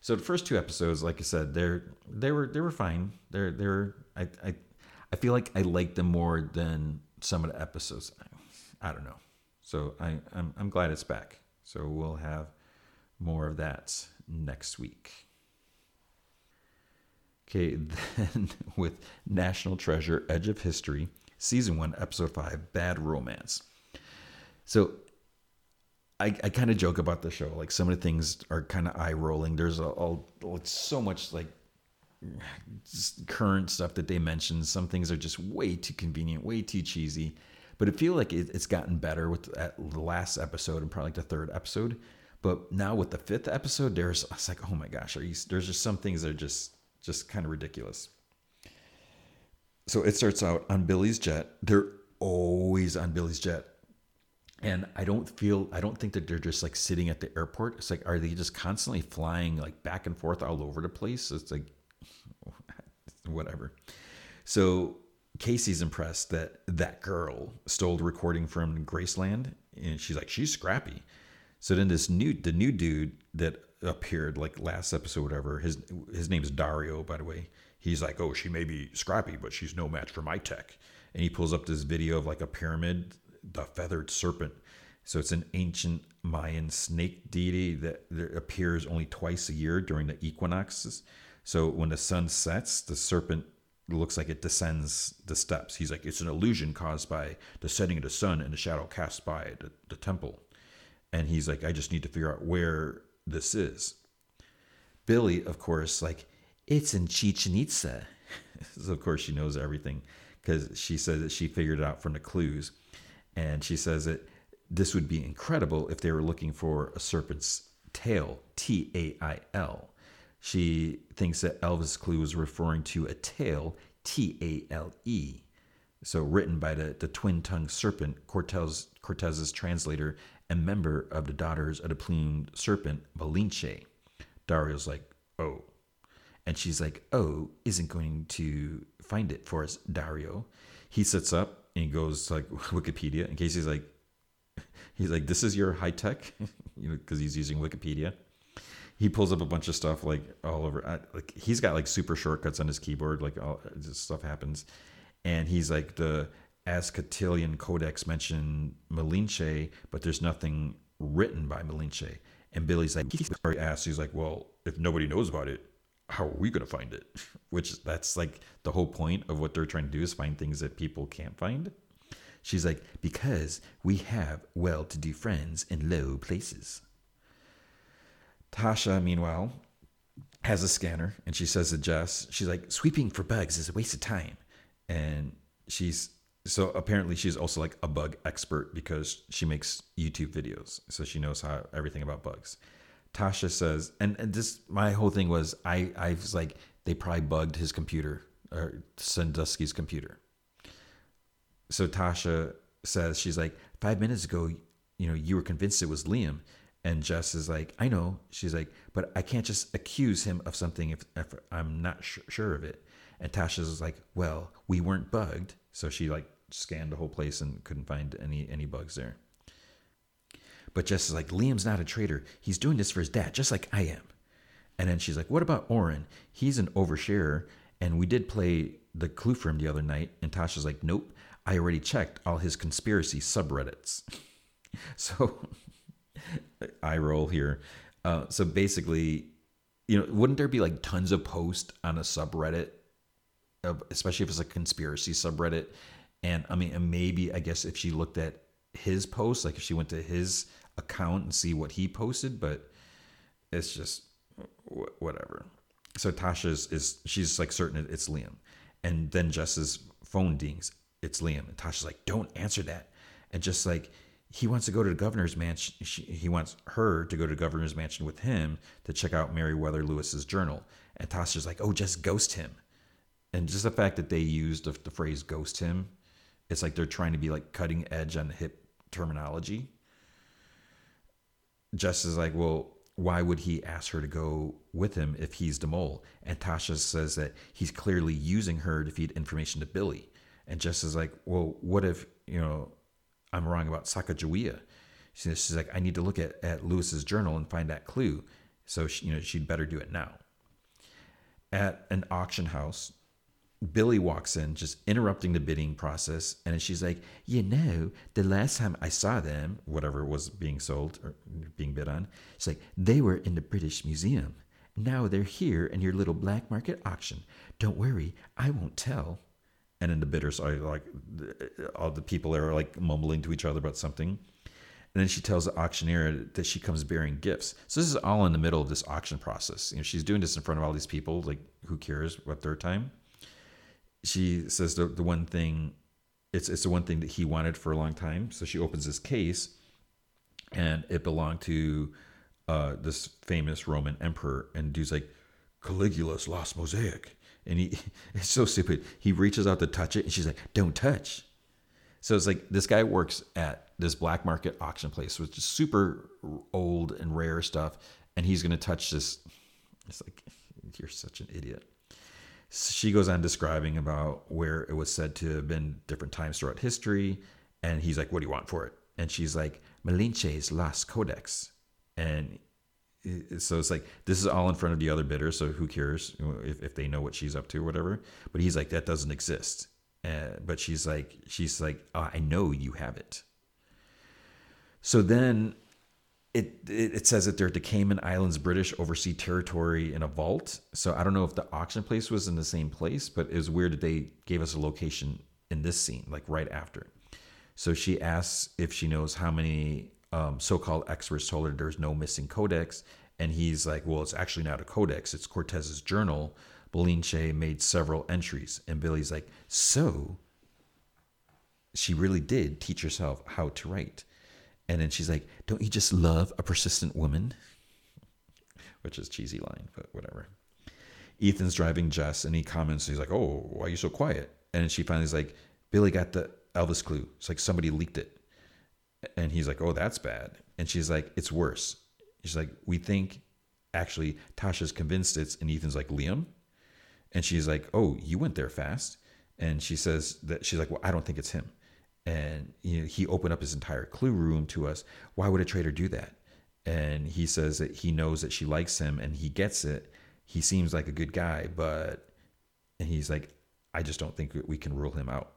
So the first two episodes, like I said, they're they were they were fine. They're they're I I I feel like I like them more than some of the episodes. I don't know. So I, I'm, I'm glad it's back. So we'll have more of that next week. Okay, then with National Treasure Edge of History, Season 1, Episode 5, Bad Romance. So I, I kind of joke about the show. Like some of the things are kind of eye rolling. There's a, a so much like current stuff that they mentioned. Some things are just way too convenient, way too cheesy. But I feel like it, it's gotten better with the last episode and probably like the third episode. But now with the fifth episode, there's I was like, oh my gosh, you? There's just some things that are just just kind of ridiculous. So it starts out on Billie's jet. They're always on Billie's jet. And I don't feel, I don't think that they're just like sitting at the airport. It's like, are they just constantly flying like back and forth all over the place? It's like, whatever. So Casey's impressed that that girl stole the recording from Graceland, and she's like, she's scrappy. So then this new, the new dude that appeared like last episode, whatever. His his name's Dario, by the way. He's like, oh, she may be scrappy, but she's no match for my tech. And he pulls up this video of like a pyramid, the feathered serpent. So it's an ancient Mayan snake deity that appears only twice a year during the equinoxes. So when the sun sets, the serpent looks like it descends the steps. He's like, it's an illusion caused by the setting of the sun and the shadow cast by the, the temple. And he's like, I just need to figure out where this is. Billie, of course, like, it's in Chichen Itza. so, of course, she knows everything because she says that she figured it out from the clues. And she says that this would be incredible if they were looking for a serpent's tail, T A I L. She thinks that Elvis clue is referring to a tail, T A L E. So written by the, the twin-tongued serpent, Cortez, Cortez's translator and member of the Daughters of the Plumed Serpent, Malinche. Dario's like, oh. And she's like, oh, isn't going to find it for us, Dario. He sits up and he goes to like Wikipedia in case he's like, he's like, this is your high tech, you know, because he's using Wikipedia he pulls up a bunch of stuff like all over. Uh, like he's got like super shortcuts on his keyboard. Like all uh, this stuff happens, and he's like the Azcatitlan Codex mentioned Malinche, but there's nothing written by Malinche. And Billie's like, he asks, he's like, well, if nobody knows about it, how are we going to find it? Which that's like the whole point of what they're trying to do is find things that people can't find. She's like, because we have well to do friends in low places. Tasha, meanwhile, has a scanner and she says to Jess, she's like, sweeping for bugs is a waste of time. And she's so apparently she's also like a bug expert because she makes YouTube videos. So she knows how everything about bugs. Tasha says, and, and this my whole thing was I I was like, they probably bugged his computer or Sadusky's computer. So Tasha says, she's like, five minutes ago, you know, you were convinced it was Liam. And Jess is like, I know. She's like, but I can't just accuse him of something if, if I'm not sh- sure of it. And Tasha's like, well, we weren't bugged. So she like scanned the whole place and couldn't find any any bugs there. But Jess is like, Liam's not a traitor. He's doing this for his dad, just like I am. And then she's like, what about Oren? He's an oversharer. And we did play the clue for him the other night. And Tasha's like, nope. I already checked all his conspiracy subreddits. so eye roll here. Uh, so basically, you know, wouldn't there be like tons of posts on a subreddit, of, especially if it's a conspiracy subreddit? And I mean, and maybe I guess if she looked at his post, like if she went to his account and see what he posted, but it's just whatever. So Tasha's is she's like certain it's Liam, and then Jess's phone dings. It's Liam, and Tasha's like, "Don't answer that," and just like he wants to go to the governor's mansion. he wants her to go to the governor's mansion with him to check out Meriwether Lewis's journal. And Tasha's like, oh, just ghost him. And just the fact that they used the, the phrase ghost him, it's like they're trying to be like cutting edge on hip terminology. Jess is like, well, why would he ask her to go with him if he's the mole? And Tasha says that he's clearly using her to feed information to Billie. And Jess is like, well, what if, you know, I'm wrong about Sacagawea. She's like, I need to look at, at Lewis's journal and find that clue. So, she, you know, she'd better do it now. At an auction house, Billie walks in, just interrupting the bidding process. And she's like, You know, the last time I saw them, whatever was being sold or being bid on, she's like, They were in the British Museum. Now they're here in your little black market auction. Don't worry, I won't tell and then the bidders are like all the people are like mumbling to each other about something. And And then she tells the auctioneer that she comes bearing gifts. So this is all in the middle of this auction process. You know, she's doing this in front of all these people. Like, who cares? What third time? She says the, the one thing, it's it's the one thing that he wanted for a long time. So she opens this case, and it belonged to uh, this famous Roman emperor. And dude's like, Caligula's lost mosaic. And he, it's so stupid. He reaches out to touch it, and she's like, "Don't touch." So it's like this guy works at this black market auction place, which is super old and rare stuff, and he's going to touch this. It's like you're such an idiot. So she goes on describing about where it was said to have been different times throughout history, and he's like, "What do you want for it?" And she's like, "Malinche's lost codex," and so it's like this is all in front of the other bidder so who cares if, if they know what she's up to or whatever. But he's like that doesn't exist. Uh, but she's like she's like oh, i know you have it. So then it, it, it says that they're the cayman islands british overseas territory in a vault. So i don't know if the auction place was in the same place but it was weird that they gave us a location in this scene like right after. So she asks if she knows how many um, so-called experts told her there's no missing codex, and he's like, "Well, it's actually not a codex; it's Cortez's journal." Malinche made several entries, and Billie's like, "So, she really did teach herself how to write." And then she's like, "Don't you just love a persistent woman?" Which is cheesy line, but whatever. Ethan's driving Jess, and he comments, he's like, "Oh, why are you so quiet?" And then she finally is like, "Billy got the Elvis clue. It's like somebody leaked it." And he's like, "Oh, that's bad." And she's like, "It's worse." She's like, "We think actually Tasha's convinced it's." And Ethan's like, "Liam," and she's like, "Oh, you went there fast." And she says that she's like, "Well, I don't think it's him." And you know, he opened up his entire clue room to us. Why would a traitor do that? And he says that he knows that she likes him and he gets it. He seems like a good guy, but and he's like, I just don't think we can rule him out.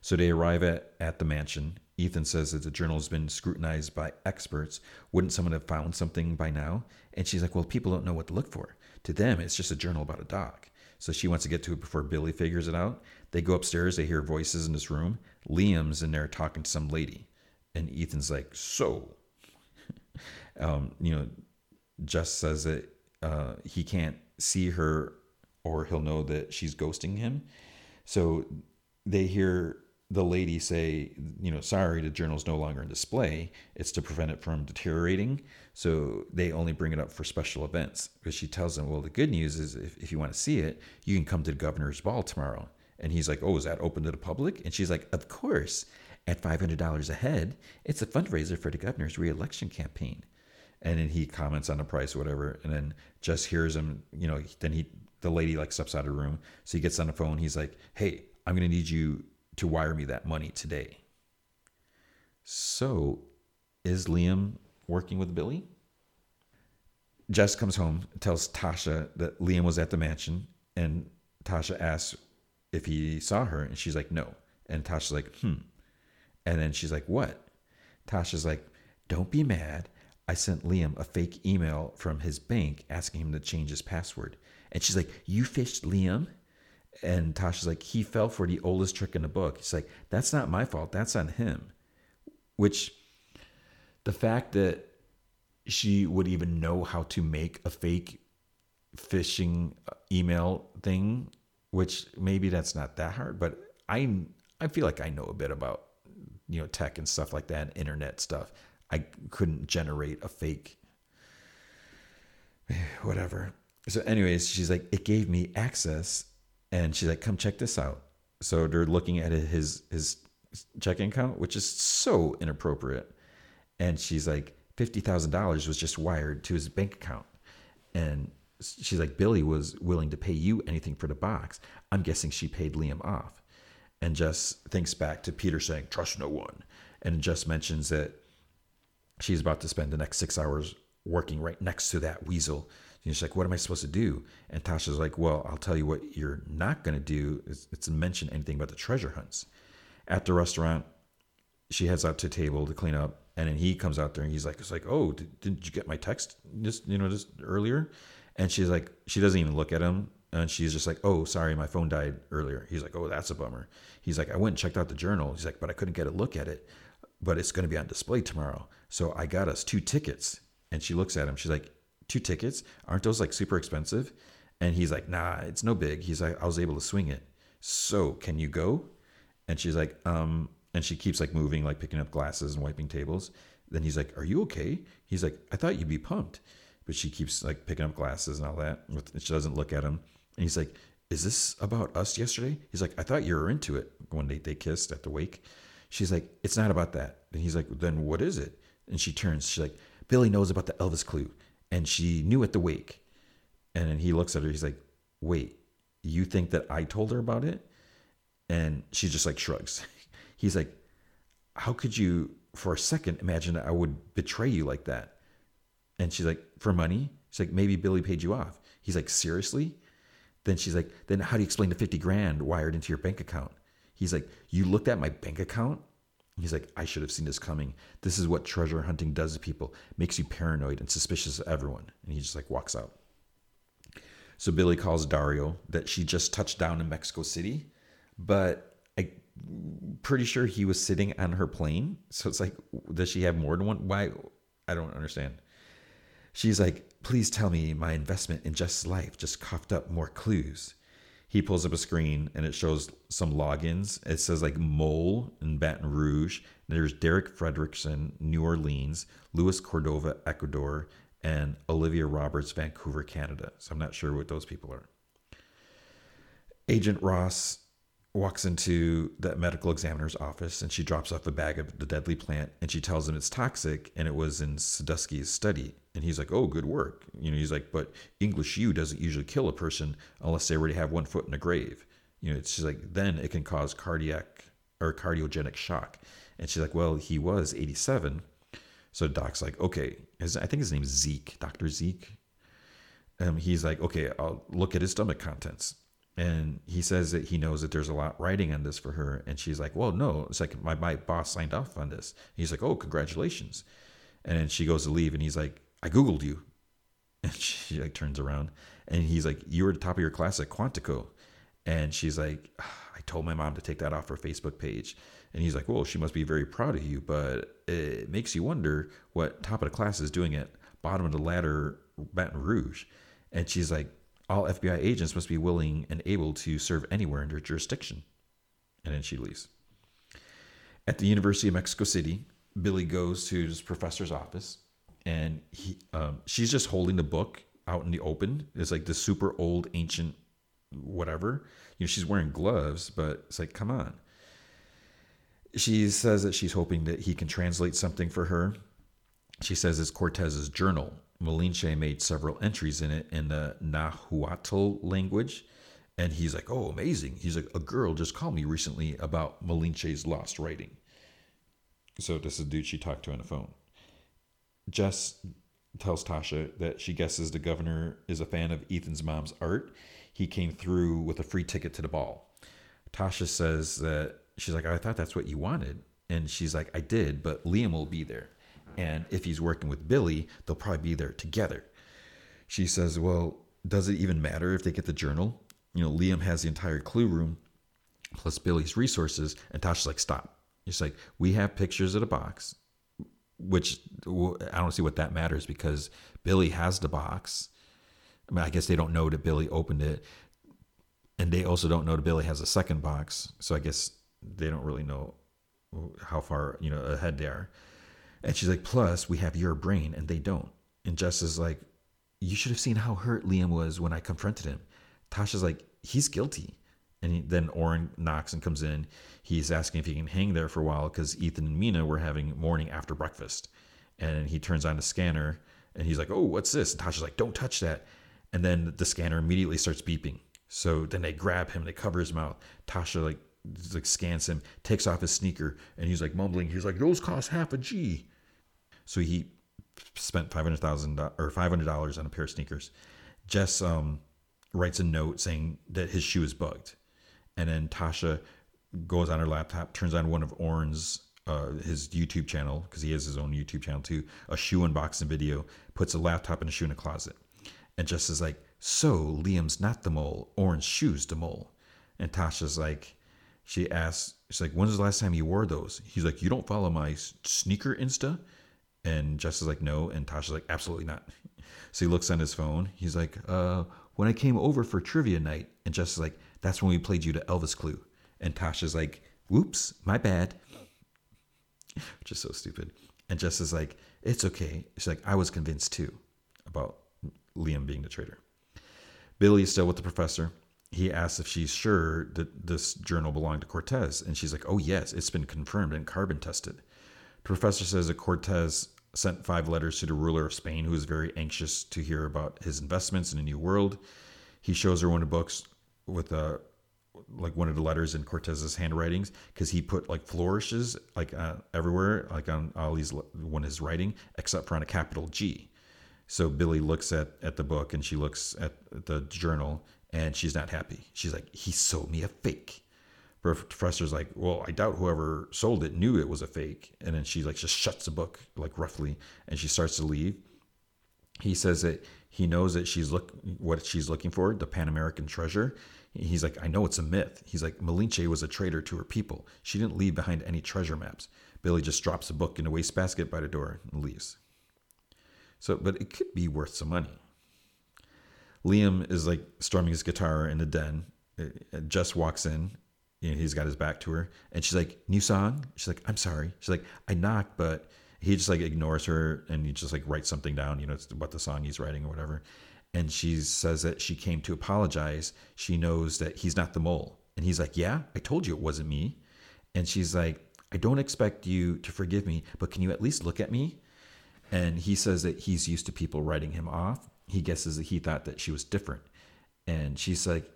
So they arrive at, at the mansion. Ethan says that the journal has been scrutinized by experts. Wouldn't someone have found something by now? And she's like, Well, people don't know what to look for. To them, it's just a journal about a dog. So she wants to get to it before Billie figures it out. They go upstairs, they hear voices in this room. Liam's in there talking to some lady. And Ethan's like, So, um, you know, Jess says that uh, he can't see her or he'll know that she's ghosting him. So they hear the lady say, you know, sorry, the journal's no longer in display. It's to prevent it from deteriorating. So they only bring it up for special events But she tells them, well, the good news is if, if you want to see it, you can come to the governor's ball tomorrow. And he's like, oh, is that open to the public? And she's like, of course. At $500 a head, it's a fundraiser for the governor's reelection campaign. And then he comments on the price, whatever. And then just hears him, you know, then he, the lady like steps out of the room. So he gets on the phone. He's like, hey, I'm going to need you to wire me that money today. So, is Liam working with Billie? Jess comes home, tells Tasha that Liam was at the mansion, and Tasha asks if he saw her, and she's like, no. And Tasha's like, hmm. And then she's like, what? Tasha's like, don't be mad. I sent Liam a fake email from his bank asking him to change his password. And she's like, you phished Liam? And Tasha's like, he fell for the oldest trick in the book. He's like, that's not my fault. That's on him. Which the fact that she would even know how to make a fake phishing uh, email thing, which maybe that's not that hard, but I I feel like I know a bit about you know tech and stuff like that, and internet stuff. I couldn't generate a fake whatever. So anyways, she's like it gave me access and she's like, "Come check this out." So they're looking at his his checking account, which is so inappropriate. And she's like, fifty thousand dollars was just wired to his bank account, and she's like, Billie was willing to pay you anything for the box. I'm guessing she paid Liam off. And Jess thinks back to Peter saying, "Trust no one," and Jess mentions that she's about to spend the next six hours working right next to that weasel and she's like, what am I supposed to do? And Tasha's like, well, I'll tell you what you're not going to do it's to mention anything about the treasure hunts. At the restaurant, she heads out to table to clean up. And then he comes out there and he's like, it's like, oh, did, didn't you get my text just, you know, just earlier? And she's like, she doesn't even look at him. And she's just like, oh, sorry, my phone died earlier. He's like, oh, that's a bummer. He's like, I went and checked out the journal. He's like, but I couldn't get a look at it. but it's going to be on display tomorrow. So I got us two tickets. And she looks at him. She's like, two tickets? Aren't those like super expensive? And he's like, nah, it's no big. He's like, I was able to swing it. So can you go? And she's like, um, and she keeps like moving, like picking up glasses and wiping tables. Then he's like, are you okay? He's like, I thought you'd be pumped. But she keeps like picking up glasses and all that. She doesn't look at him. And he's like, is this about us yesterday? He's like, I thought you were into it when they, they kissed at the wake. She's like, it's not about that. And he's like, then what is it? And she turns, she's like, Billie knows about the Elvis clue. And she knew at the wake. And then he looks at her, he's like, wait, you think that I told her about it? And she just like shrugs. He's like, how could you for a second imagine that I would betray you like that? And she's like, for money? She's like, maybe Billy paid you off. He's like, seriously? Then she's like, then how do you explain the 50 grand wired into your bank account? He's like, you looked at my bank account? He's like, I should have seen this coming. This is what treasure hunting does to people. Makes you paranoid and suspicious of everyone. And he just like walks out. So Billy calls Dario that she just touched down in Mexico City, but I pretty sure he was sitting on her plane. So it's like, does she have more than one? Why? I don't understand. She's like, please tell me my investment in Just Life just coughed up more clues. He pulls up a screen and it shows some logins. It says like Mole in Baton Rouge. There's Derek Fredrickson, New Orleans, Luis Cordova, Ecuador, and Olivia Roberts, Vancouver, Canada. So I'm not sure what those people are. Agent Ross walks into the medical examiner's office and she drops off a bag of the deadly plant and she tells him it's toxic and it was in Sadusky's study. And he's like, Oh, good work. You know, he's like, But English yew doesn't usually kill a person unless they already have one foot in a grave. You know, it's just like, then it can cause cardiac or cardiogenic shock. And she's like, Well, he was 87. So Doc's like, okay, his, I think his name's Zeke, Dr. Zeke. Um, he's like, okay, I'll look at his stomach contents. And he says that he knows that there's a lot writing on this for her. And she's like, well, no, it's like my, my boss signed off on this. And he's like, oh, congratulations. And then she goes to leave and he's like, I Googled you. And she like turns around and he's like, you were the top of your class at Quantico. And she's like, ah, I told my mom to take that off her Facebook page. And he's like, well, she must be very proud of you, but it makes you wonder what top of the class is doing at bottom of the ladder Baton Rouge. And she's like, all FBI agents must be willing and able to serve anywhere their jurisdiction. And then she leaves. At the University of Mexico City, Billy goes to his professor's office, and he, um, she's just holding the book out in the open. It's like the super old, ancient, whatever. You know, she's wearing gloves, but it's like, come on. She says that she's hoping that he can translate something for her. She says it's Cortez's journal. Malinche made several entries in it in the Nahuatl language. And he's like, oh, amazing. He's like, a girl just called me recently about Malinche's lost writing. So this is dude she talked to on the phone. Jess tells Tasha that she guesses the governor is a fan of Ethan's mom's art. He came through with a free ticket to the ball. Tasha says that she's like, I thought that's what you wanted. And she's like, I did, but Liam will be there. And if he's working with Billy, they'll probably be there together. She says, Well, does it even matter if they get the journal? You know, Liam has the entire clue room plus Billy's resources. And Tasha's like, Stop. It's like, We have pictures of the box, which I don't see what that matters because Billy has the box. I mean, I guess they don't know that Billy opened it. And they also don't know that Billy has a second box. So I guess they don't really know how far you know ahead they are. And she's like, plus we have your brain and they don't. And Jess is like, you should have seen how hurt Liam was when I confronted him. Tasha's like, he's guilty. And he, then Oren knocks and comes in. He's asking if he can hang there for a while because Ethan and Mina were having morning after breakfast. And he turns on the scanner and he's like, oh, what's this? And Tasha's like, don't touch that. And then the scanner immediately starts beeping. So then they grab him, they cover his mouth. Tasha like like scans him, takes off his sneaker, and he's like mumbling. He's like, "Those cost half a G." So he spent five hundred thousand or five hundred dollars on a pair of sneakers. Jess um, writes a note saying that his shoe is bugged, and then Tasha goes on her laptop, turns on one of Oren's uh, his YouTube channel because he has his own YouTube channel too, a shoe unboxing video, puts a laptop and a shoe in a closet, and Jess is like, "So Liam's not the mole, Oren's shoe's the mole," and Tasha's like She asks, she's like, when's the last time you wore those? He's like, you don't follow my sneaker Insta? And Jess is like, no. And Tasha's like, absolutely not. So he looks on his phone. He's like, uh, when I came over for trivia night. And Jess is like, that's when we played you to Elvis Clue. And Tasha's like, whoops, my bad. Which is so stupid. And Jess is like, it's okay. She's like, I was convinced too about Liam being the traitor. Billy's still with the professor. He asks if she's sure that this journal belonged to Cortez. And she's like, oh, yes, it's been confirmed and carbon tested. Professor says that Cortez sent five letters to the ruler of Spain, who is very anxious to hear about his investments in a new world. He shows her one of the books with a like one of the letters in Cortez's handwritings because he put like flourishes like uh, everywhere, like on all these when his writing, except for on a capital G. So Billy looks at at the book and she looks at the journal and she's not happy. She's like, he sold me a fake professor's like, well, I doubt whoever sold it knew it was a fake. And then she like just shuts the book like roughly, and she starts to leave. He says that he knows that she's look what she's looking for, the Pan American treasure. He's like, I know it's a myth. He's like, Malinche was a traitor to her people. She didn't leave behind any treasure maps. Billy just drops the book in a wastebasket by the door and leaves. So, but it could be worth some money. Liam is like strumming his guitar in the den. Jess walks in you know, he's got his back to her, and she's like, "New song." She's like, "I'm sorry." She's like, "I knocked," but he just like ignores her, and he just like writes something down, you know, it's what the song he's writing or whatever. And she says that she came to apologize. She knows that he's not the mole, and he's like, "Yeah, I told you it wasn't me." And she's like, "I don't expect you to forgive me, but can you at least look at me?" And he says that he's used to people writing him off. He guesses that he thought that she was different, and she's like,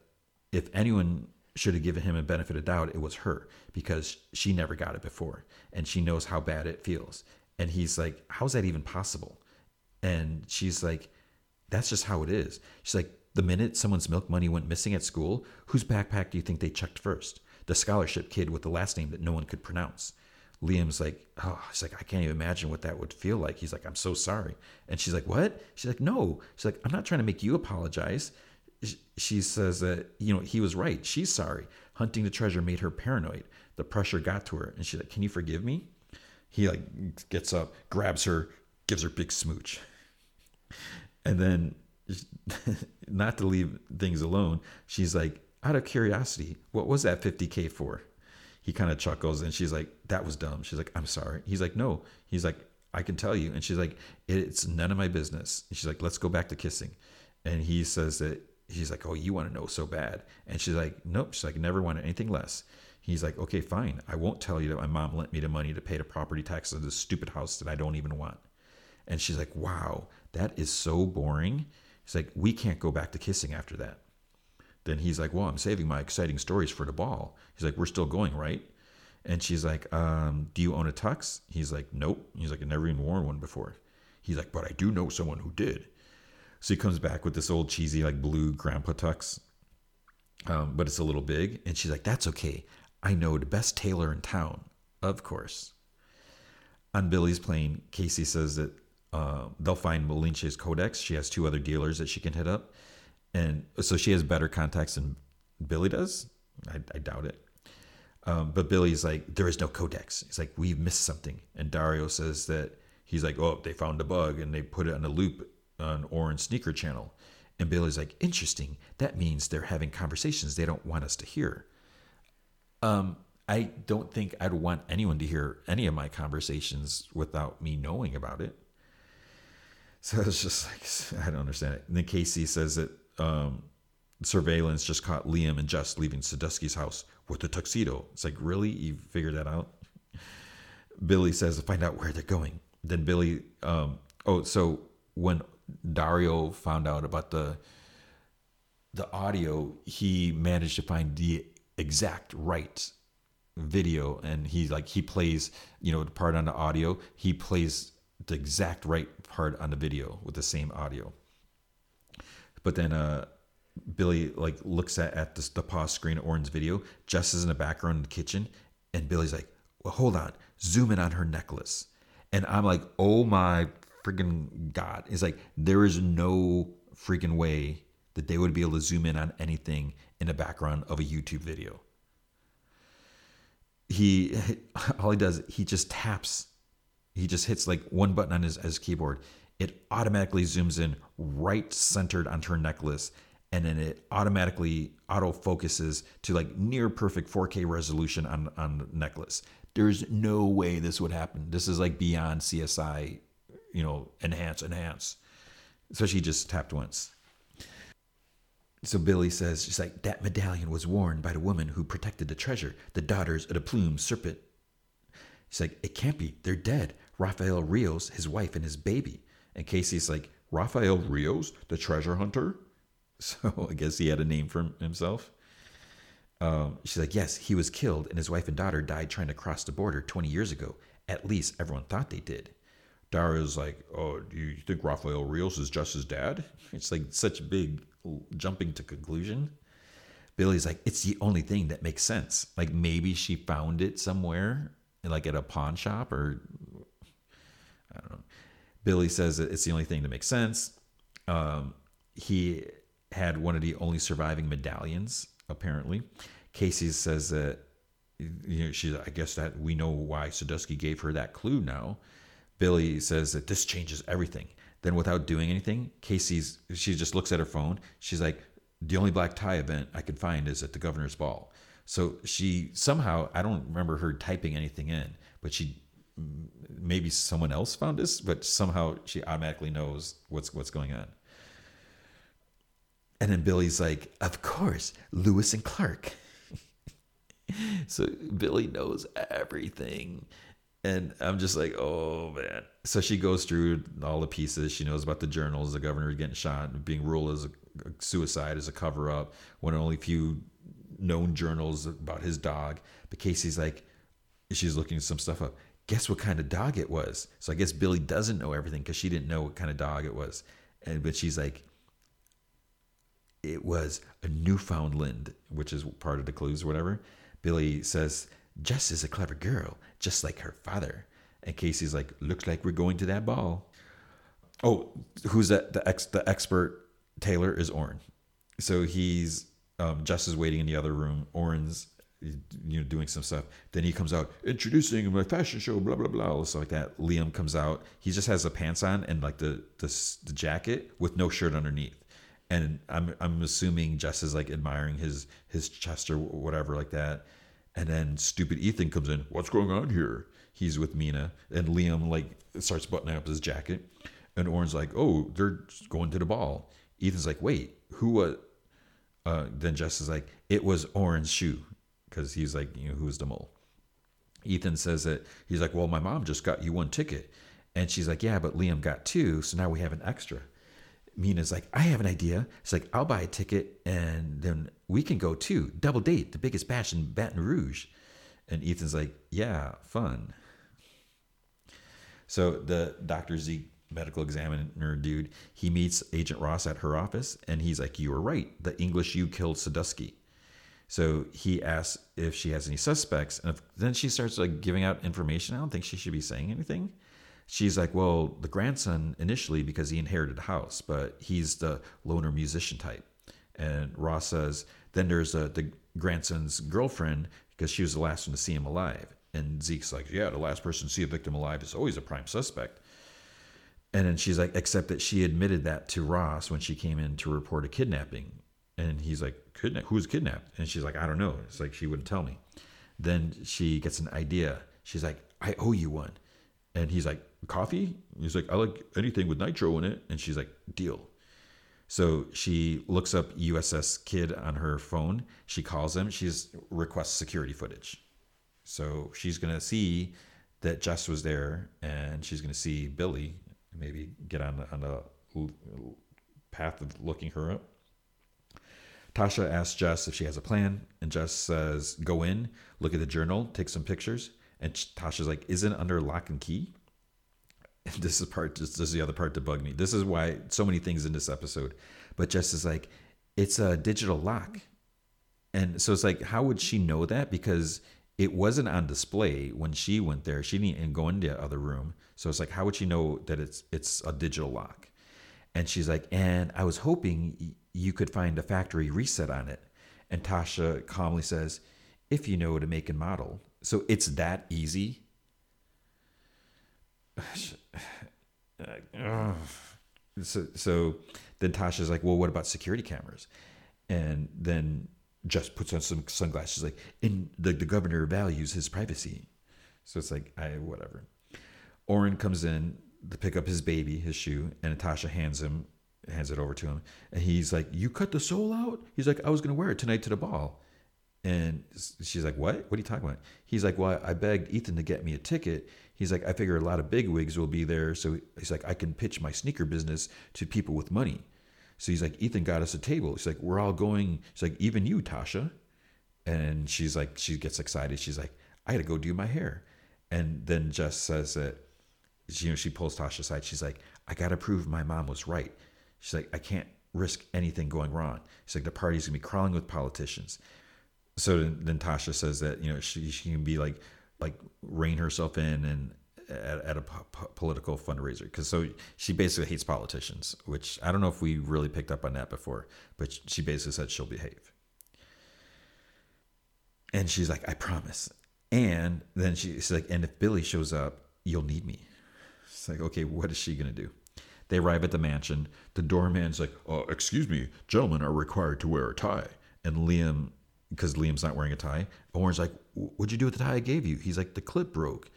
"If anyone should have given him a benefit of doubt, it was her because she never got it before and she knows how bad it feels. And he's like, How's that even possible? And she's like, That's just how it is. She's like, The minute someone's milk money went missing at school, whose backpack do you think they checked first? The scholarship kid with the last name that no one could pronounce. Liam's like, oh, she's like, I can't even imagine what that would feel like. He's like, I'm so sorry. And she's like, what? She's like, no. She's like, I'm not trying to make you apologize she says that you know he was right. She's sorry. Hunting the treasure made her paranoid. The pressure got to her, and she's like, "Can you forgive me?" He like gets up, grabs her, gives her big smooch, and then, not to leave things alone, she's like, "Out of curiosity, what was that 50k for?" He kind of chuckles, and she's like, "That was dumb." She's like, "I'm sorry." He's like, "No." He's like, "I can tell you," and she's like, "It's none of my business." And she's like, "Let's go back to kissing," and he says that he's like, Oh, you want to know so bad. And she's like, Nope. She's like, Never wanted anything less. He's like, Okay, fine. I won't tell you that my mom lent me the money to pay the property taxes of this stupid house that I don't even want. And she's like, Wow, that is so boring. He's like, We can't go back to kissing after that. Then he's like, Well, I'm saving my exciting stories for the ball. He's like, We're still going, right? And she's like, um, Do you own a tux? He's like, Nope. He's like, I never even worn one before. He's like, But I do know someone who did. So he comes back with this old cheesy like blue grandpa tux, um, but it's a little big. And she's like, "That's okay. I know the best tailor in town, of course." On Billy's plane, Casey says that uh, they'll find Malinche's codex. She has two other dealers that she can hit up, and so she has better contacts than Billy does. I, I doubt it. Um, but Billy's like, there is no codex. He's like, we've missed something. And Dario says that he's like, oh, they found a bug and they put it on a loop on Oren's Sneaker Channel. And Billy's like, interesting. That means they're having conversations they don't want us to hear. Um, I don't think I'd want anyone to hear any of my conversations without me knowing about it. So it's just like I don't understand it. And then Casey says that um, surveillance just caught Liam and Jess leaving Sadusky's house with a tuxedo. It's like, really? You figured that out? Billy says to find out where they're going. Then Billy, um, oh, so when Dario found out about the the audio, he managed to find the exact right video and he like he plays, you know, the part on the audio, he plays the exact right part on the video with the same audio. But then uh Billy like looks at, at the, the pause screen of Oren's video. Jess is in the background in the kitchen, and Billy's like, well, "Hold on, zoom in on her necklace." And I'm like, "Oh my freaking God. It's like there is no freaking way that they would be able to zoom in on anything in the background of a YouTube video. he all he does he just taps he just hits like one button on his, his keyboard it automatically zooms in right centered onto her necklace and then it automatically auto focuses to like near perfect 4k resolution on on the necklace there's no way this would happen this is like beyond csi you know enhance enhance so she just tapped once so Billy says, she's like, that medallion was worn by the woman who protected the treasure, the daughters of the plume serpent. She's like, it can't be. They're dead. Rafael Rios, his wife, and his baby. And Casey's like, Rafael Rios, the treasure hunter? So I guess he had a name for himself. Um, she's like, yes, he was killed, and his wife and daughter died trying to cross the border 20 years ago. At least everyone thought they did. Dara's like, oh, do you think Rafael Rios is just his dad? It's like such a big jumping to conclusion. Billy's like, it's the only thing that makes sense. Like maybe she found it somewhere, like at a pawn shop or I don't know. Billy says it's the only thing that makes sense. Um, he had one of the only surviving medallions, apparently. Casey says that you know, she's I guess that we know why Sadusky gave her that clue now. Billy says that this changes everything. Then, without doing anything, Casey's she just looks at her phone. She's like, "The only black tie event I can find is at the governor's ball." So she somehow I don't remember her typing anything in, but she maybe someone else found this, but somehow she automatically knows what's what's going on. And then Billy's like, "Of course, Lewis and Clark." so Billy knows everything. And I'm just like, oh man. So she goes through all the pieces. She knows about the journals, the governor getting shot, being ruled as a, suicide, as a cover up. One of only few known journals about his dog. But Casey's like, she's looking some stuff up. Guess what kind of dog it was? So I guess Billy doesn't know everything because she didn't know what kind of dog it was. And but she's like, it was a Newfoundland, which is part of the clues or whatever. Billy says Jess is a clever girl, just like her father. And Casey's like, looks like we're going to that ball. Oh, who's that? The ex, the expert tailor is Oren. So he's um, Jess is waiting in the other room. Oren's you know doing some stuff. Then he comes out introducing my fashion show, blah blah blah, stuff like that. Liam comes out. He just has the pants on and like the the, the jacket with no shirt underneath. And I'm I'm assuming Jess is like admiring his his chest or whatever like that. And then stupid Ethan comes in. What's going on here? He's with Mina, and Liam like starts buttoning up his jacket, and Oren's like, "Oh, they're going to the ball." Ethan's like, "Wait, who was?" Uh, then Jess is like, "It was Oren's shoe," because he's like, "You know, who's the mole?" Ethan says that he's like, "Well, my mom just got you one ticket," and she's like, "Yeah, but Liam got two, so now we have an extra." Mina's like, I have an idea. It's like, I'll buy a ticket and then we can go too. Double date, the biggest bash in Baton Rouge. And Ethan's like, yeah, fun. So the Dr. Zeke medical examiner dude, he meets Agent Ross at her office and he's like, You were right. The English yew killed Sadusky. So he asks if she has any suspects. And if, then she starts like giving out information. I don't think she should be saying anything she's like, well, the grandson initially because he inherited a house, but he's the loner musician type. And Ross says, then there's a, the grandson's girlfriend because she was the last one to see him alive. And Zeke's like, yeah, the last person to see a victim alive is always a prime suspect. And then she's like, except that she admitted that to Ross when she came in to report a kidnapping. And he's like, kidnap? Who's kidnapped? And she's like, I don't know. It's like she wouldn't tell me. Then she gets an idea. She's like, I owe you one. And he's like, coffee? He's like, I like anything with nitro in it. And she's like, deal. So she looks up USS Kidd on her phone. She calls him. She requests security footage. So she's going to see that Jess was there and she's going to see Billy maybe get on on the path of looking her up. Tasha asks Jess if she has a plan, and Jess says, Go in, look at the journal, take some pictures. And Tasha's like, Isn't under lock and key? this is part this is the other part to bug me. This is why so many things in this episode but just as like it's a digital lock. And so it's like how would she know that? Because it wasn't on display when she went there. She didn't go into the other room. So it's like how would she know that it's it's a digital lock? And she's like and i was hoping you could find a factory reset on it. And tasha calmly says if you know to make and model. So it's that easy. So, so then Tasha's like, well, what about security cameras? And then just puts on some sunglasses, like, and the, the governor values his privacy. So it's like, I whatever. Oren comes in to pick up his baby, his shoe, and Natasha hands him hands it over to him, and he's like, "You cut the sole out?" He's like, "I was gonna wear it tonight to the ball," and she's like, "What? What are you talking about?" He's like, "Well, I begged Ethan to get me a ticket." He's like, "I figure a lot of big wigs will be there, so he's like, I can pitch my sneaker business to people with money." So he's like, "Ethan got us a table." He's like, "We're all going." She's like, "Even you, Tasha," and she's like, she gets excited. She's like, "I got to go do my hair," and then Jess says that, you know, she pulls Tasha aside. She's like, "I got to prove my mom was right." She's like, I can't risk anything going wrong. She's like, the party's gonna be crawling with politicians. So then, then Tasha says that you know she she can be like like rein herself in and at, at a po- political fundraiser because so she basically hates politicians, which I don't know if we really picked up on that before, but she basically said she'll behave. And she's like, I promise. And then she's like, and if Billy shows up, you'll need me. It's like, okay, what is she gonna do? They arrive at the mansion. The doorman's like, oh, excuse me, gentlemen are required to wear a tie. And Liam, because Liam's not wearing a tie, Oren's like, what'd you do with the tie I gave you? He's like, the clip broke.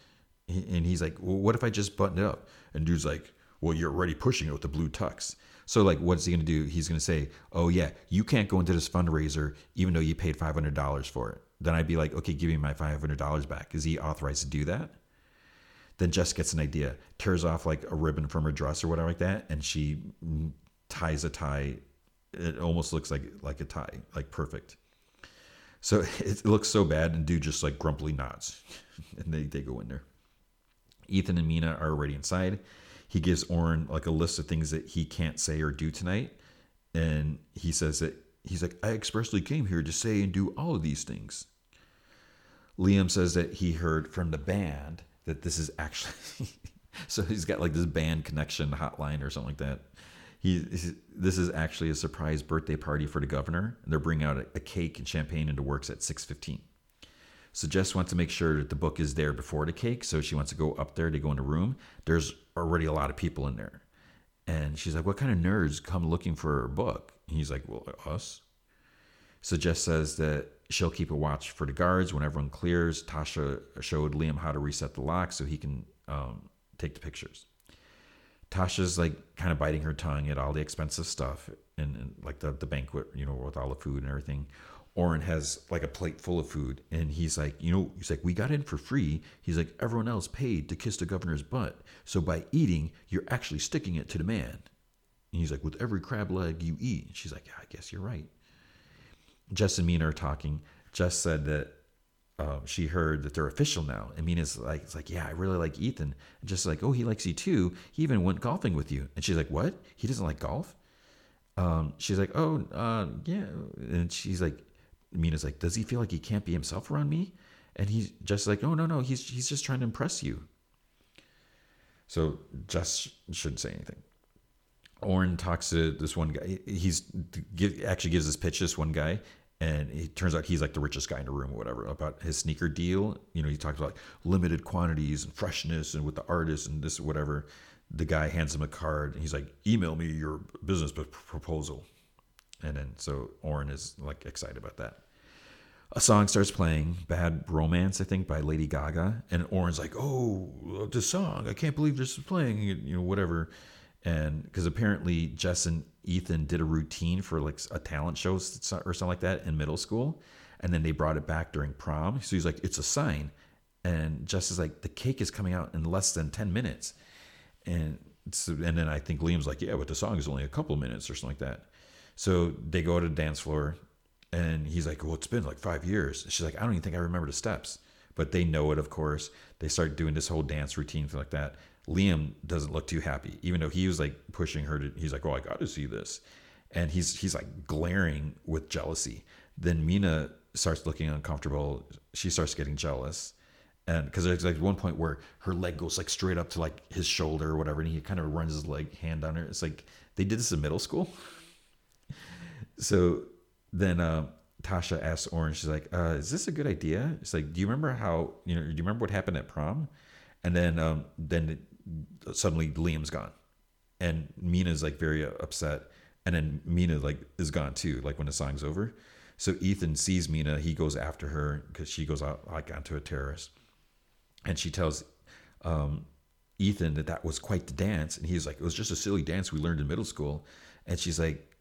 And he's like, well, what if I just button it up? And dude's like, well, you're already pushing it with the blue tux. So, like, what's he to do? He's to say, oh, yeah, you can't go into this fundraiser even though you paid $500 for it. Then I'd be like, okay, give me my $500 back. Is he authorized to do that? Then Jess gets an idea, tears off like a ribbon from her dress or whatever like that, and she mm, ties a tie. It almost looks like like a tie, like perfect. So it looks so bad, and dude just like grumpily nods, and they they go in there. Ethan and Mina are already inside. He gives Oren like a list of things that he can't say or do tonight, and he says that he's like, I expressly came here to say and do all of these things. Liam says that he heard from the band that this is actually so he's got like this band connection hotline or something like that. He this is actually a surprise birthday party for the governor. And they're bringing out a, a cake and champagne into works at six fifteen. So Jess wants to make sure that the book is there before the cake, so she wants to go up there to go in the room. There's already a lot of people in there, and she's like, "What kind of nerds come looking for her book?" And he's like, "Well, us." So Jess says that she'll keep a watch for the guards when everyone clears. Tasha showed Liam how to reset the lock so he can um, take the pictures. Tasha's like kind of biting her tongue at all the expensive stuff and, and, like the, the banquet, you know, with all the food and everything. Oren has like a plate full of food and he's like, you know, he's like, we got in for free. He's like, everyone else paid to kiss the governor's butt. So by eating, you're actually sticking it to the man. And he's like, with every crab leg you eat. she's like, yeah, I guess you're right. Jess and Mina are talking. Jess said that um, she heard that they're official now. And Mina's like, it's like, yeah, I really like Ethan. And just like, oh, he likes you too. He even went golfing with you. And she's like, what? He doesn't like golf? Um, she's like, oh, uh, yeah. And she's like, Mina's like, does he feel like he can't be himself around me? And he's just like, oh, no, no, he's, he's just trying to impress you. So Jess shouldn't say anything. Oren talks to this one guy. He's give, actually gives this pitch to this one guy, and it turns out he's like the richest guy in the room or whatever about his sneaker deal. You know, he talks about limited quantities and freshness and with the artist and this whatever. The guy hands him a card and he's like, "Email me your business proposal." And then so Oren is like excited about that. A song starts playing, "Bad Romance," I think, by Lady Gaga, and Oren's like, "Oh, this song! I can't believe this is playing." You know, whatever and because apparently Jess and Ethan did a routine for like a talent show or something like that in middle school, and then they brought it back during prom. So he's like, "It's a sign," and Jess is like, "The cake is coming out in less than ten minutes," and so, and then I think Liam's like, "Yeah, but the song is only a couple minutes or something like that." So they go to the dance floor, and he's like, "Well, it's been like five years." She's like, "I don't even think I remember the steps," but they know it, of course. They start doing this whole dance routine like that. Liam doesn't look too happy, even though he was like pushing her to. He's like, "Oh, I got to see this," and he's he's like glaring with jealousy. Then Mina starts looking uncomfortable. She starts getting jealous, and because there's like one point where her leg goes like straight up to like his shoulder or whatever, and he kind of runs his leg hand on her. It's like they did this in middle school. So then uh, Tasha asks Oren, she's like, uh, "Is this a good idea?" It's like, "Do you remember how you know? Do you remember what happened at prom?" And then um, then suddenly Liam's gone, and Mina's like very upset, and then Mina like is gone too. Like when the song's over, so Ethan sees Mina, he goes after her because she goes out like onto a terrace, and she tells um, Ethan that that was quite the dance, and he's like, "It was just a silly dance we learned in middle school," and she's like,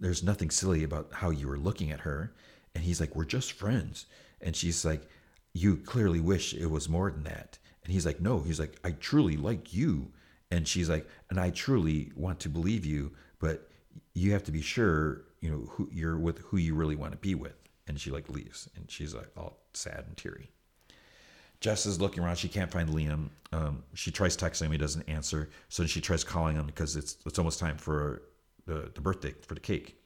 "There's nothing silly about how you were looking at her," and he's like, "We're just friends," and she's like, "You clearly wish it was more than that," and he's like, "No," he's like, "I truly like you," and she's like, "And I truly want to believe you, but you have to be sure, you know, who you're with, who you really want to be with," and she like leaves, and she's like all sad and teary. Jess is looking around. She can't find Liam. Um, she tries texting him. He doesn't answer. So then she tries calling him because it's it's almost time for the, the birthday for the cake.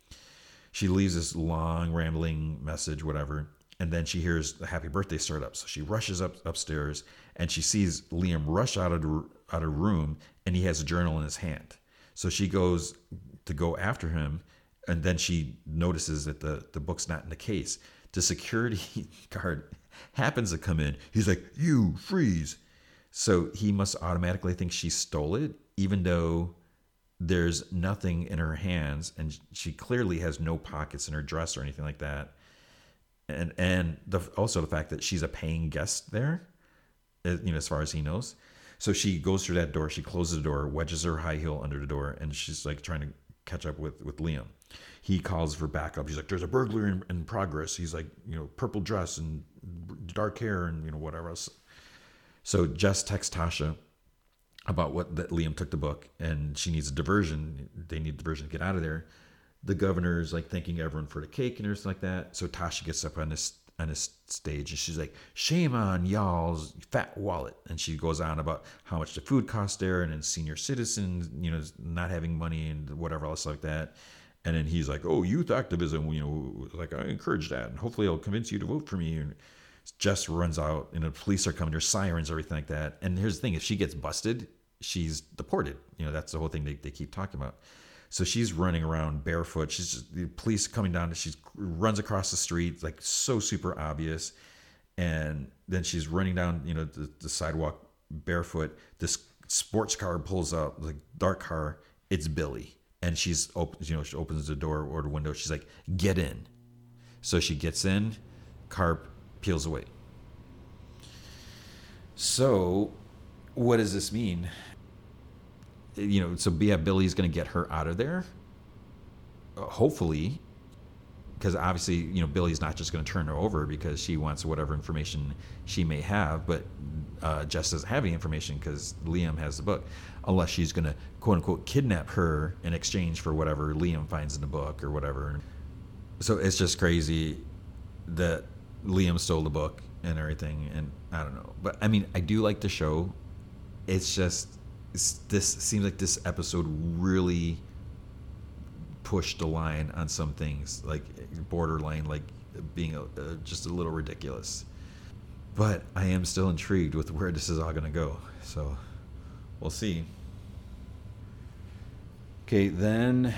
She leaves this long rambling message, whatever, and then she hears the happy birthday start up. So she rushes up upstairs and she sees Liam rush out of the, out of room and he has a journal in his hand. So she goes to go after him, and then she notices that the the book's not in the case. The security guard happens to come in. He's like, "You freeze." So he must automatically think she stole it, even though there's nothing in her hands, and she clearly has no pockets in her dress or anything like that. And and the, also the fact that she's a paying guest there, uh, you know, as far as he knows. So she goes through that door. She closes the door, wedges her high heel under the door, and she's like trying to catch up with with Liam. He calls for backup. He's like, "There's a burglar in, in progress." He's like, you know, purple dress and dark hair and you know whatever else. So Jess texts Tasha about what that Liam took the book and she needs a diversion. They need diversion to get out of there. The governor's like thanking everyone for the cake and everything like that. So Tasha gets up on this on this stage and she's like, "Shame on y'all's fat wallet," and she goes on about how much the food costs there and then senior citizens, you know, not having money and whatever else like that. And then he's like, "Oh, youth activism, you know, like I encourage that, and hopefully I'll convince you to vote for me." And Jess runs out, and the police are coming, there's sirens, everything like that. And here's the thing: if she gets busted, she's deported. You know, that's the whole thing they, they keep talking about. So she's running around barefoot. She's just, the police coming down. She runs across the street, like so super obvious. And then she's running down, you know, the, the sidewalk barefoot. This sports car pulls up, like dark car. It's Billy, and she's open. You know, she opens the door or the window. She's like, "Get in." So she gets in. Car peels away. So, what does this mean? You know, so yeah, Billy's going to get her out of there. Hopefully, because obviously, you know, Billy's not just going to turn her over because she wants whatever information she may have, but uh, Jess doesn't have any information because Liam has the book, unless she's going to quote unquote kidnap her in exchange for whatever Liam finds in the book or whatever. So it's just crazy that Liam stole the book and everything, and I don't know, but I mean, I do like the show. It's just this seems like this episode really pushed the line on some things, like borderline, like being a, just a little ridiculous. But I am still intrigued with where this is all going to go. So we'll see. Okay, then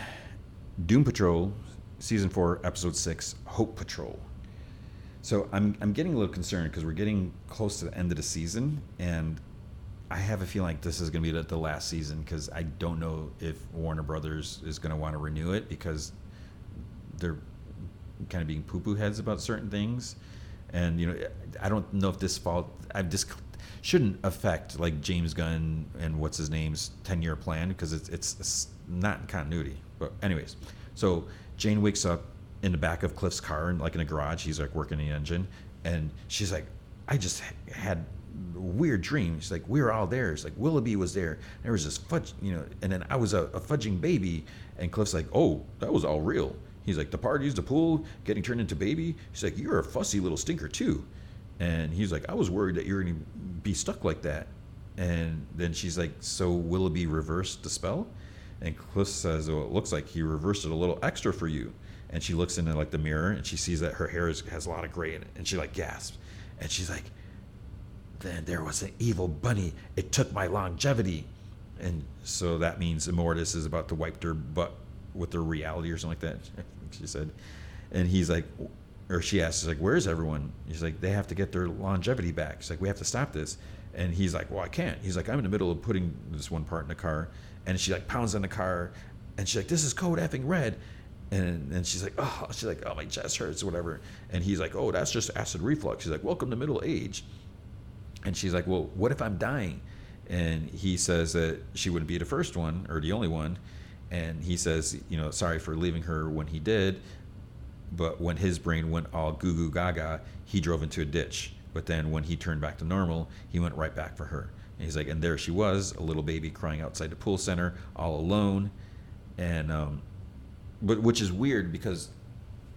Doom Patrol, season four, episode six, Hope Patrol. So I'm I'm getting a little concerned because we're getting close to the end of the season, and I have a feeling like this is going to be the last season because I don't know if Warner Brothers is going to want to renew it because they're kind of being poo poo heads about certain things. And, you know, I don't know if this fall, I shouldn't affect like James Gunn and what's his name's 10 year plan because it's, it's, it's not in continuity. But, anyways, so Jane wakes up in the back of Cliff's car and like in a garage. He's like working the engine. And she's like, I just had weird dream. She's like, we were all there. It's like Willoughby was there. There was this fudge, you know, and then I was a, a, fudging baby. And Cliff's like, oh, that was all real. He's like, the parties, the pool, getting turned into baby. She's like, you're a fussy little stinker too. And he's like, I was worried that you're gonna be stuck like that. And then she's like, so Willoughby reversed the spell? And Cliff says, oh, it looks like he reversed it a little extra for you. And she looks into like the mirror and she sees that her hair is, has a lot of gray in it. And she like gasps. And she's like, then there was an evil bunny. It took my longevity. And so that means Immortus is about to wipe their butt with their reality or something like that, she said. And he's like, or she asks, like, "Where's everyone?" He's like, "They have to get their longevity back." She's like, "We have to stop this," and he's like, "Well, I can't." He's like, "I'm in the middle of putting this one part in the car," and she like pounds on the car, and she's like, "This is code effing red." And, and she's like, oh, she's like, oh, my chest hurts, whatever. And he's like, oh, that's just acid reflux. She's like, welcome to middle age. And she's like, well, what if I'm dying? And he says that she wouldn't be the first one or the only one. And he says, you know, sorry for leaving her when he did. But when his brain went all goo goo gaga, he drove into a ditch. But then when he turned back to normal, he went right back for her. And he's like, and there she was, a little baby crying outside the pool center, all alone. And, um, but which is weird because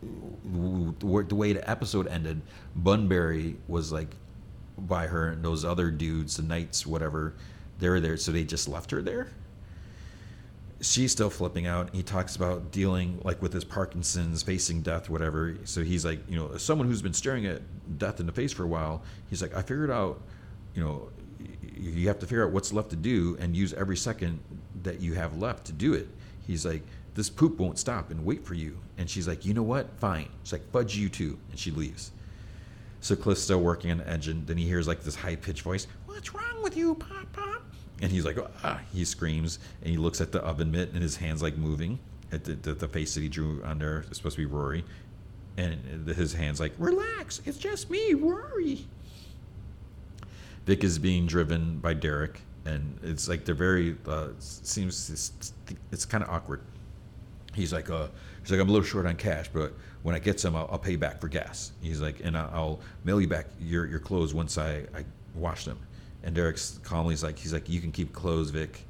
the way the episode ended, Bunbury was like by her and those other dudes, the knights, whatever, they're there, so they just left her there. She's still flipping out. He talks about dealing like with his Parkinson's, facing death, whatever. So he's like, you know, someone who's been staring at death in the face for a while, he's like, I figured out, you know, you have to figure out what's left to do and use every second that you have left to do it. He's like, this poop won't stop and wait for you. And she's like, you know what? Fine. She's like, fudge you too. And she leaves. So Cliff's still working on the engine. Then he hears like this high pitched voice, What's wrong with you, Pop Pop? And he's like, ah, he screams and he looks at the oven mitt and his hand's like moving at the, the, the face that he drew there. It's supposed to be Rory. And his hand's like, relax, it's just me, Rory. Vic is being driven by Derek, and it's like they're very, uh, seems, it's, it's kind of awkward he's like, uh, he's like, I'm a little short on cash, but when I get some, I'll, I'll pay back for gas. He's like, and I'll mail you back your, your clothes once I, I wash them. And Derek's calmly is like, he's like, you can keep clothes, Vic.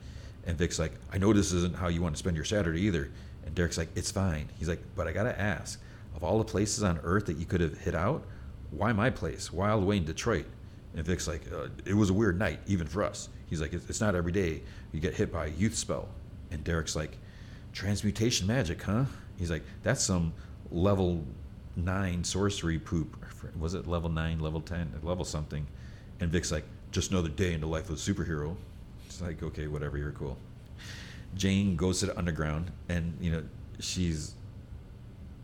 And Vic's like, I know this isn't how you want to spend your Saturday either. And Derek's like, it's fine. He's like, but I gotta ask, of all the places on earth that you could have hit out, why my place? Why all the way in Detroit? And Vic's like, uh, it was a weird night, even for us. He's like, it's not every day you get hit by a youth spell. And Derek's like, transmutation magic, huh? He's like, that's some level nine sorcery poop. Was it level nine, level 10, level something? And Vic's like, just another day in the life of a superhero. It's like, okay, whatever, you're cool. Jane goes to the underground and, you know, she's,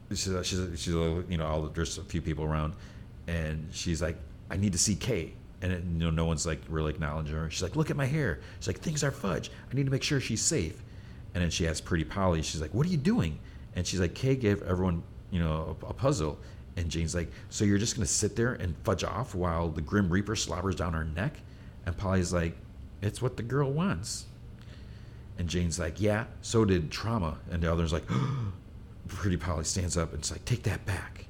she's, she's, she's you know, all, there's a few people around and she's like, I need to see Kay. And it, you know, no one's like really acknowledging her. She's like, "Look at my hair." She's like, "Things are fudge. I need to make sure she's safe." And then she asks Pretty Polly, she's like, "What are you doing?" And she's like, "Kay gave everyone, you know, a, a puzzle." And Jane's like, "So you're just gonna sit there and fudge off while the Grim Reaper slobbers down her neck?" And Polly's like, "It's what the girl wants." And Jane's like, "Yeah, so did trauma." And the other's like, Pretty Polly stands up and it's like, "Take that back."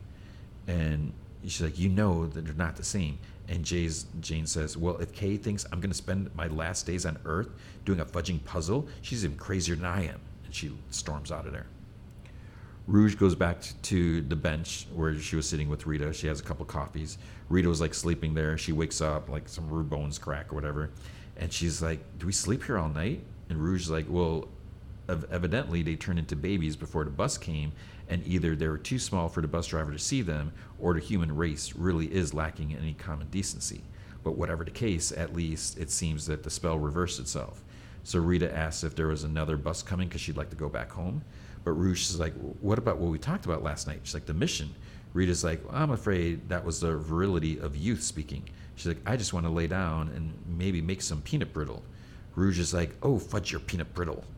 And she's like, "You know that they're not the same." And Jay's, Jane says, Well, if Kay thinks I'm going to spend my last days on Earth doing a fudging puzzle, she's even crazier than I am. And she storms out of there. Rouge goes back to the bench where she was sitting with Rita. She has a couple coffees. Rita was like sleeping there. She wakes up, like some her bones crack or whatever. And she's like, Do we sleep here all night? And Rouge is like, Well, evidently they turned into babies before the bus came and either they were too small for the bus driver to see them or the human race really is lacking any common decency but whatever the case at least it seems that the spell reversed itself so rita asks if there was another bus coming because she'd like to go back home but rouge is like what about what we talked about last night she's like the mission rita's like well, i'm afraid that was the virility of youth speaking she's like i just want to lay down and maybe make some peanut brittle rouge is like oh fudge your peanut brittle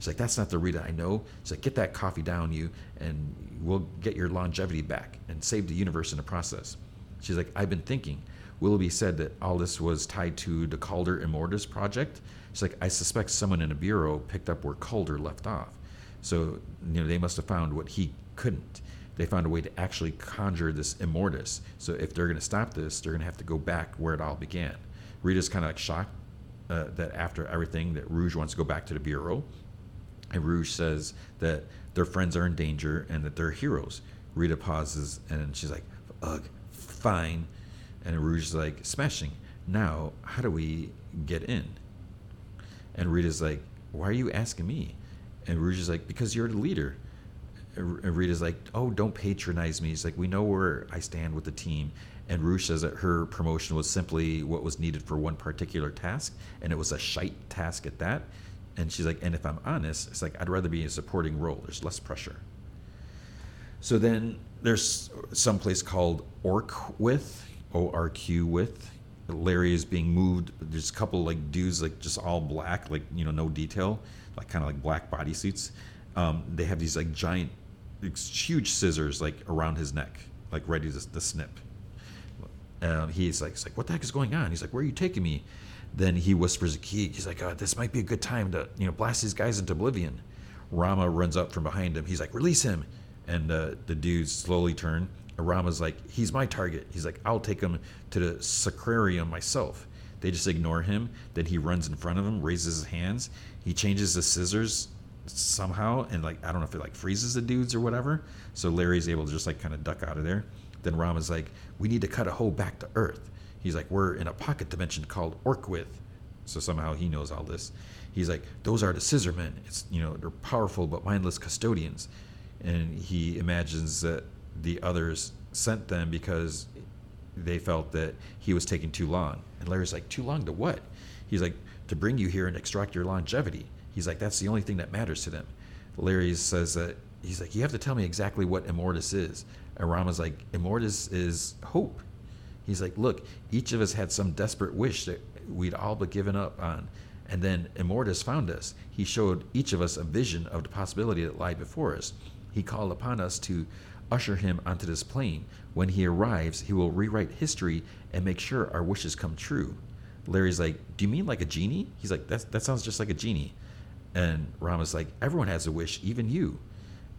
She's like, that's not the Rita I know. She's like, get that coffee down, you, and we'll get your longevity back and save the universe in the process. She's like, I've been thinking. Willoughby said that all this was tied to the Caulder Immortus project. She's like, I suspect someone in a bureau picked up where Caulder left off. So, you know, they must have found what he couldn't. They found a way to actually conjure this Immortus. So if they're going to stop this, they're going to have to go back where it all began. Rita's kind of like shocked uh, that after everything that Rouge wants to go back to the bureau. And Rouge says that their friends are in danger and that they're heroes. Rita pauses and she's like, ugh, fine. And Rouge is like, smashing. Now, how do we get in? And Rita's like, why are you asking me? And Rouge is like, because you're the leader. And Rita's like, oh, don't patronize me. He's like, we know where I stand with the team. And Rouge says that her promotion was simply what was needed for one particular task, and it was a shite task at that. And she's like, and if I'm honest, it's like I'd rather be in a supporting role. There's less pressure. So then there's some place called Orqwith, O R Q with. Larry is being moved. There's a couple like dudes like just all black, like you know no detail, like kind of like black bodysuits. Um, they have these like giant, huge scissors like around his neck, like ready to, to snip. Uh, he's like, he's like, what the heck is going on? He's like, where are you taking me? Then he whispers a key. He's like, oh, this might be a good time to you know blast these guys into oblivion. Rama runs up from behind him. He's like, release him. And uh, the dudes slowly turn. Rama's like, he's my target. He's like, I'll take him to the sacrarium myself. They just ignore him. Then he runs in front of him, raises his hands. He changes the scissors somehow, and like I don't know if it like freezes the dudes or whatever. So Larry's able to just like kind of duck out of there. Then Rama's like, we need to cut a hole back to Earth. He's like, we're in a pocket dimension called Orqwith." So somehow he knows all this. He's like, those are the scissormen. It's you know they're powerful but mindless custodians, and he imagines that the others sent them because they felt that he was taking too long. And Larry's like, too long to what? He's like, to bring you here and extract your longevity. He's like, that's the only thing that matters to them. Larry says that he's like, you have to tell me exactly what Immortus is. And Rama's like, Immortus is hope. He's like, look, each of us had some desperate wish that we'd all but given up on. And then Immortus found us. He showed each of us a vision of the possibility that lied before us. He called upon us to usher him onto this plane. When he arrives, he will rewrite history and make sure our wishes come true. Larry's like, Do you mean like a genie? He's like, That, that sounds just like a genie. And Rama's like, Everyone has a wish, even you.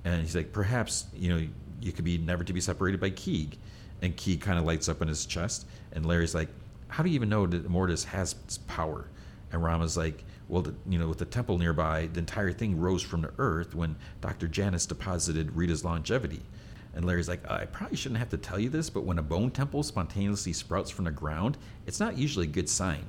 And he's like, Perhaps, you know, you could be never to be separated by Keeg. And Keeg kind of lights up in his chest. And Larry's like, How do you even know that Mortis has power? And Rama's like, well, the, you know, with the temple nearby, the entire thing rose from the earth when Dr. Janus deposited Rita's longevity. And Larry's like, I probably shouldn't have to tell you this, but when a bone temple spontaneously sprouts from the ground, it's not usually a good sign.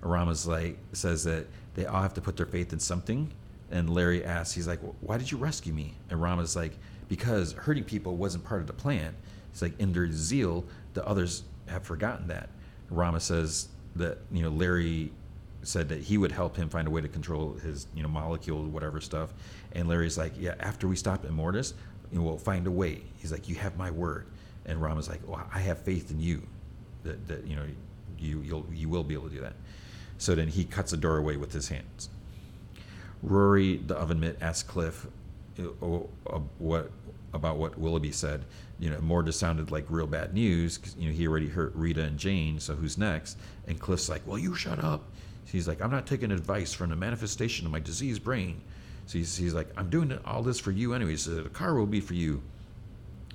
Rama's like says that they all have to put their faith in something. And Larry asks, he's like, why did you rescue me? And Rama's like, because hurting people wasn't part of the plan. It's like, in their zeal, the others have forgotten that. Rama says that, you know, Larry said that he would help him find a way to control his, you know, molecule, whatever stuff. And Larry's like, yeah, after we stop Immortus, you we'll find a way. He's like, you have my word. And Rama's like, well, I have faith in you that, that you know, you, you'll, you will be able to do that. So then he cuts a door away with his hands. Rory, the oven mitt, asks Cliff uh, uh, what about what Willoughby said. You know, more just sounded like real bad news because you know he already hurt Rita and Jane. So who's next? And Cliff's like, "Well, you shut up." He's like, "I'm not taking advice from the manifestation of my diseased brain." So he's, he's like, "I'm doing all this for you anyway. So the car will be for you."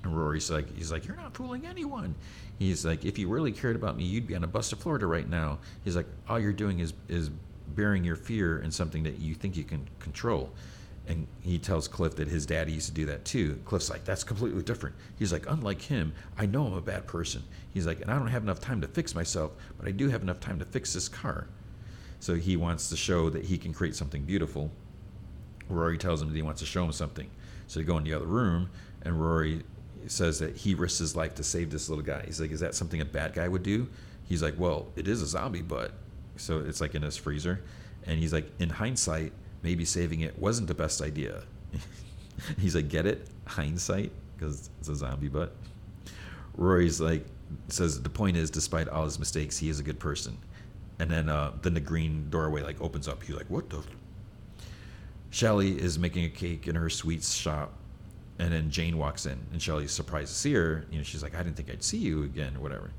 And Rory's like, "He's like, you're not fooling anyone." He's like, "If you really cared about me, you'd be on a bus to Florida right now." He's like, "All you're doing is is bearing your fear in something that you think you can control." And he tells Cliff that his daddy used to do that too. Cliff's like, that's completely different. He's like, unlike him, I know I'm a bad person. He's like, and I don't have enough time to fix myself, but I do have enough time to fix this car. So he wants to show that he can create something beautiful. Rory tells him that he wants to show him something. So they go in the other room, and Rory says that he risks his life to save this little guy. He's like, is that something a bad guy would do? He's like, well, it is a zombie, but so it's like in his freezer. And he's like, in hindsight, maybe saving it wasn't the best idea. He's like, get it? Hindsight? Because it's a zombie butt. Rory's like, says the point is, despite all his mistakes, he is a good person. And then, uh, then the green doorway like opens up. He's like, what the? Shelly is making a cake in her sweets shop, and then Jane walks in, and Shelly's surprised to see her. You know, she's like, I didn't think I'd see you again, or whatever.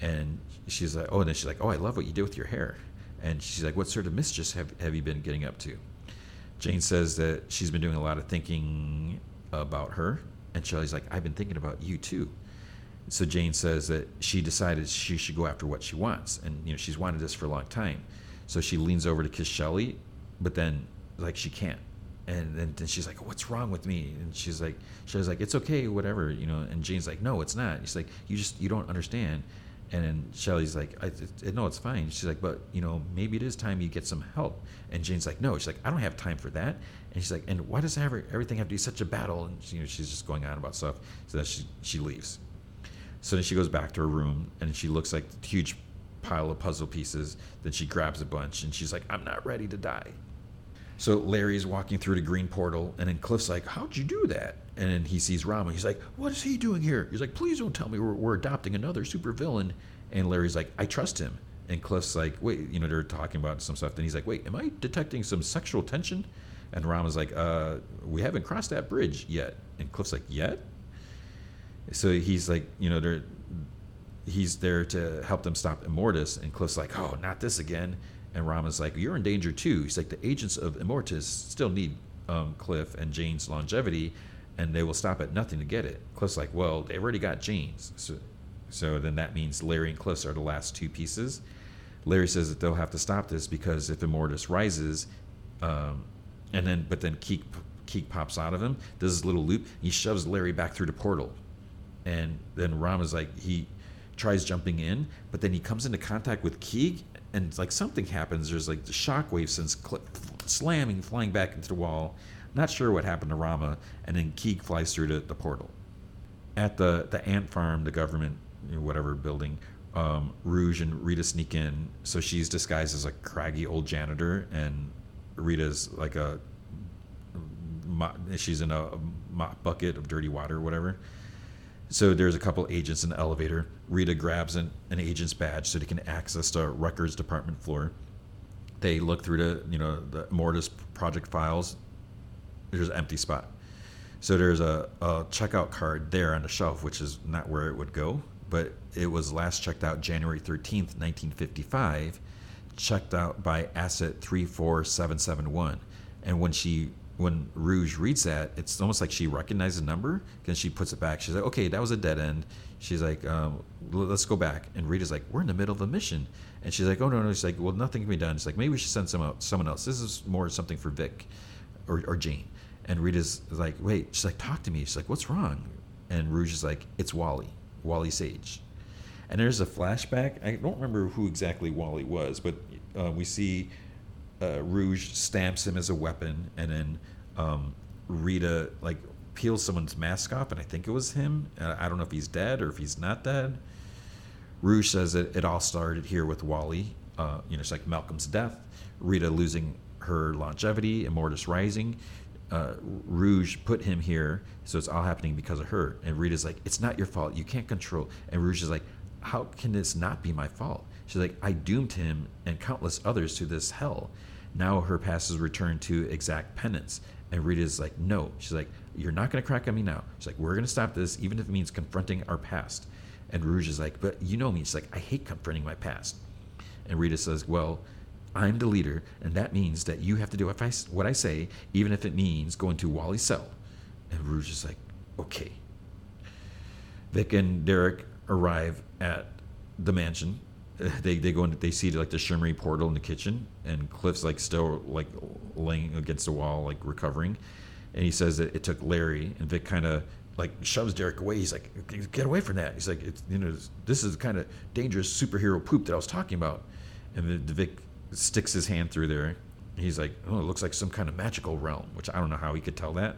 And she's like, oh, and then she's like, oh, I love what you did with your hair. And she's like, what sort of mischief have, have you been getting up to? Jane says that she's been doing a lot of thinking about her, and Shelly's like, I've been thinking about you too. So Jane says that she decided she should go after what she wants, and you know she's wanted this for a long time. So she leans over to kiss Shelly, but then like she can't, and then she's like, "What's wrong with me?" And she's like, "Shelly's like, it's okay, whatever, you know." And Jane's like, "No, it's not." she's like, "You just you don't understand." And then Shelly's like, I, it, no, it's fine. She's like, but you know, maybe it is time you get some help. And Jane's like, no. She's like, I don't have time for that. And she's like, and why does every, everything have to be such a battle? And you know, she's just going on about stuff. So then she she leaves. So then she goes back to her room and she looks like a huge pile of puzzle pieces. Then she grabs a bunch and she's like, I'm not ready to die. So Larry's walking through the green portal, and then Cliff's like, "How'd you do that?" And then he sees Rama. He's like, "What is he doing here?" He's like, "Please don't tell me we're, we're adopting another supervillain." And Larry's like, "I trust him." And Cliff's like, "Wait," you know, they're talking about some stuff. And he's like, "Wait, am I detecting some sexual tension?" And Rama's like, "Uh, we haven't crossed that bridge yet." And Cliff's like, "Yet?" So he's like, you know, they're he's there to help them stop Immortus. And Cliff's like, "Oh, not this again." And Rama's like, "You're in danger too." He's like, "The agents of Immortus still need um, Cliff and Jane's longevity, and they will stop at nothing to get it." Cliff's like, "Well, they've already got Jane's, so, so then that means Larry and Cliff are the last two pieces." Larry says that they'll have to stop this because if Immortus rises, um, and then but then Keeg Keeg pops out of him, does this little loop, he shoves Larry back through the portal, and then Rama's like he tries jumping in, but then he comes into contact with Keeg, and like something happens. There's like the shockwave since cl- slamming, flying back into the wall. Not sure what happened to Rama, and then Keeg flies through the, the portal. At the the ant farm, the government, you know, whatever building, um, Rouge and Rita sneak in. So she's disguised as a craggy old janitor, and Rita's like a she's in a mop bucket of dirty water or whatever. So there's a couple agents in the elevator. Rita grabs an, an agent's badge so they can access the records department floor. They look through the you know the Mortis project files. There's an empty spot. So there's a, a checkout card there on the shelf, which is not where it would go, but it was last checked out January 13th, 1955, checked out by Asset 34771. And when she when Rouge reads that, it's almost like she recognizes the number because she puts it back. She's like, okay, that was a dead end. She's like, um, let's go back. And Rita's like, we're in the middle of a mission. And she's like, oh, no, no. She's like, well, nothing can be done. She's like, maybe we should send some someone else. This is more something for Vic or, or Jane. And Rita's like, wait. She's like, talk to me. She's like, what's wrong? And Rouge is like, it's Wally, Wally Sage. And there's a flashback. I don't remember who exactly Wally was, but uh, we see uh, Rouge stamps him as a weapon, and then um, Rita like peels someone's mask off, and I think it was him. Uh, I don't know if he's dead or if he's not dead. Rouge says that it all started here with Wally. Uh, you know, it's like Malcolm's death, Rita losing her longevity, Immortus rising. Uh, Rouge put him here, so it's all happening because of her. And Rita's like, "It's not your fault. You can't control." And Rouge is like, "How can this not be my fault?" She's like, "I doomed him and countless others to this hell." Now her past is returned to exact penance. And Rita's like, no. She's like, you're not going to crack on me now. She's like, we're going to stop this, even if it means confronting our past. And Rouge is like, but you know me. She's like, I hate confronting my past. And Rita says, well, I'm the leader, and that means that you have to do what I, what I say, even if it means going to Wally's cell. And Rouge is like, okay. Vic and Derek arrive at the mansion. They they go and they see like the shimmery portal in the kitchen, and Cliff's like still like laying against the wall, like recovering. And he says that it took Larry, and Vic kind of like shoves Derek away. He's like, "Get away from that!" He's like, "It's you know, this is kind of dangerous superhero poop that I was talking about." And the, the Vic sticks his hand through there. He's like, "Oh, it looks like some kind of magical realm," which I don't know how he could tell that.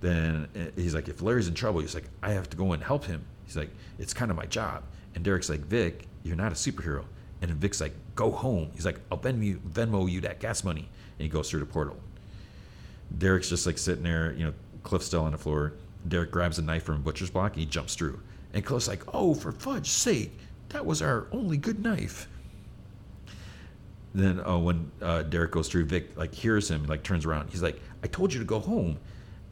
Then uh, he's like, "If Larry's in trouble, he's like, I have to go and help him." He's like, "It's kind of my job." And Derek's like, "Vic, you're not a superhero." And Vic's like, "Go home." He's like, "I'll Venmo, Venmo you that gas money." And he goes through the portal. Derek's just like sitting there, you know, Cliff's still on the floor. Derek grabs a knife from a butcher's block and he jumps through. And Cliff's like, "Oh, for fudge's sake, that was our only good knife." Then, oh, when uh, Derek goes through, Vic like hears him, like turns around. He's like, "I told you to go home."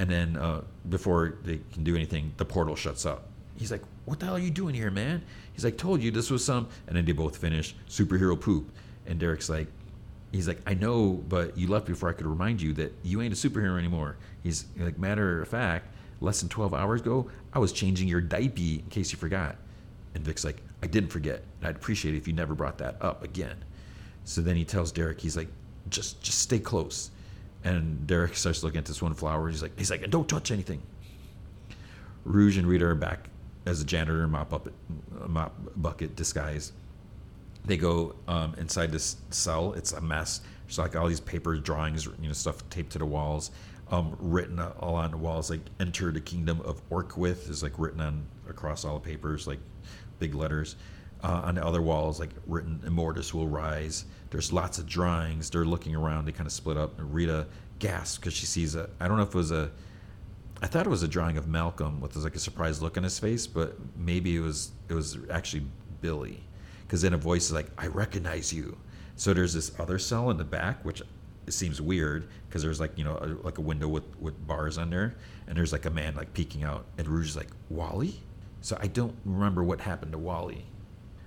And then uh, before they can do anything, the portal shuts up. He's like, "What the hell are you doing here, man?" He's like, "Told you this was some." And then they both finish superhero poop. And Derek's like, he's like, "I know, but you left before I could remind you that you ain't a superhero anymore." He's like, "Matter of fact, less than 12 hours ago, I was changing your diaper in case you forgot." And Vic's like, "I didn't forget. And I'd appreciate it if you never brought that up again." So then he tells Derek, he's like, "Just, just stay close." And Derek starts looking at this one flower. He's like, he's like, "Don't touch anything." Rouge and Rita are back as a janitor mop up mop bucket disguise. They go um, inside this cell. It's a mess. It's like all these papers, drawings, you know, stuff taped to the walls, um, written all on the walls. Like "Enter the kingdom of Orqwith" is like written on across all the papers, like big letters. Uh, on the other walls, like written "Immortus will rise." There's lots of drawings. They're looking around. They kind of split up. And Rita gasps because she sees a. I don't know if it was a. I thought it was a drawing of Malcolm with like a surprised look on his face, but maybe it was it was actually Billy, because then a voice is like, "I recognize you." So there's this other cell in the back, which seems weird because there's like you know a, like a window with with bars under, and there's like a man like peeking out, and Rouge is like Wally. So I don't remember what happened to Wally.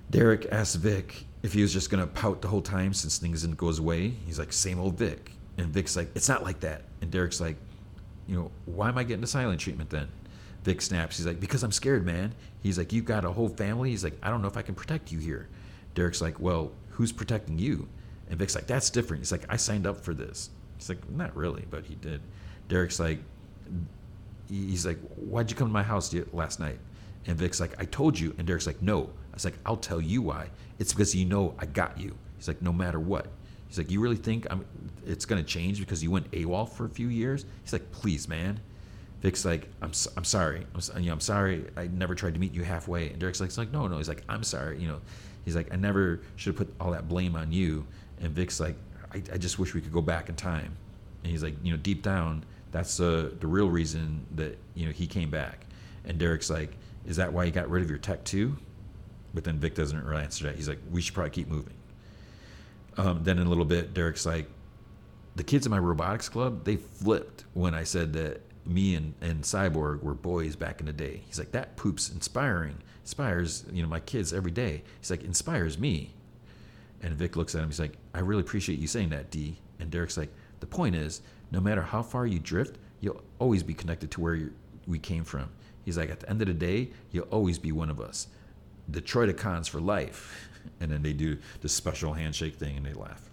Derek asks Vic if he was just gonna pout the whole time since things didn't go his way. He's like, same old Vic. And Vic's like, it's not like that. And Derek's like, you know, why am I getting the silent treatment then? Vic snaps. He's like, because I'm scared, man. He's like, you've got a whole family. He's like, I don't know if I can protect you here. Derek's like, well, who's protecting you? And Vic's like, that's different. He's like, I signed up for this. He's like, not really, but he did. Derek's like, he's like, why'd you come to my house last night? And Vic's like, I told you. And Derek's like, no. I was like, I'll tell you why. It's because you know I got you. He's like, no matter what. He's like, you really think I'm, it's going to change because you went AWOL for a few years? He's like, please, man. Vic's like, I'm, I'm sorry. I'm, you know, I'm sorry. I never tried to meet you halfway. And Derek's like, like, no, no. He's like, I'm sorry. You know, he's like, I never should have put all that blame on you. And Vic's like, I, I just wish we could go back in time. And he's like, you know, deep down, that's the the real reason that you know he came back. And Derek's like, is that why you got rid of your tech too? But then Vic doesn't really answer that. He's like, we should probably keep moving. Um, then in a little bit, Derek's like, the kids in my robotics club, they flipped when I said that me and, and Cyborg were boys back in the day. He's like, that poop's inspiring. Inspires, you know, my kids every day. He's like, inspires me. And Vic looks at him. He's like, I really appreciate you saying that, D. And Derek's like, the point is, no matter how far you drift, you'll always be connected to where we came from. He's like, at the end of the day, you'll always be one of us. Detroiticons for life. And then they do this special handshake thing and they laugh.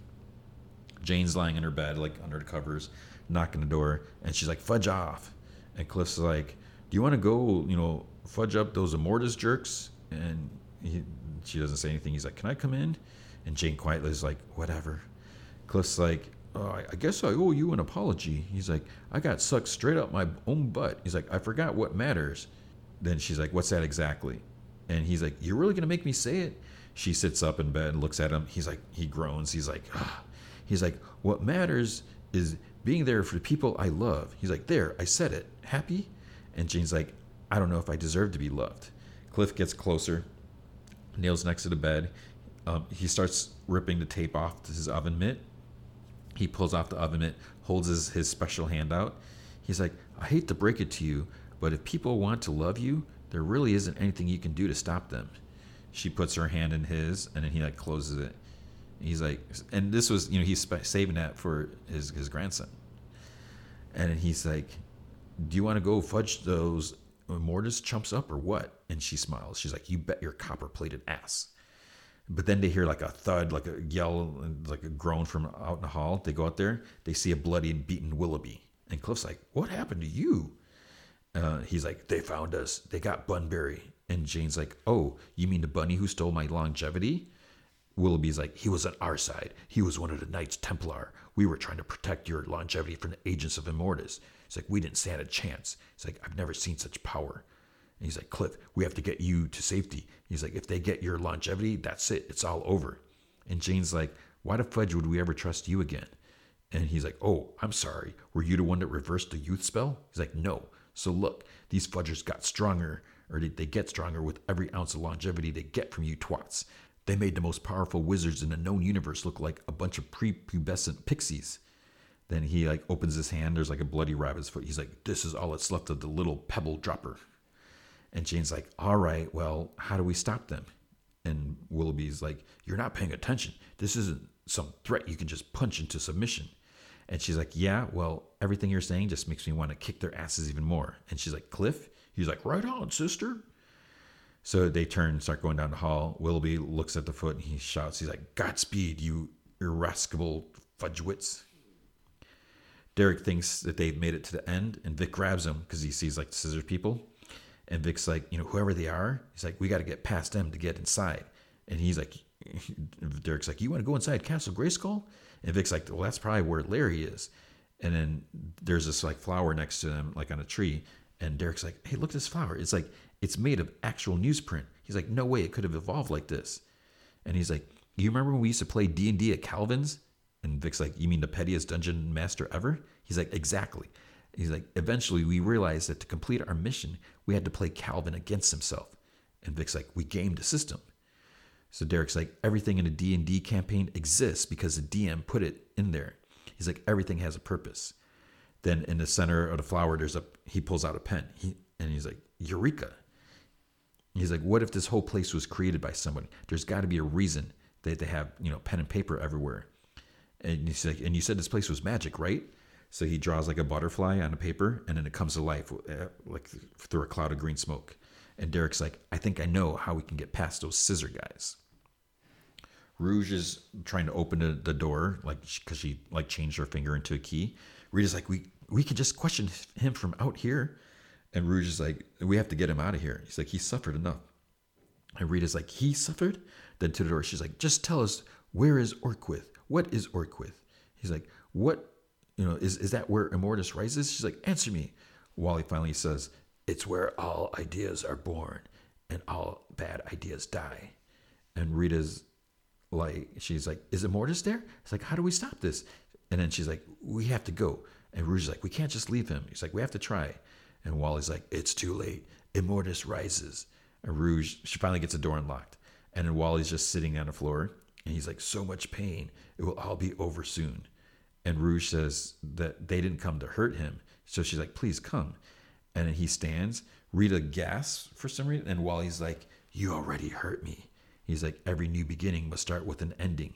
Jane's lying in her bed, like under the covers, knocking the door, and she's like, fudge off. And Cliff's like, do you want to go, you know, fudge up those Immortus jerks? And he, she doesn't say anything. He's like, can I come in? And Jane quietly is like, whatever. Cliff's like, oh, I guess I owe you an apology. He's like, I got sucked straight up my own butt. He's like, I forgot what matters. Then she's like, what's that exactly? And he's like, you're really going to make me say it? She sits up in bed and looks at him. He's like, he groans. He's like, ah. he's like, what matters is being there for the people I love. He's like, there, I said it. Happy? And Jane's like, I don't know if I deserve to be loved. Cliff gets closer, kneels next to the bed. Um, he starts ripping the tape off his oven mitt. He pulls off the oven mitt, holds his, his special hand out. He's like, I hate to break it to you, but if people want to love you, there really isn't anything you can do to stop them. She puts her hand in his, and then he like closes it. He's like, and this was, you know, he's saving that for his his grandson. And he's like, "Do you want to go fudge those Mortis chumps up or what?" And she smiles. She's like, "You bet your copper plated ass." But then they hear like a thud, like a yell, like a groan from out in the hall. They go out there. They see a bloody and beaten Willoughby. And Cliff's like, "What happened to you?" Uh, he's like, "They found us. They got Bunbury." And Jane's like, "Oh, you mean the bunny who stole my longevity?" Willoughby's like, "He was on our side. He was one of the Knights Templar. We were trying to protect your longevity from the agents of Immortus." It's like we didn't stand a chance. It's like I've never seen such power. And he's like, Cliff, we have to get you to safety. He's like, if they get your longevity, that's it. It's all over. And Jane's like, why the fudge would we ever trust you again? And he's like, oh, I'm sorry. Were you the one that reversed the youth spell? He's like, no. So look, these fudgers got stronger, or did they get stronger with every ounce of longevity they get from you twats. They made the most powerful wizards in the known universe look like a bunch of prepubescent pixies. Then he like opens his hand. There's like a bloody rabbit's foot. He's like, "This is all that's left of the little pebble dropper." And Jane's like, all right, well, how do we stop them? And Willoughby's like, you're not paying attention. This isn't some threat you can just punch into submission. And she's like, yeah, well, everything you're saying just makes me want to kick their asses even more. And she's like, Cliff? He's like, right on, sister. So they turn and start going down the hall. Willoughby looks at the foot and he shouts, he's like, Godspeed, you irascible fudgewits. Derek thinks that they've made it to the end, and Vic grabs him because he sees like the scissors people. And Vic's like, you know, whoever they are, he's like, we got to get past them to get inside. And he's like, Derek's like, you want to go inside Castle Grayskull? And Vic's like, well, that's probably where Larry is. And then there's this like flower next to them, like on a tree. And Derek's like, hey, look at this flower. It's like, it's made of actual newsprint. He's like, no way, it could have evolved like this. And he's like, you remember when we used to play D&D at Calvin's? And Vic's like, you mean the pettiest dungeon master ever? He's like, exactly. He's like, eventually we realized that to complete our mission, we had to play Calvin against himself. And Vic's like, we gamed the system. So Derek's like, everything in a D&D campaign exists because the DM put it in there. He's like, everything has a purpose. Then in the center of the flower, there's a he pulls out a pen. He and he's like, Eureka. He's like, what if this whole place was created by somebody? There's got to be a reason that they have you know pen and paper everywhere. And he's like, and you said this place was magic, right? So he draws like a butterfly on a paper, and then it comes to life, uh, like through a cloud of green smoke. And Derek's like, I think I know how we can get past those scissor guys. Rouge is trying to open the, the door, like because she like changed her finger into a key. Rita's like, we we can just question him from out here, and Rouge is like, we have to get him out of here. He's like, he suffered enough. And Rita's like, he suffered. Then to the door, she's like, just tell us where is Orqwith? What is Orqwith? He's like, what? You know, is is that where Immortus rises? She's like, answer me. Wally finally says, it's where all ideas are born and all bad ideas die. And Rita's like, she's like, is Immortus there? It's like, how do we stop this? And then she's like, we have to go. And Rouge is like, we can't just leave him. He's like, we have to try. And Wally's like, it's too late. Immortus rises. And Rouge, she finally gets the door unlocked. And then Wally's just sitting on the floor. And he's like, so much pain. It will all be over soon. And Rouge says that they didn't come to hurt him. So she's like, please come. And then he stands. Rita gasps for some reason. And Wally's like, you already hurt me. He's like, every new beginning must start with an ending.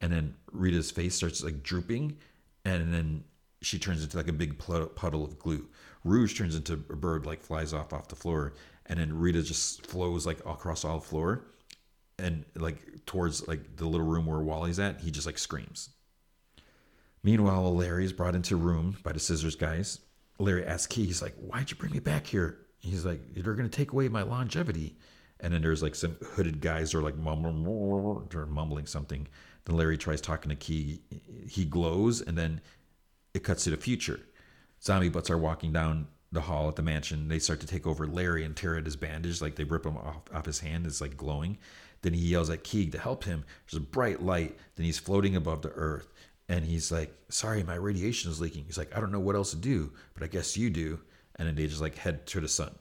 And then Rita's face starts like drooping. And then she turns into like a big puddle of glue. Rouge turns into a bird, like flies off off the floor, and then Rita just flows like across all the floor, and like towards like the little room where Wally's at. He just like screams. Meanwhile, Larry is brought into room by the scissors guys. Larry asks Key, he's like, "Why'd you bring me back here?" He's like, "They're gonna take away my longevity." And then there's like some hooded guys are like mumbling, mumbling something. Then Larry tries talking to Key. He glows, and then it cuts to the future. Zombie butts are walking down the hall at the mansion. They start to take over Larry and tear at his bandage, like they rip him off, off his hand. It's like glowing. Then he yells at Keeg to help him. There's a bright light. Then he's floating above the earth. And he's like, Sorry, my radiation is leaking. He's like, I don't know what else to do, but I guess you do. And then they just like head to the sun.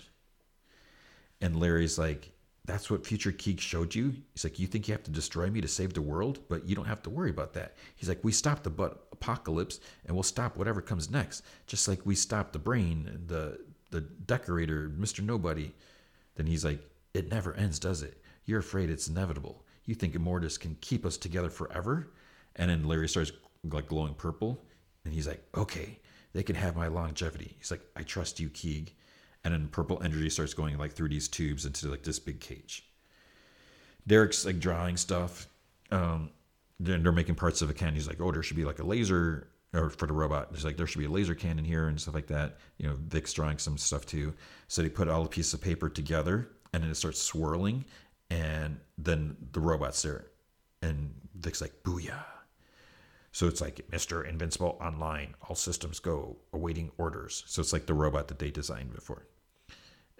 And Larry's like, that's what future Keeg showed you. He's like, you think you have to destroy me to save the world, but you don't have to worry about that. He's like, we stopped the butt apocalypse, and we'll stop whatever comes next, just like we stopped the brain, the the decorator, Mister Nobody. Then he's like, it never ends, does it? You're afraid it's inevitable. You think Immortus can keep us together forever? And then Larry starts like glowing purple, and he's like, okay, they can have my longevity. He's like, I trust you, Keeg and then purple energy starts going like through these tubes into like this big cage. Derek's like drawing stuff. Um, then they're making parts of a cannon. He's like, oh, there should be like a laser or for the robot. He's like, there should be a laser cannon here and stuff like that. You know, Vic's drawing some stuff too. So they put all the pieces of paper together and then it starts swirling and then the robot's there. And Vic's like, booyah. So it's like Mr. Invincible Online, all systems go, awaiting orders. So it's like the robot that they designed before.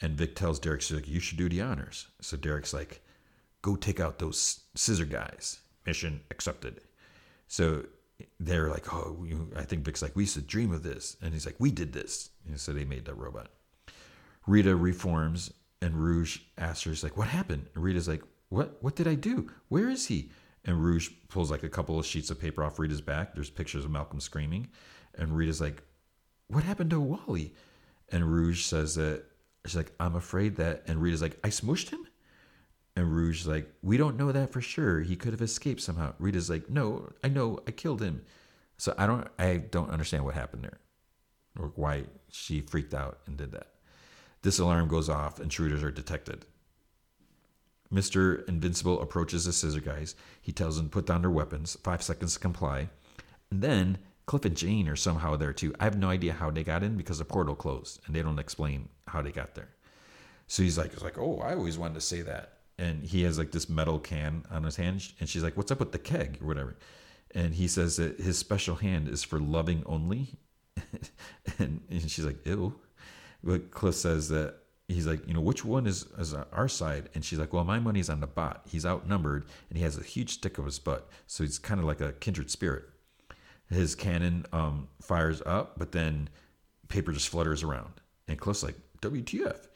And Vic tells Derek, she's like, you should do the honors. So Derek's like, go take out those scissor guys. Mission accepted. So they're like, oh, I think Vic's like, we used to dream of this. And he's like, we did this. And so they made that robot. Rita reforms and Rouge asks her, like, what happened? And Rita's like, what, what did I do? Where is he? And Rouge pulls like a couple of sheets of paper off Rita's back. There's pictures of Malcolm screaming. And Rita's like, What happened to Wally? And Rouge says that she's like, I'm afraid that. And Rita's like, I smushed him? And Rouge's like, We don't know that for sure. He could have escaped somehow. Rita's like, No, I know, I killed him. So I don't I don't understand what happened there. Or why she freaked out and did that. This alarm goes off, intruders are detected. Mr. Invincible approaches the scissor guys. He tells them to put down their weapons, five seconds to comply. And then Cliff and Jane are somehow there too. I have no idea how they got in because the portal closed and they don't explain how they got there. So he's like, he's like, oh, I always wanted to say that. And he has like this metal can on his hand, and she's like, "What's up with the keg or whatever?" And he says that his special hand is for loving only. and, and she's like, "Ew." But Cliff says that he's like, you know, which one is is our side? And she's like, well, my money's on the bot. He's outnumbered, and he has a huge stick of his butt, so he's kind of like a kindred spirit. His cannon um, fires up, but then paper just flutters around, and close like, WTF?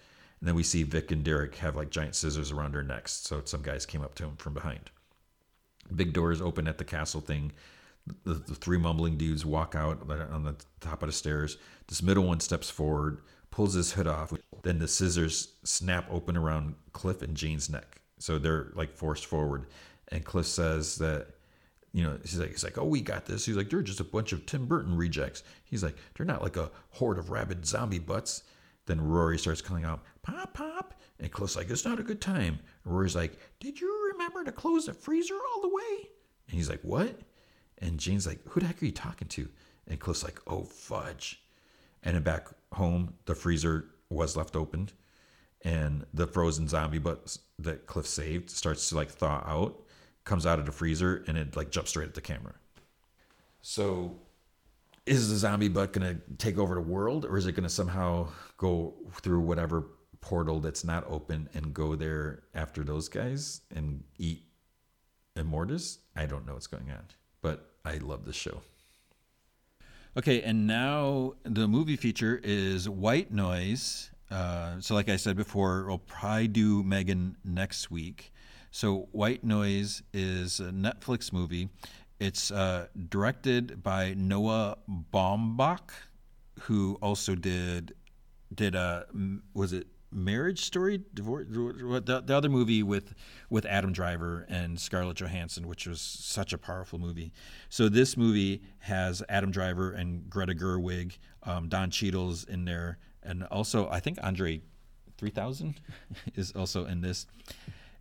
And then we see Vic and Derek have like giant scissors around their necks. So some guys came up to him from behind. Big doors open at the castle thing. The, the, three mumbling dudes walk out on the top of the stairs. This middle one steps forward, pulls his hood off. Then the scissors snap open around Cliff and Jane's neck. So they're like forced forward. And Cliff says that, you know, he's like, he's like, oh, we got this. He's like, they're just a bunch of Tim Burton rejects. He's like, they're not like a horde of rabid zombie butts. Then Rory starts calling out, Pop, Pop. And Cliff's like, It's not a good time. Rory's like, Did you remember to close the freezer all the way? And he's like, What? And Jane's like, Who the heck are you talking to? And Cliff's like, Oh, fudge. And then back home, the freezer was left open. And the frozen zombie butt that Cliff saved starts to like thaw out, comes out of the freezer, and it like jumps straight at the camera. So is the zombie butt to take over the world or is it to somehow go through whatever portal that's not open and go there after those guys and eat Immortus? I don't know what's going on, but I love this show. Okay, and now the movie feature is White Noise. Uh, so, like I said before, we'll probably do Megan next week. So, White Noise is a Netflix movie. It's uh, directed by Noah Baumbach, who also did did a was it Marriage Story, divorce, the, the other movie with with Adam Driver and Scarlett Johansson, which was such a powerful movie. So this movie has Adam Driver and Greta Gerwig, um, Don Cheadle's in there, and also I think Andre 3000 is also in this.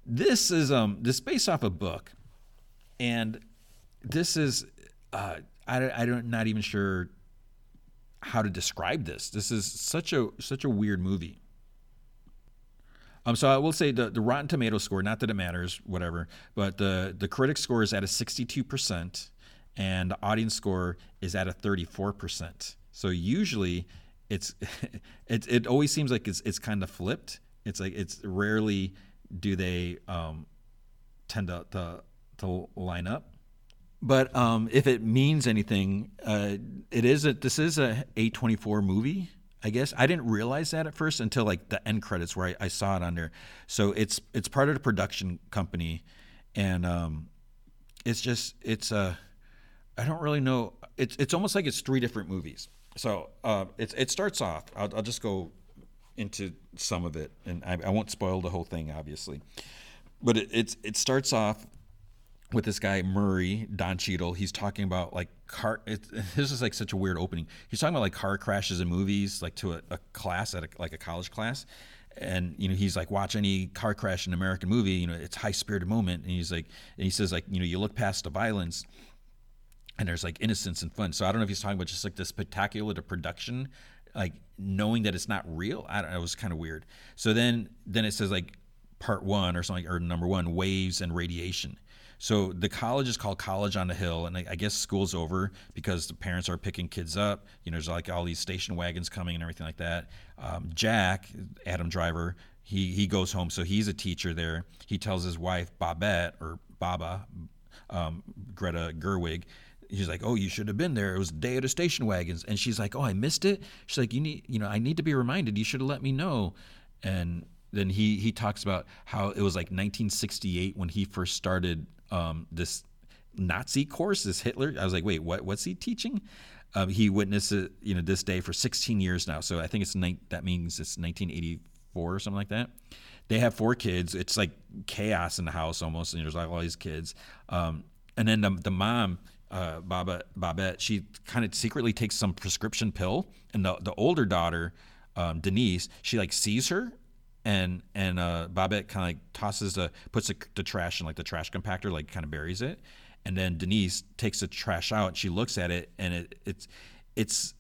This is um this based off a book, and this is uh, I, I don't not even sure how to describe this. This is such a such a weird movie. Um, so I will say the, the Rotten Tomato score, not that it matters, whatever, but the the critic score is at a 62%, and the audience score is at a 34%. So usually, it's it it always seems like it's it's kind of flipped. It's like it's rarely do they um, tend to, to to line up. But um, if it means anything, uh, it is a this is a A24 movie. I guess I didn't realize that at first until like the end credits where I, I saw it on there. So it's it's part of the production company, and um, it's just it's a uh, I don't really know. It's it's almost like it's three different movies. So uh, it it starts off. I'll, I'll just go into some of it, and I, I won't spoil the whole thing, obviously. But it, it's it starts off with this guy Murray Don Cheadle. He's talking about like car. It, this is like such a weird opening. He's talking about like car crashes in movies, like to a, a class at a, like a college class, and you know he's like watch any car crash in an American movie. You know it's high spirited moment, and he's like, and he says like you know you look past the violence. And there's like innocence and fun. So I don't know if he's talking about just like the spectacular the production, like knowing that it's not real. I don't know. It was kind of weird. So then then it says like part one or something or number one waves and radiation so the college is called College on the Hill, and I, I guess school's over because the parents are picking kids up. You know, there's like all these station wagons coming and everything like that. Um, Jack, Adam Driver, he he goes home, so he's a teacher there. He tells his wife Babette or Baba, um, Greta Gerwig, he's like, "Oh, you should have been there. It was the day of the station wagons." And she's like, "Oh, I missed it." She's like, "You need, you know, I need to be reminded. You should have let me know." And then he he talks about how it was like 1968 when he first started um, this Nazi course, this Hitler. I was like, wait, what? What's he teaching? Um, he witnessed it, you know, this day for 16 years now. So I think it's ni- that means it's 1984 or something like that. They have four kids. It's like chaos in the house almost, and there's like all these kids. Um, and then the, the mom, uh, Babette, Babette, she kind of secretly takes some prescription pill, and the the older daughter, um, Denise, she like sees her and and uh, Babette kind of like tosses the puts the, the, trash in like the trash compactor, like kind of buries it, and then Denise takes the trash out. She looks at it, and it it's it's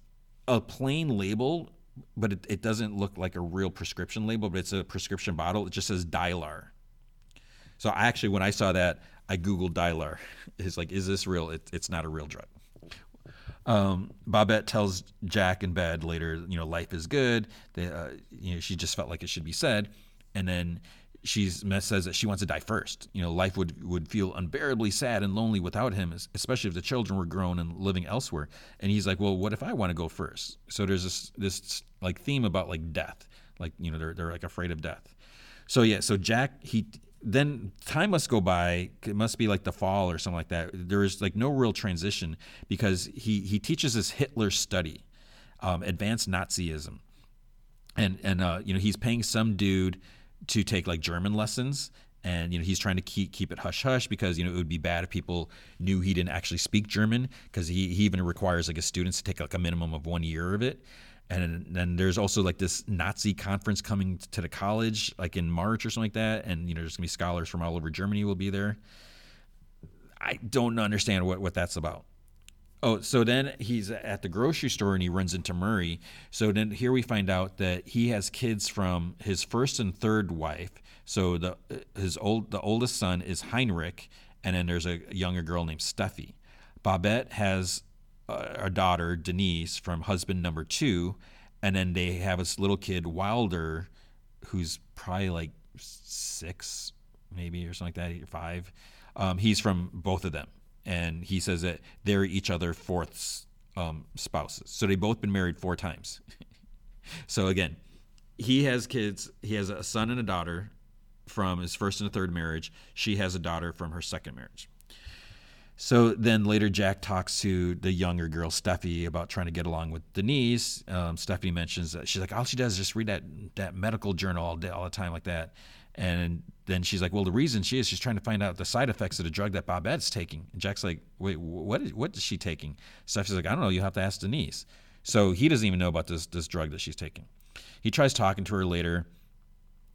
a plain label, but it, it doesn't look like a real prescription label, but it's a prescription bottle. It just says Dylar. So I actually, when I saw that, I googled Dylar. It's like, is this real? It, it's not a real drug. Um, Babette tells Jack in bed later, you know, life is good. They, uh, you know, she just felt like it should be said, and then she says that she wants to die first. You know, life would would feel unbearably sad and lonely without him, especially if the children were grown and living elsewhere. And he's like, well, what if I want to go first? So there's this this like theme about like death, like you know, they're they're like afraid of death. So yeah, so Jack he then time must go by. It must be like the fall or something like that. There is like no real transition because he he teaches this Hitler study, um, advanced Nazism, and and uh, you know he's paying some dude to take like German lessons. And you know he's trying to keep keep it hush hush because you know it would be bad if people knew he didn't actually speak German because he, he even requires like his students to take like a minimum of one year of it and then there's also like this Nazi conference coming to the college, like in March or something like that, and you know there's gonna be scholars from all over Germany will be there. I don't understand what what that's about. Oh, so then he's at the grocery store and he runs into Murray. So then here we find out that he has kids from his first and third wife. So the his old the oldest son is Heinrich, and then there's a younger girl named Steffi. Babette has a daughter Denise from husband number two, and then they have this little kid Wilder, who's probably like six, maybe or something like that, or five. Um, he's from both of them, and he says that they're each other fourth um, spouses. So they've both been married four times. so again, he has kids. He has a son and a daughter from his first and a third marriage. She has a daughter from her second marriage. So then later, Jack talks to the younger girl, Steffi, about trying to get along with Denise. Um, mentions that she's like, all she does is just read that that medical journal all day, all the time, like that. And then she's like, well, the reason she is, she's trying to find out the side effects of the drug that Babette's taking. And Jack's like, wait, what is, what is she taking? Steffi's like, I don't know. You have to ask Denise. So he doesn't even know about this this drug that she's taking. He tries talking to her later,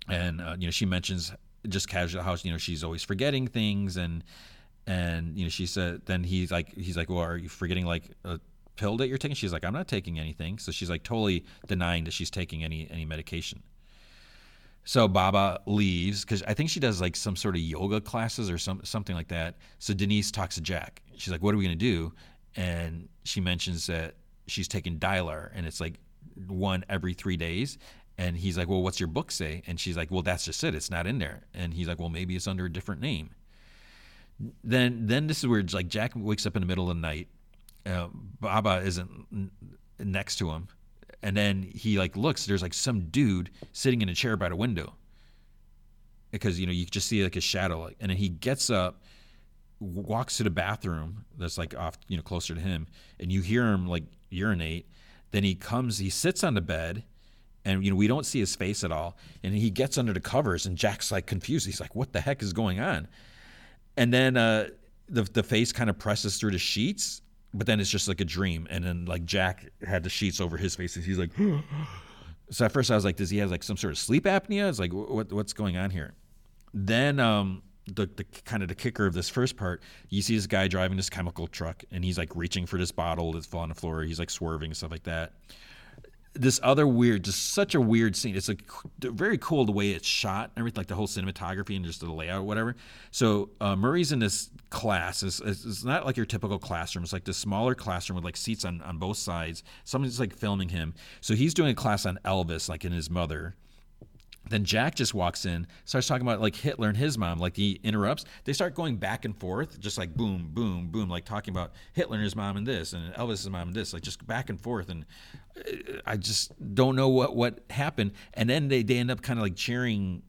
and uh, you know she mentions just casually how you know she's always forgetting things and and you know she said then he's like he's like well are you forgetting like a pill that you're taking? She's like i'm not taking anything. So she's like totally denying that she's taking any any medication. So baba leaves because i think she does like some sort of yoga classes or some something like that. So denise talks to jack. She's like what are we going to do? And she mentions that she's taking Dylar and it's like one every three days. And he's like well what's your book say? And she's like well that's just it. It's not in there. And he's like well maybe it's under a different name then then this is where like Jack wakes up in the middle of the night. Uh, Baba isn't next to him, and then he like looks. There's like some dude sitting in a chair by the window. Because you know you just see like a shadow, like, and then he gets up, walks to the bathroom that's like off you know closer to him, and you hear him like urinate. Then he comes, he sits on the bed, and you know we don't see his face at all. And he gets under the covers, and Jack's like confused. He's like, "What the heck is going on?" And then uh, the the face kind of presses through the sheets, but then it's just like a dream. And then like Jack had the sheets over his face, and he's like, so at first I was like, does he have like some sort of sleep apnea? It's like what what's going on here? Then um, the, the kind of the kicker of this first part, you see this guy driving this chemical truck, and he's like reaching for this bottle that's falling on the floor. He's like swerving and stuff like that this other weird, just such a weird scene. It's like very cool the way it's shot, everything like the whole cinematography and just the layout, whatever. So uh, Murray's in this class. It's, it's, not like your typical classroom. It's like this smaller classroom with like seats on on both sides. Someone's like filming him. So he's doing a class on Elvis, like in his mother. Then Jack just walks in, starts talking about like Hitler and his mom. Like he interrupts. They start going back and forth, just like boom, boom, boom, like talking about Hitler and his mom and this, and Elvis's mom and this, like just back and forth. And uh, I just don't know what what happened. And then they they end up kind of like cheering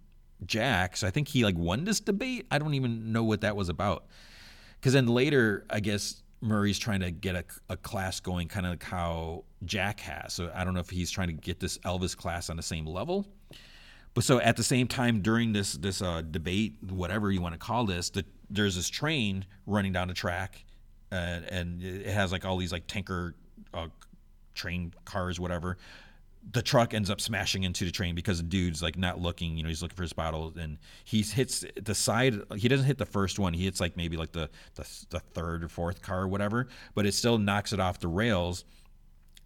Jack. So I think he like won this debate. I don't even know what that was about. Because then later, I guess Murray's trying to get a, a class going, kind of like how Jack has. So I don't know if he's trying to get this Elvis class on the same level but so at the same time during this this uh, debate, whatever you want to call this, the, there's this train running down the track, and it has like all these like tanker uh, train cars, whatever. The truck ends up smashing into the train because the dude's like not looking. You know, he's looking for his bottle, and he hits the side. He doesn't hit the first one. He hits like maybe like the the, the third or fourth car, or whatever. But it still knocks it off the rails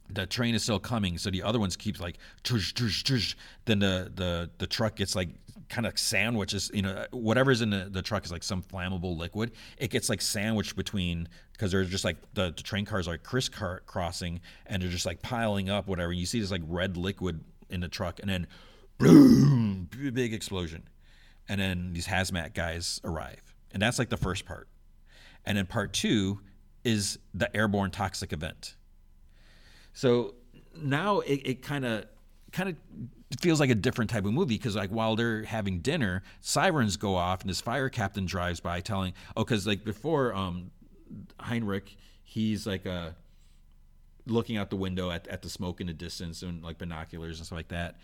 the train is still coming, so the other ones keeps like tush, tush, tush. Then the the the truck gets like kind of sandwiches, you know, whatever's in the, the truck is like some flammable liquid. It gets like sandwiched between because they're just like the, the train cars are crisscrossing and they're just like piling up, whatever. You see this like red liquid in the truck, and then boom, big explosion, and then these hazmat guys arrive, and that's like the first part, and then part two is the airborne toxic event. So now it kind of kind of feels like a different type of movie because like while they're having dinner, sirens go off and this fire captain drives by telling oh because like before um Heinrich he's like uh looking out the window at, at the smoke in the distance and like binoculars and stuff like that.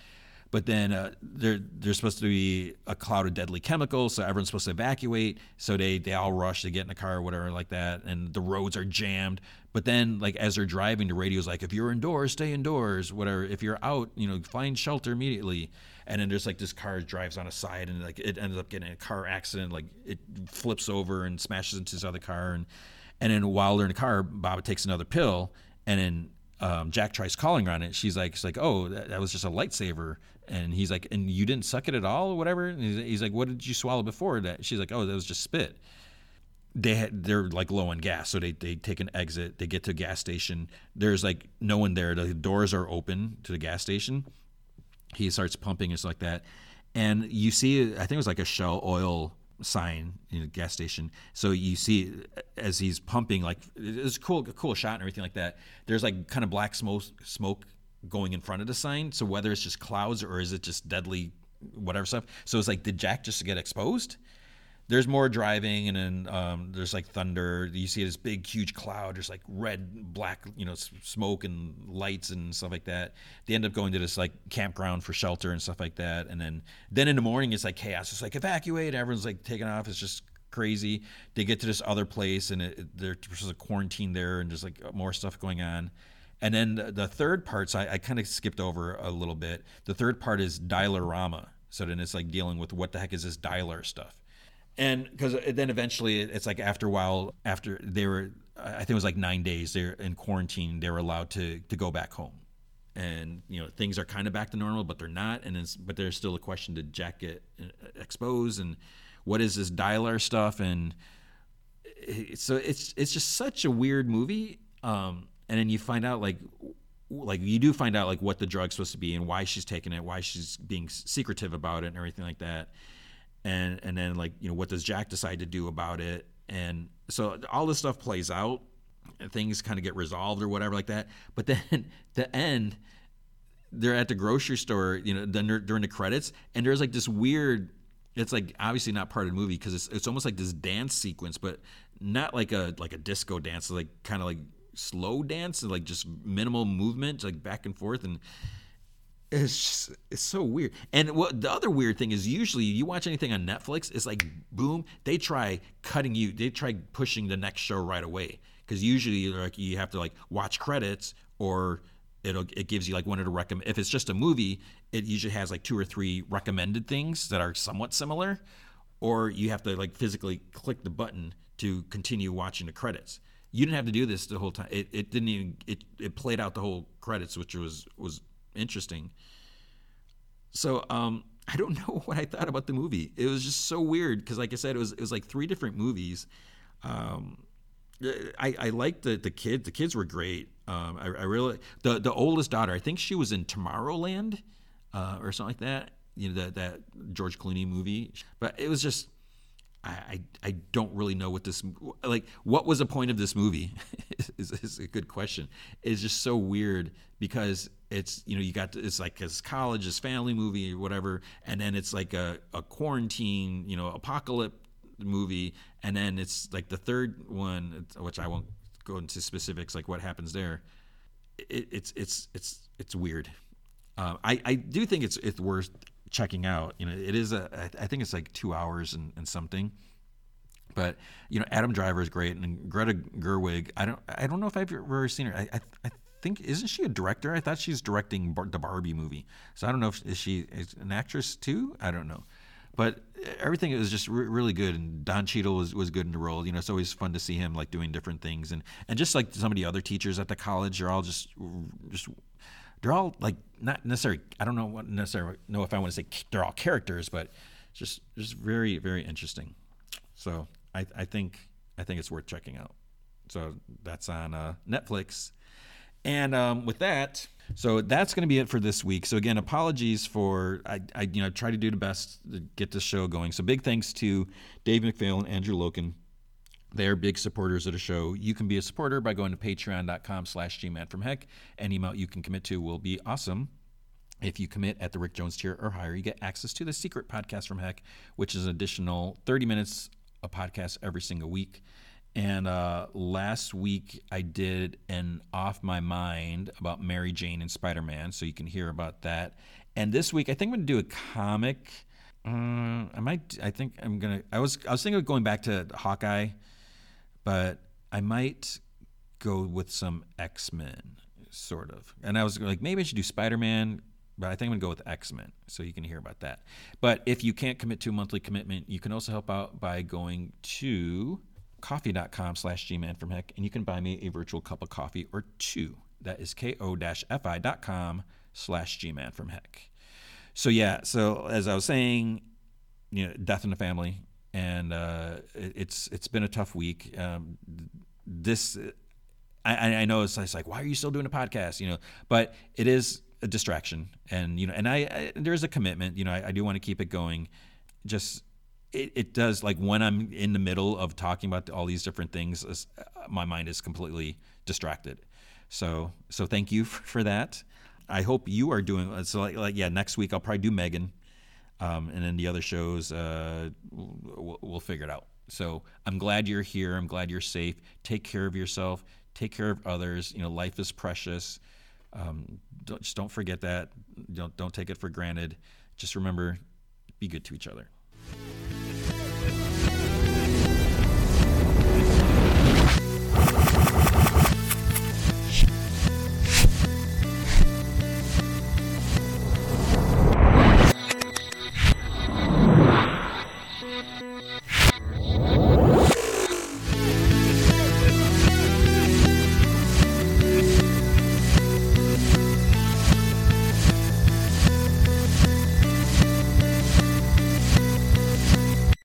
But then uh, there, there's supposed to be a cloud of deadly chemicals, so everyone's supposed to evacuate. So they, they all rush to get in a car or whatever like that, and the roads are jammed. But then, like as they're driving, the radio's like, "If you're indoors, stay indoors. Whatever. If you're out, you know, find shelter immediately." And then there's like this car drives on a side, and like it ends up getting a car accident. Like it flips over and smashes into this other car, and and then while they're in the car, Bob takes another pill, and then um, Jack tries calling her on it. She's like, she's like, oh, that, that, was just a Life Saver. And he's like, and you didn't suck it at all, or whatever. And he's, like, what did you swallow before that? She's like, oh, that was just spit. They had, they're like low on gas, so they they take an exit. They get to a gas station. There's like no one there. The doors are open to the gas station. He starts pumping and stuff like that, and you see, I think it was like a Shell oil sign in a gas station. So you see as he's pumping, like it's cool, a cool shot and everything like that. There's like kind of black smoke, smoke going in front of the sign. So whether it's just clouds or is it just deadly, whatever stuff. So it's like, did Jack just to get exposed? there's more driving and then um, there's like thunder. You see this big huge cloud there's like red black you know smoke and lights and stuff like that. They end up going to this like campground for shelter and stuff like that. And then then in the morning it's like chaos. It's like evacuate. Everyone's like taking off. It's just crazy. They get to this other place and it, there's a quarantine there and there's like more stuff going on and then the, third parts I, I kind of skipped over a little bit. The third part is Dylarama so then it's like dealing with what the heck is this Dylar stuff. And because then eventually it's like after a while after they were i think it was like nine days they're in quarantine they were allowed to to go back home. And you know things are kind of back to normal but they're not. And it's but there's still a question did jack get uh, exposed and what is this Dylar stuff? And so it's it's just such a weird movie. Um, and then you find out like like you do find out like what the drug's supposed to be and why she's taking it why she's being secretive about it and everything like that. And and then like you know what does Jack decide to do about it? And so uh, all this stuff plays out and things kind of get resolved or whatever like that. But then the end they're at the grocery store you know during the credits and there's like this weird it's like obviously not part of the movie because it's, it's almost like this dance sequence but not like a like a disco dance it's like kind of like slow dance like just minimal movement like back and forth and it's just, it's so weird. And what the other weird thing is usually you watch anything on Netflix, it's like boom, they try cutting you, they try pushing the next show right away because usually like you have to like watch credits or it'll it gives you like one of the recommend. If it's just a movie, it usually has like two or three recommended things that are somewhat similar, or you have to like physically click the button to continue watching the credits. You didn't have to do this the whole time. It, it didn't even it, it played out the whole credits, which was was interesting. So um, I don't know what I thought about the movie. It was just so weird because, like I said, it was it was like three different movies. Um, I, I liked the the kids. The kids were great. Um, I, I, really the the oldest daughter. I think she was in Tomorrowland uh, or something like that. You know that that George Clooney movie. But it was just I, I don't really know what this like what was the point of this movie? Is, is, a good question. It's just so weird because it's you know you got it's like his college his family movie or whatever and then it's like a, a quarantine you know apocalypse movie and then it's like the third one which i won't go into specifics like what happens there. It, it's it's it's it's weird. Uh, I, I do think it's it's worth checking out. You know, it is a I think it's like two hours and, and something. But you know, Adam Driver is great, and Greta Gerwig. I don't I don't know if I've ever seen her. I, I, I think isn't she a director? I thought she's directing Bar- the Barbie movie. So I don't know if is she is an actress too. I don't know. But everything was just re- really good, and Don Cheadle was, was good in the role. You know, it's always fun to see him like doing different things, and and just like some of the other teachers at the college, are all just just they're all like not necessarily. I don't know what necessarily know if I want to say they're all characters, but just just very very interesting. So I, I think I think it's worth checking out. So that's on uh, Netflix. And um, with that, so that's going to be it for this week. So again, apologies for I, I you know try to do the best to get this show going. So big thanks to Dave MacPhail and Andrew Loken. They are big supporters of the show. You can be a supporter by going to patreon.com slash gman from heck. Any amount you can commit to will be awesome. If you commit at the Rick Jones tier or higher, you get access to the secret podcast from heck, which is an additional 30 minutes a podcast every single week. And uh, last week I did an off my mind about Mary Jane and Spider Man, so you can hear about that. And this week I think I'm going to do a comic. Uh, I might. I think I'm gonna. I was. I was thinking of going back to Hawkeye, but I might go with some X Men, sort of. And I was like, maybe I should do Spider Man but I think I'm to go with X Men, so you can hear about that. But if you can't commit to a monthly commitment, you can also help out by going to ko-fi.com slash gman from heck, and you can buy me a virtual cup of coffee or two. That is ko-fi.com slash gman from heck. So yeah, so as I was saying, you know, death in the family, and uh, it, it's it's been a tough week. Um, this I, I know it's, it's like why are you still doing a podcast? You know, but it is a distraction, and you know, and I, I there's a commitment. You know, I, I do want to keep it going. Just it, it does like when I'm in the middle of talking about all these different things, uh, my mind is completely distracted. So so thank you for, that. I hope you are doing so. Like, like yeah, next week I'll probably do Megan, um, and then the other shows uh, we'll, we'll figure it out. So I'm glad you're here. I'm glad you're safe. Take care of yourself. Take care of others. You know, life is precious. Um, don't, just don't forget that. Don't don't take it for granted. Just remember, be good to each other.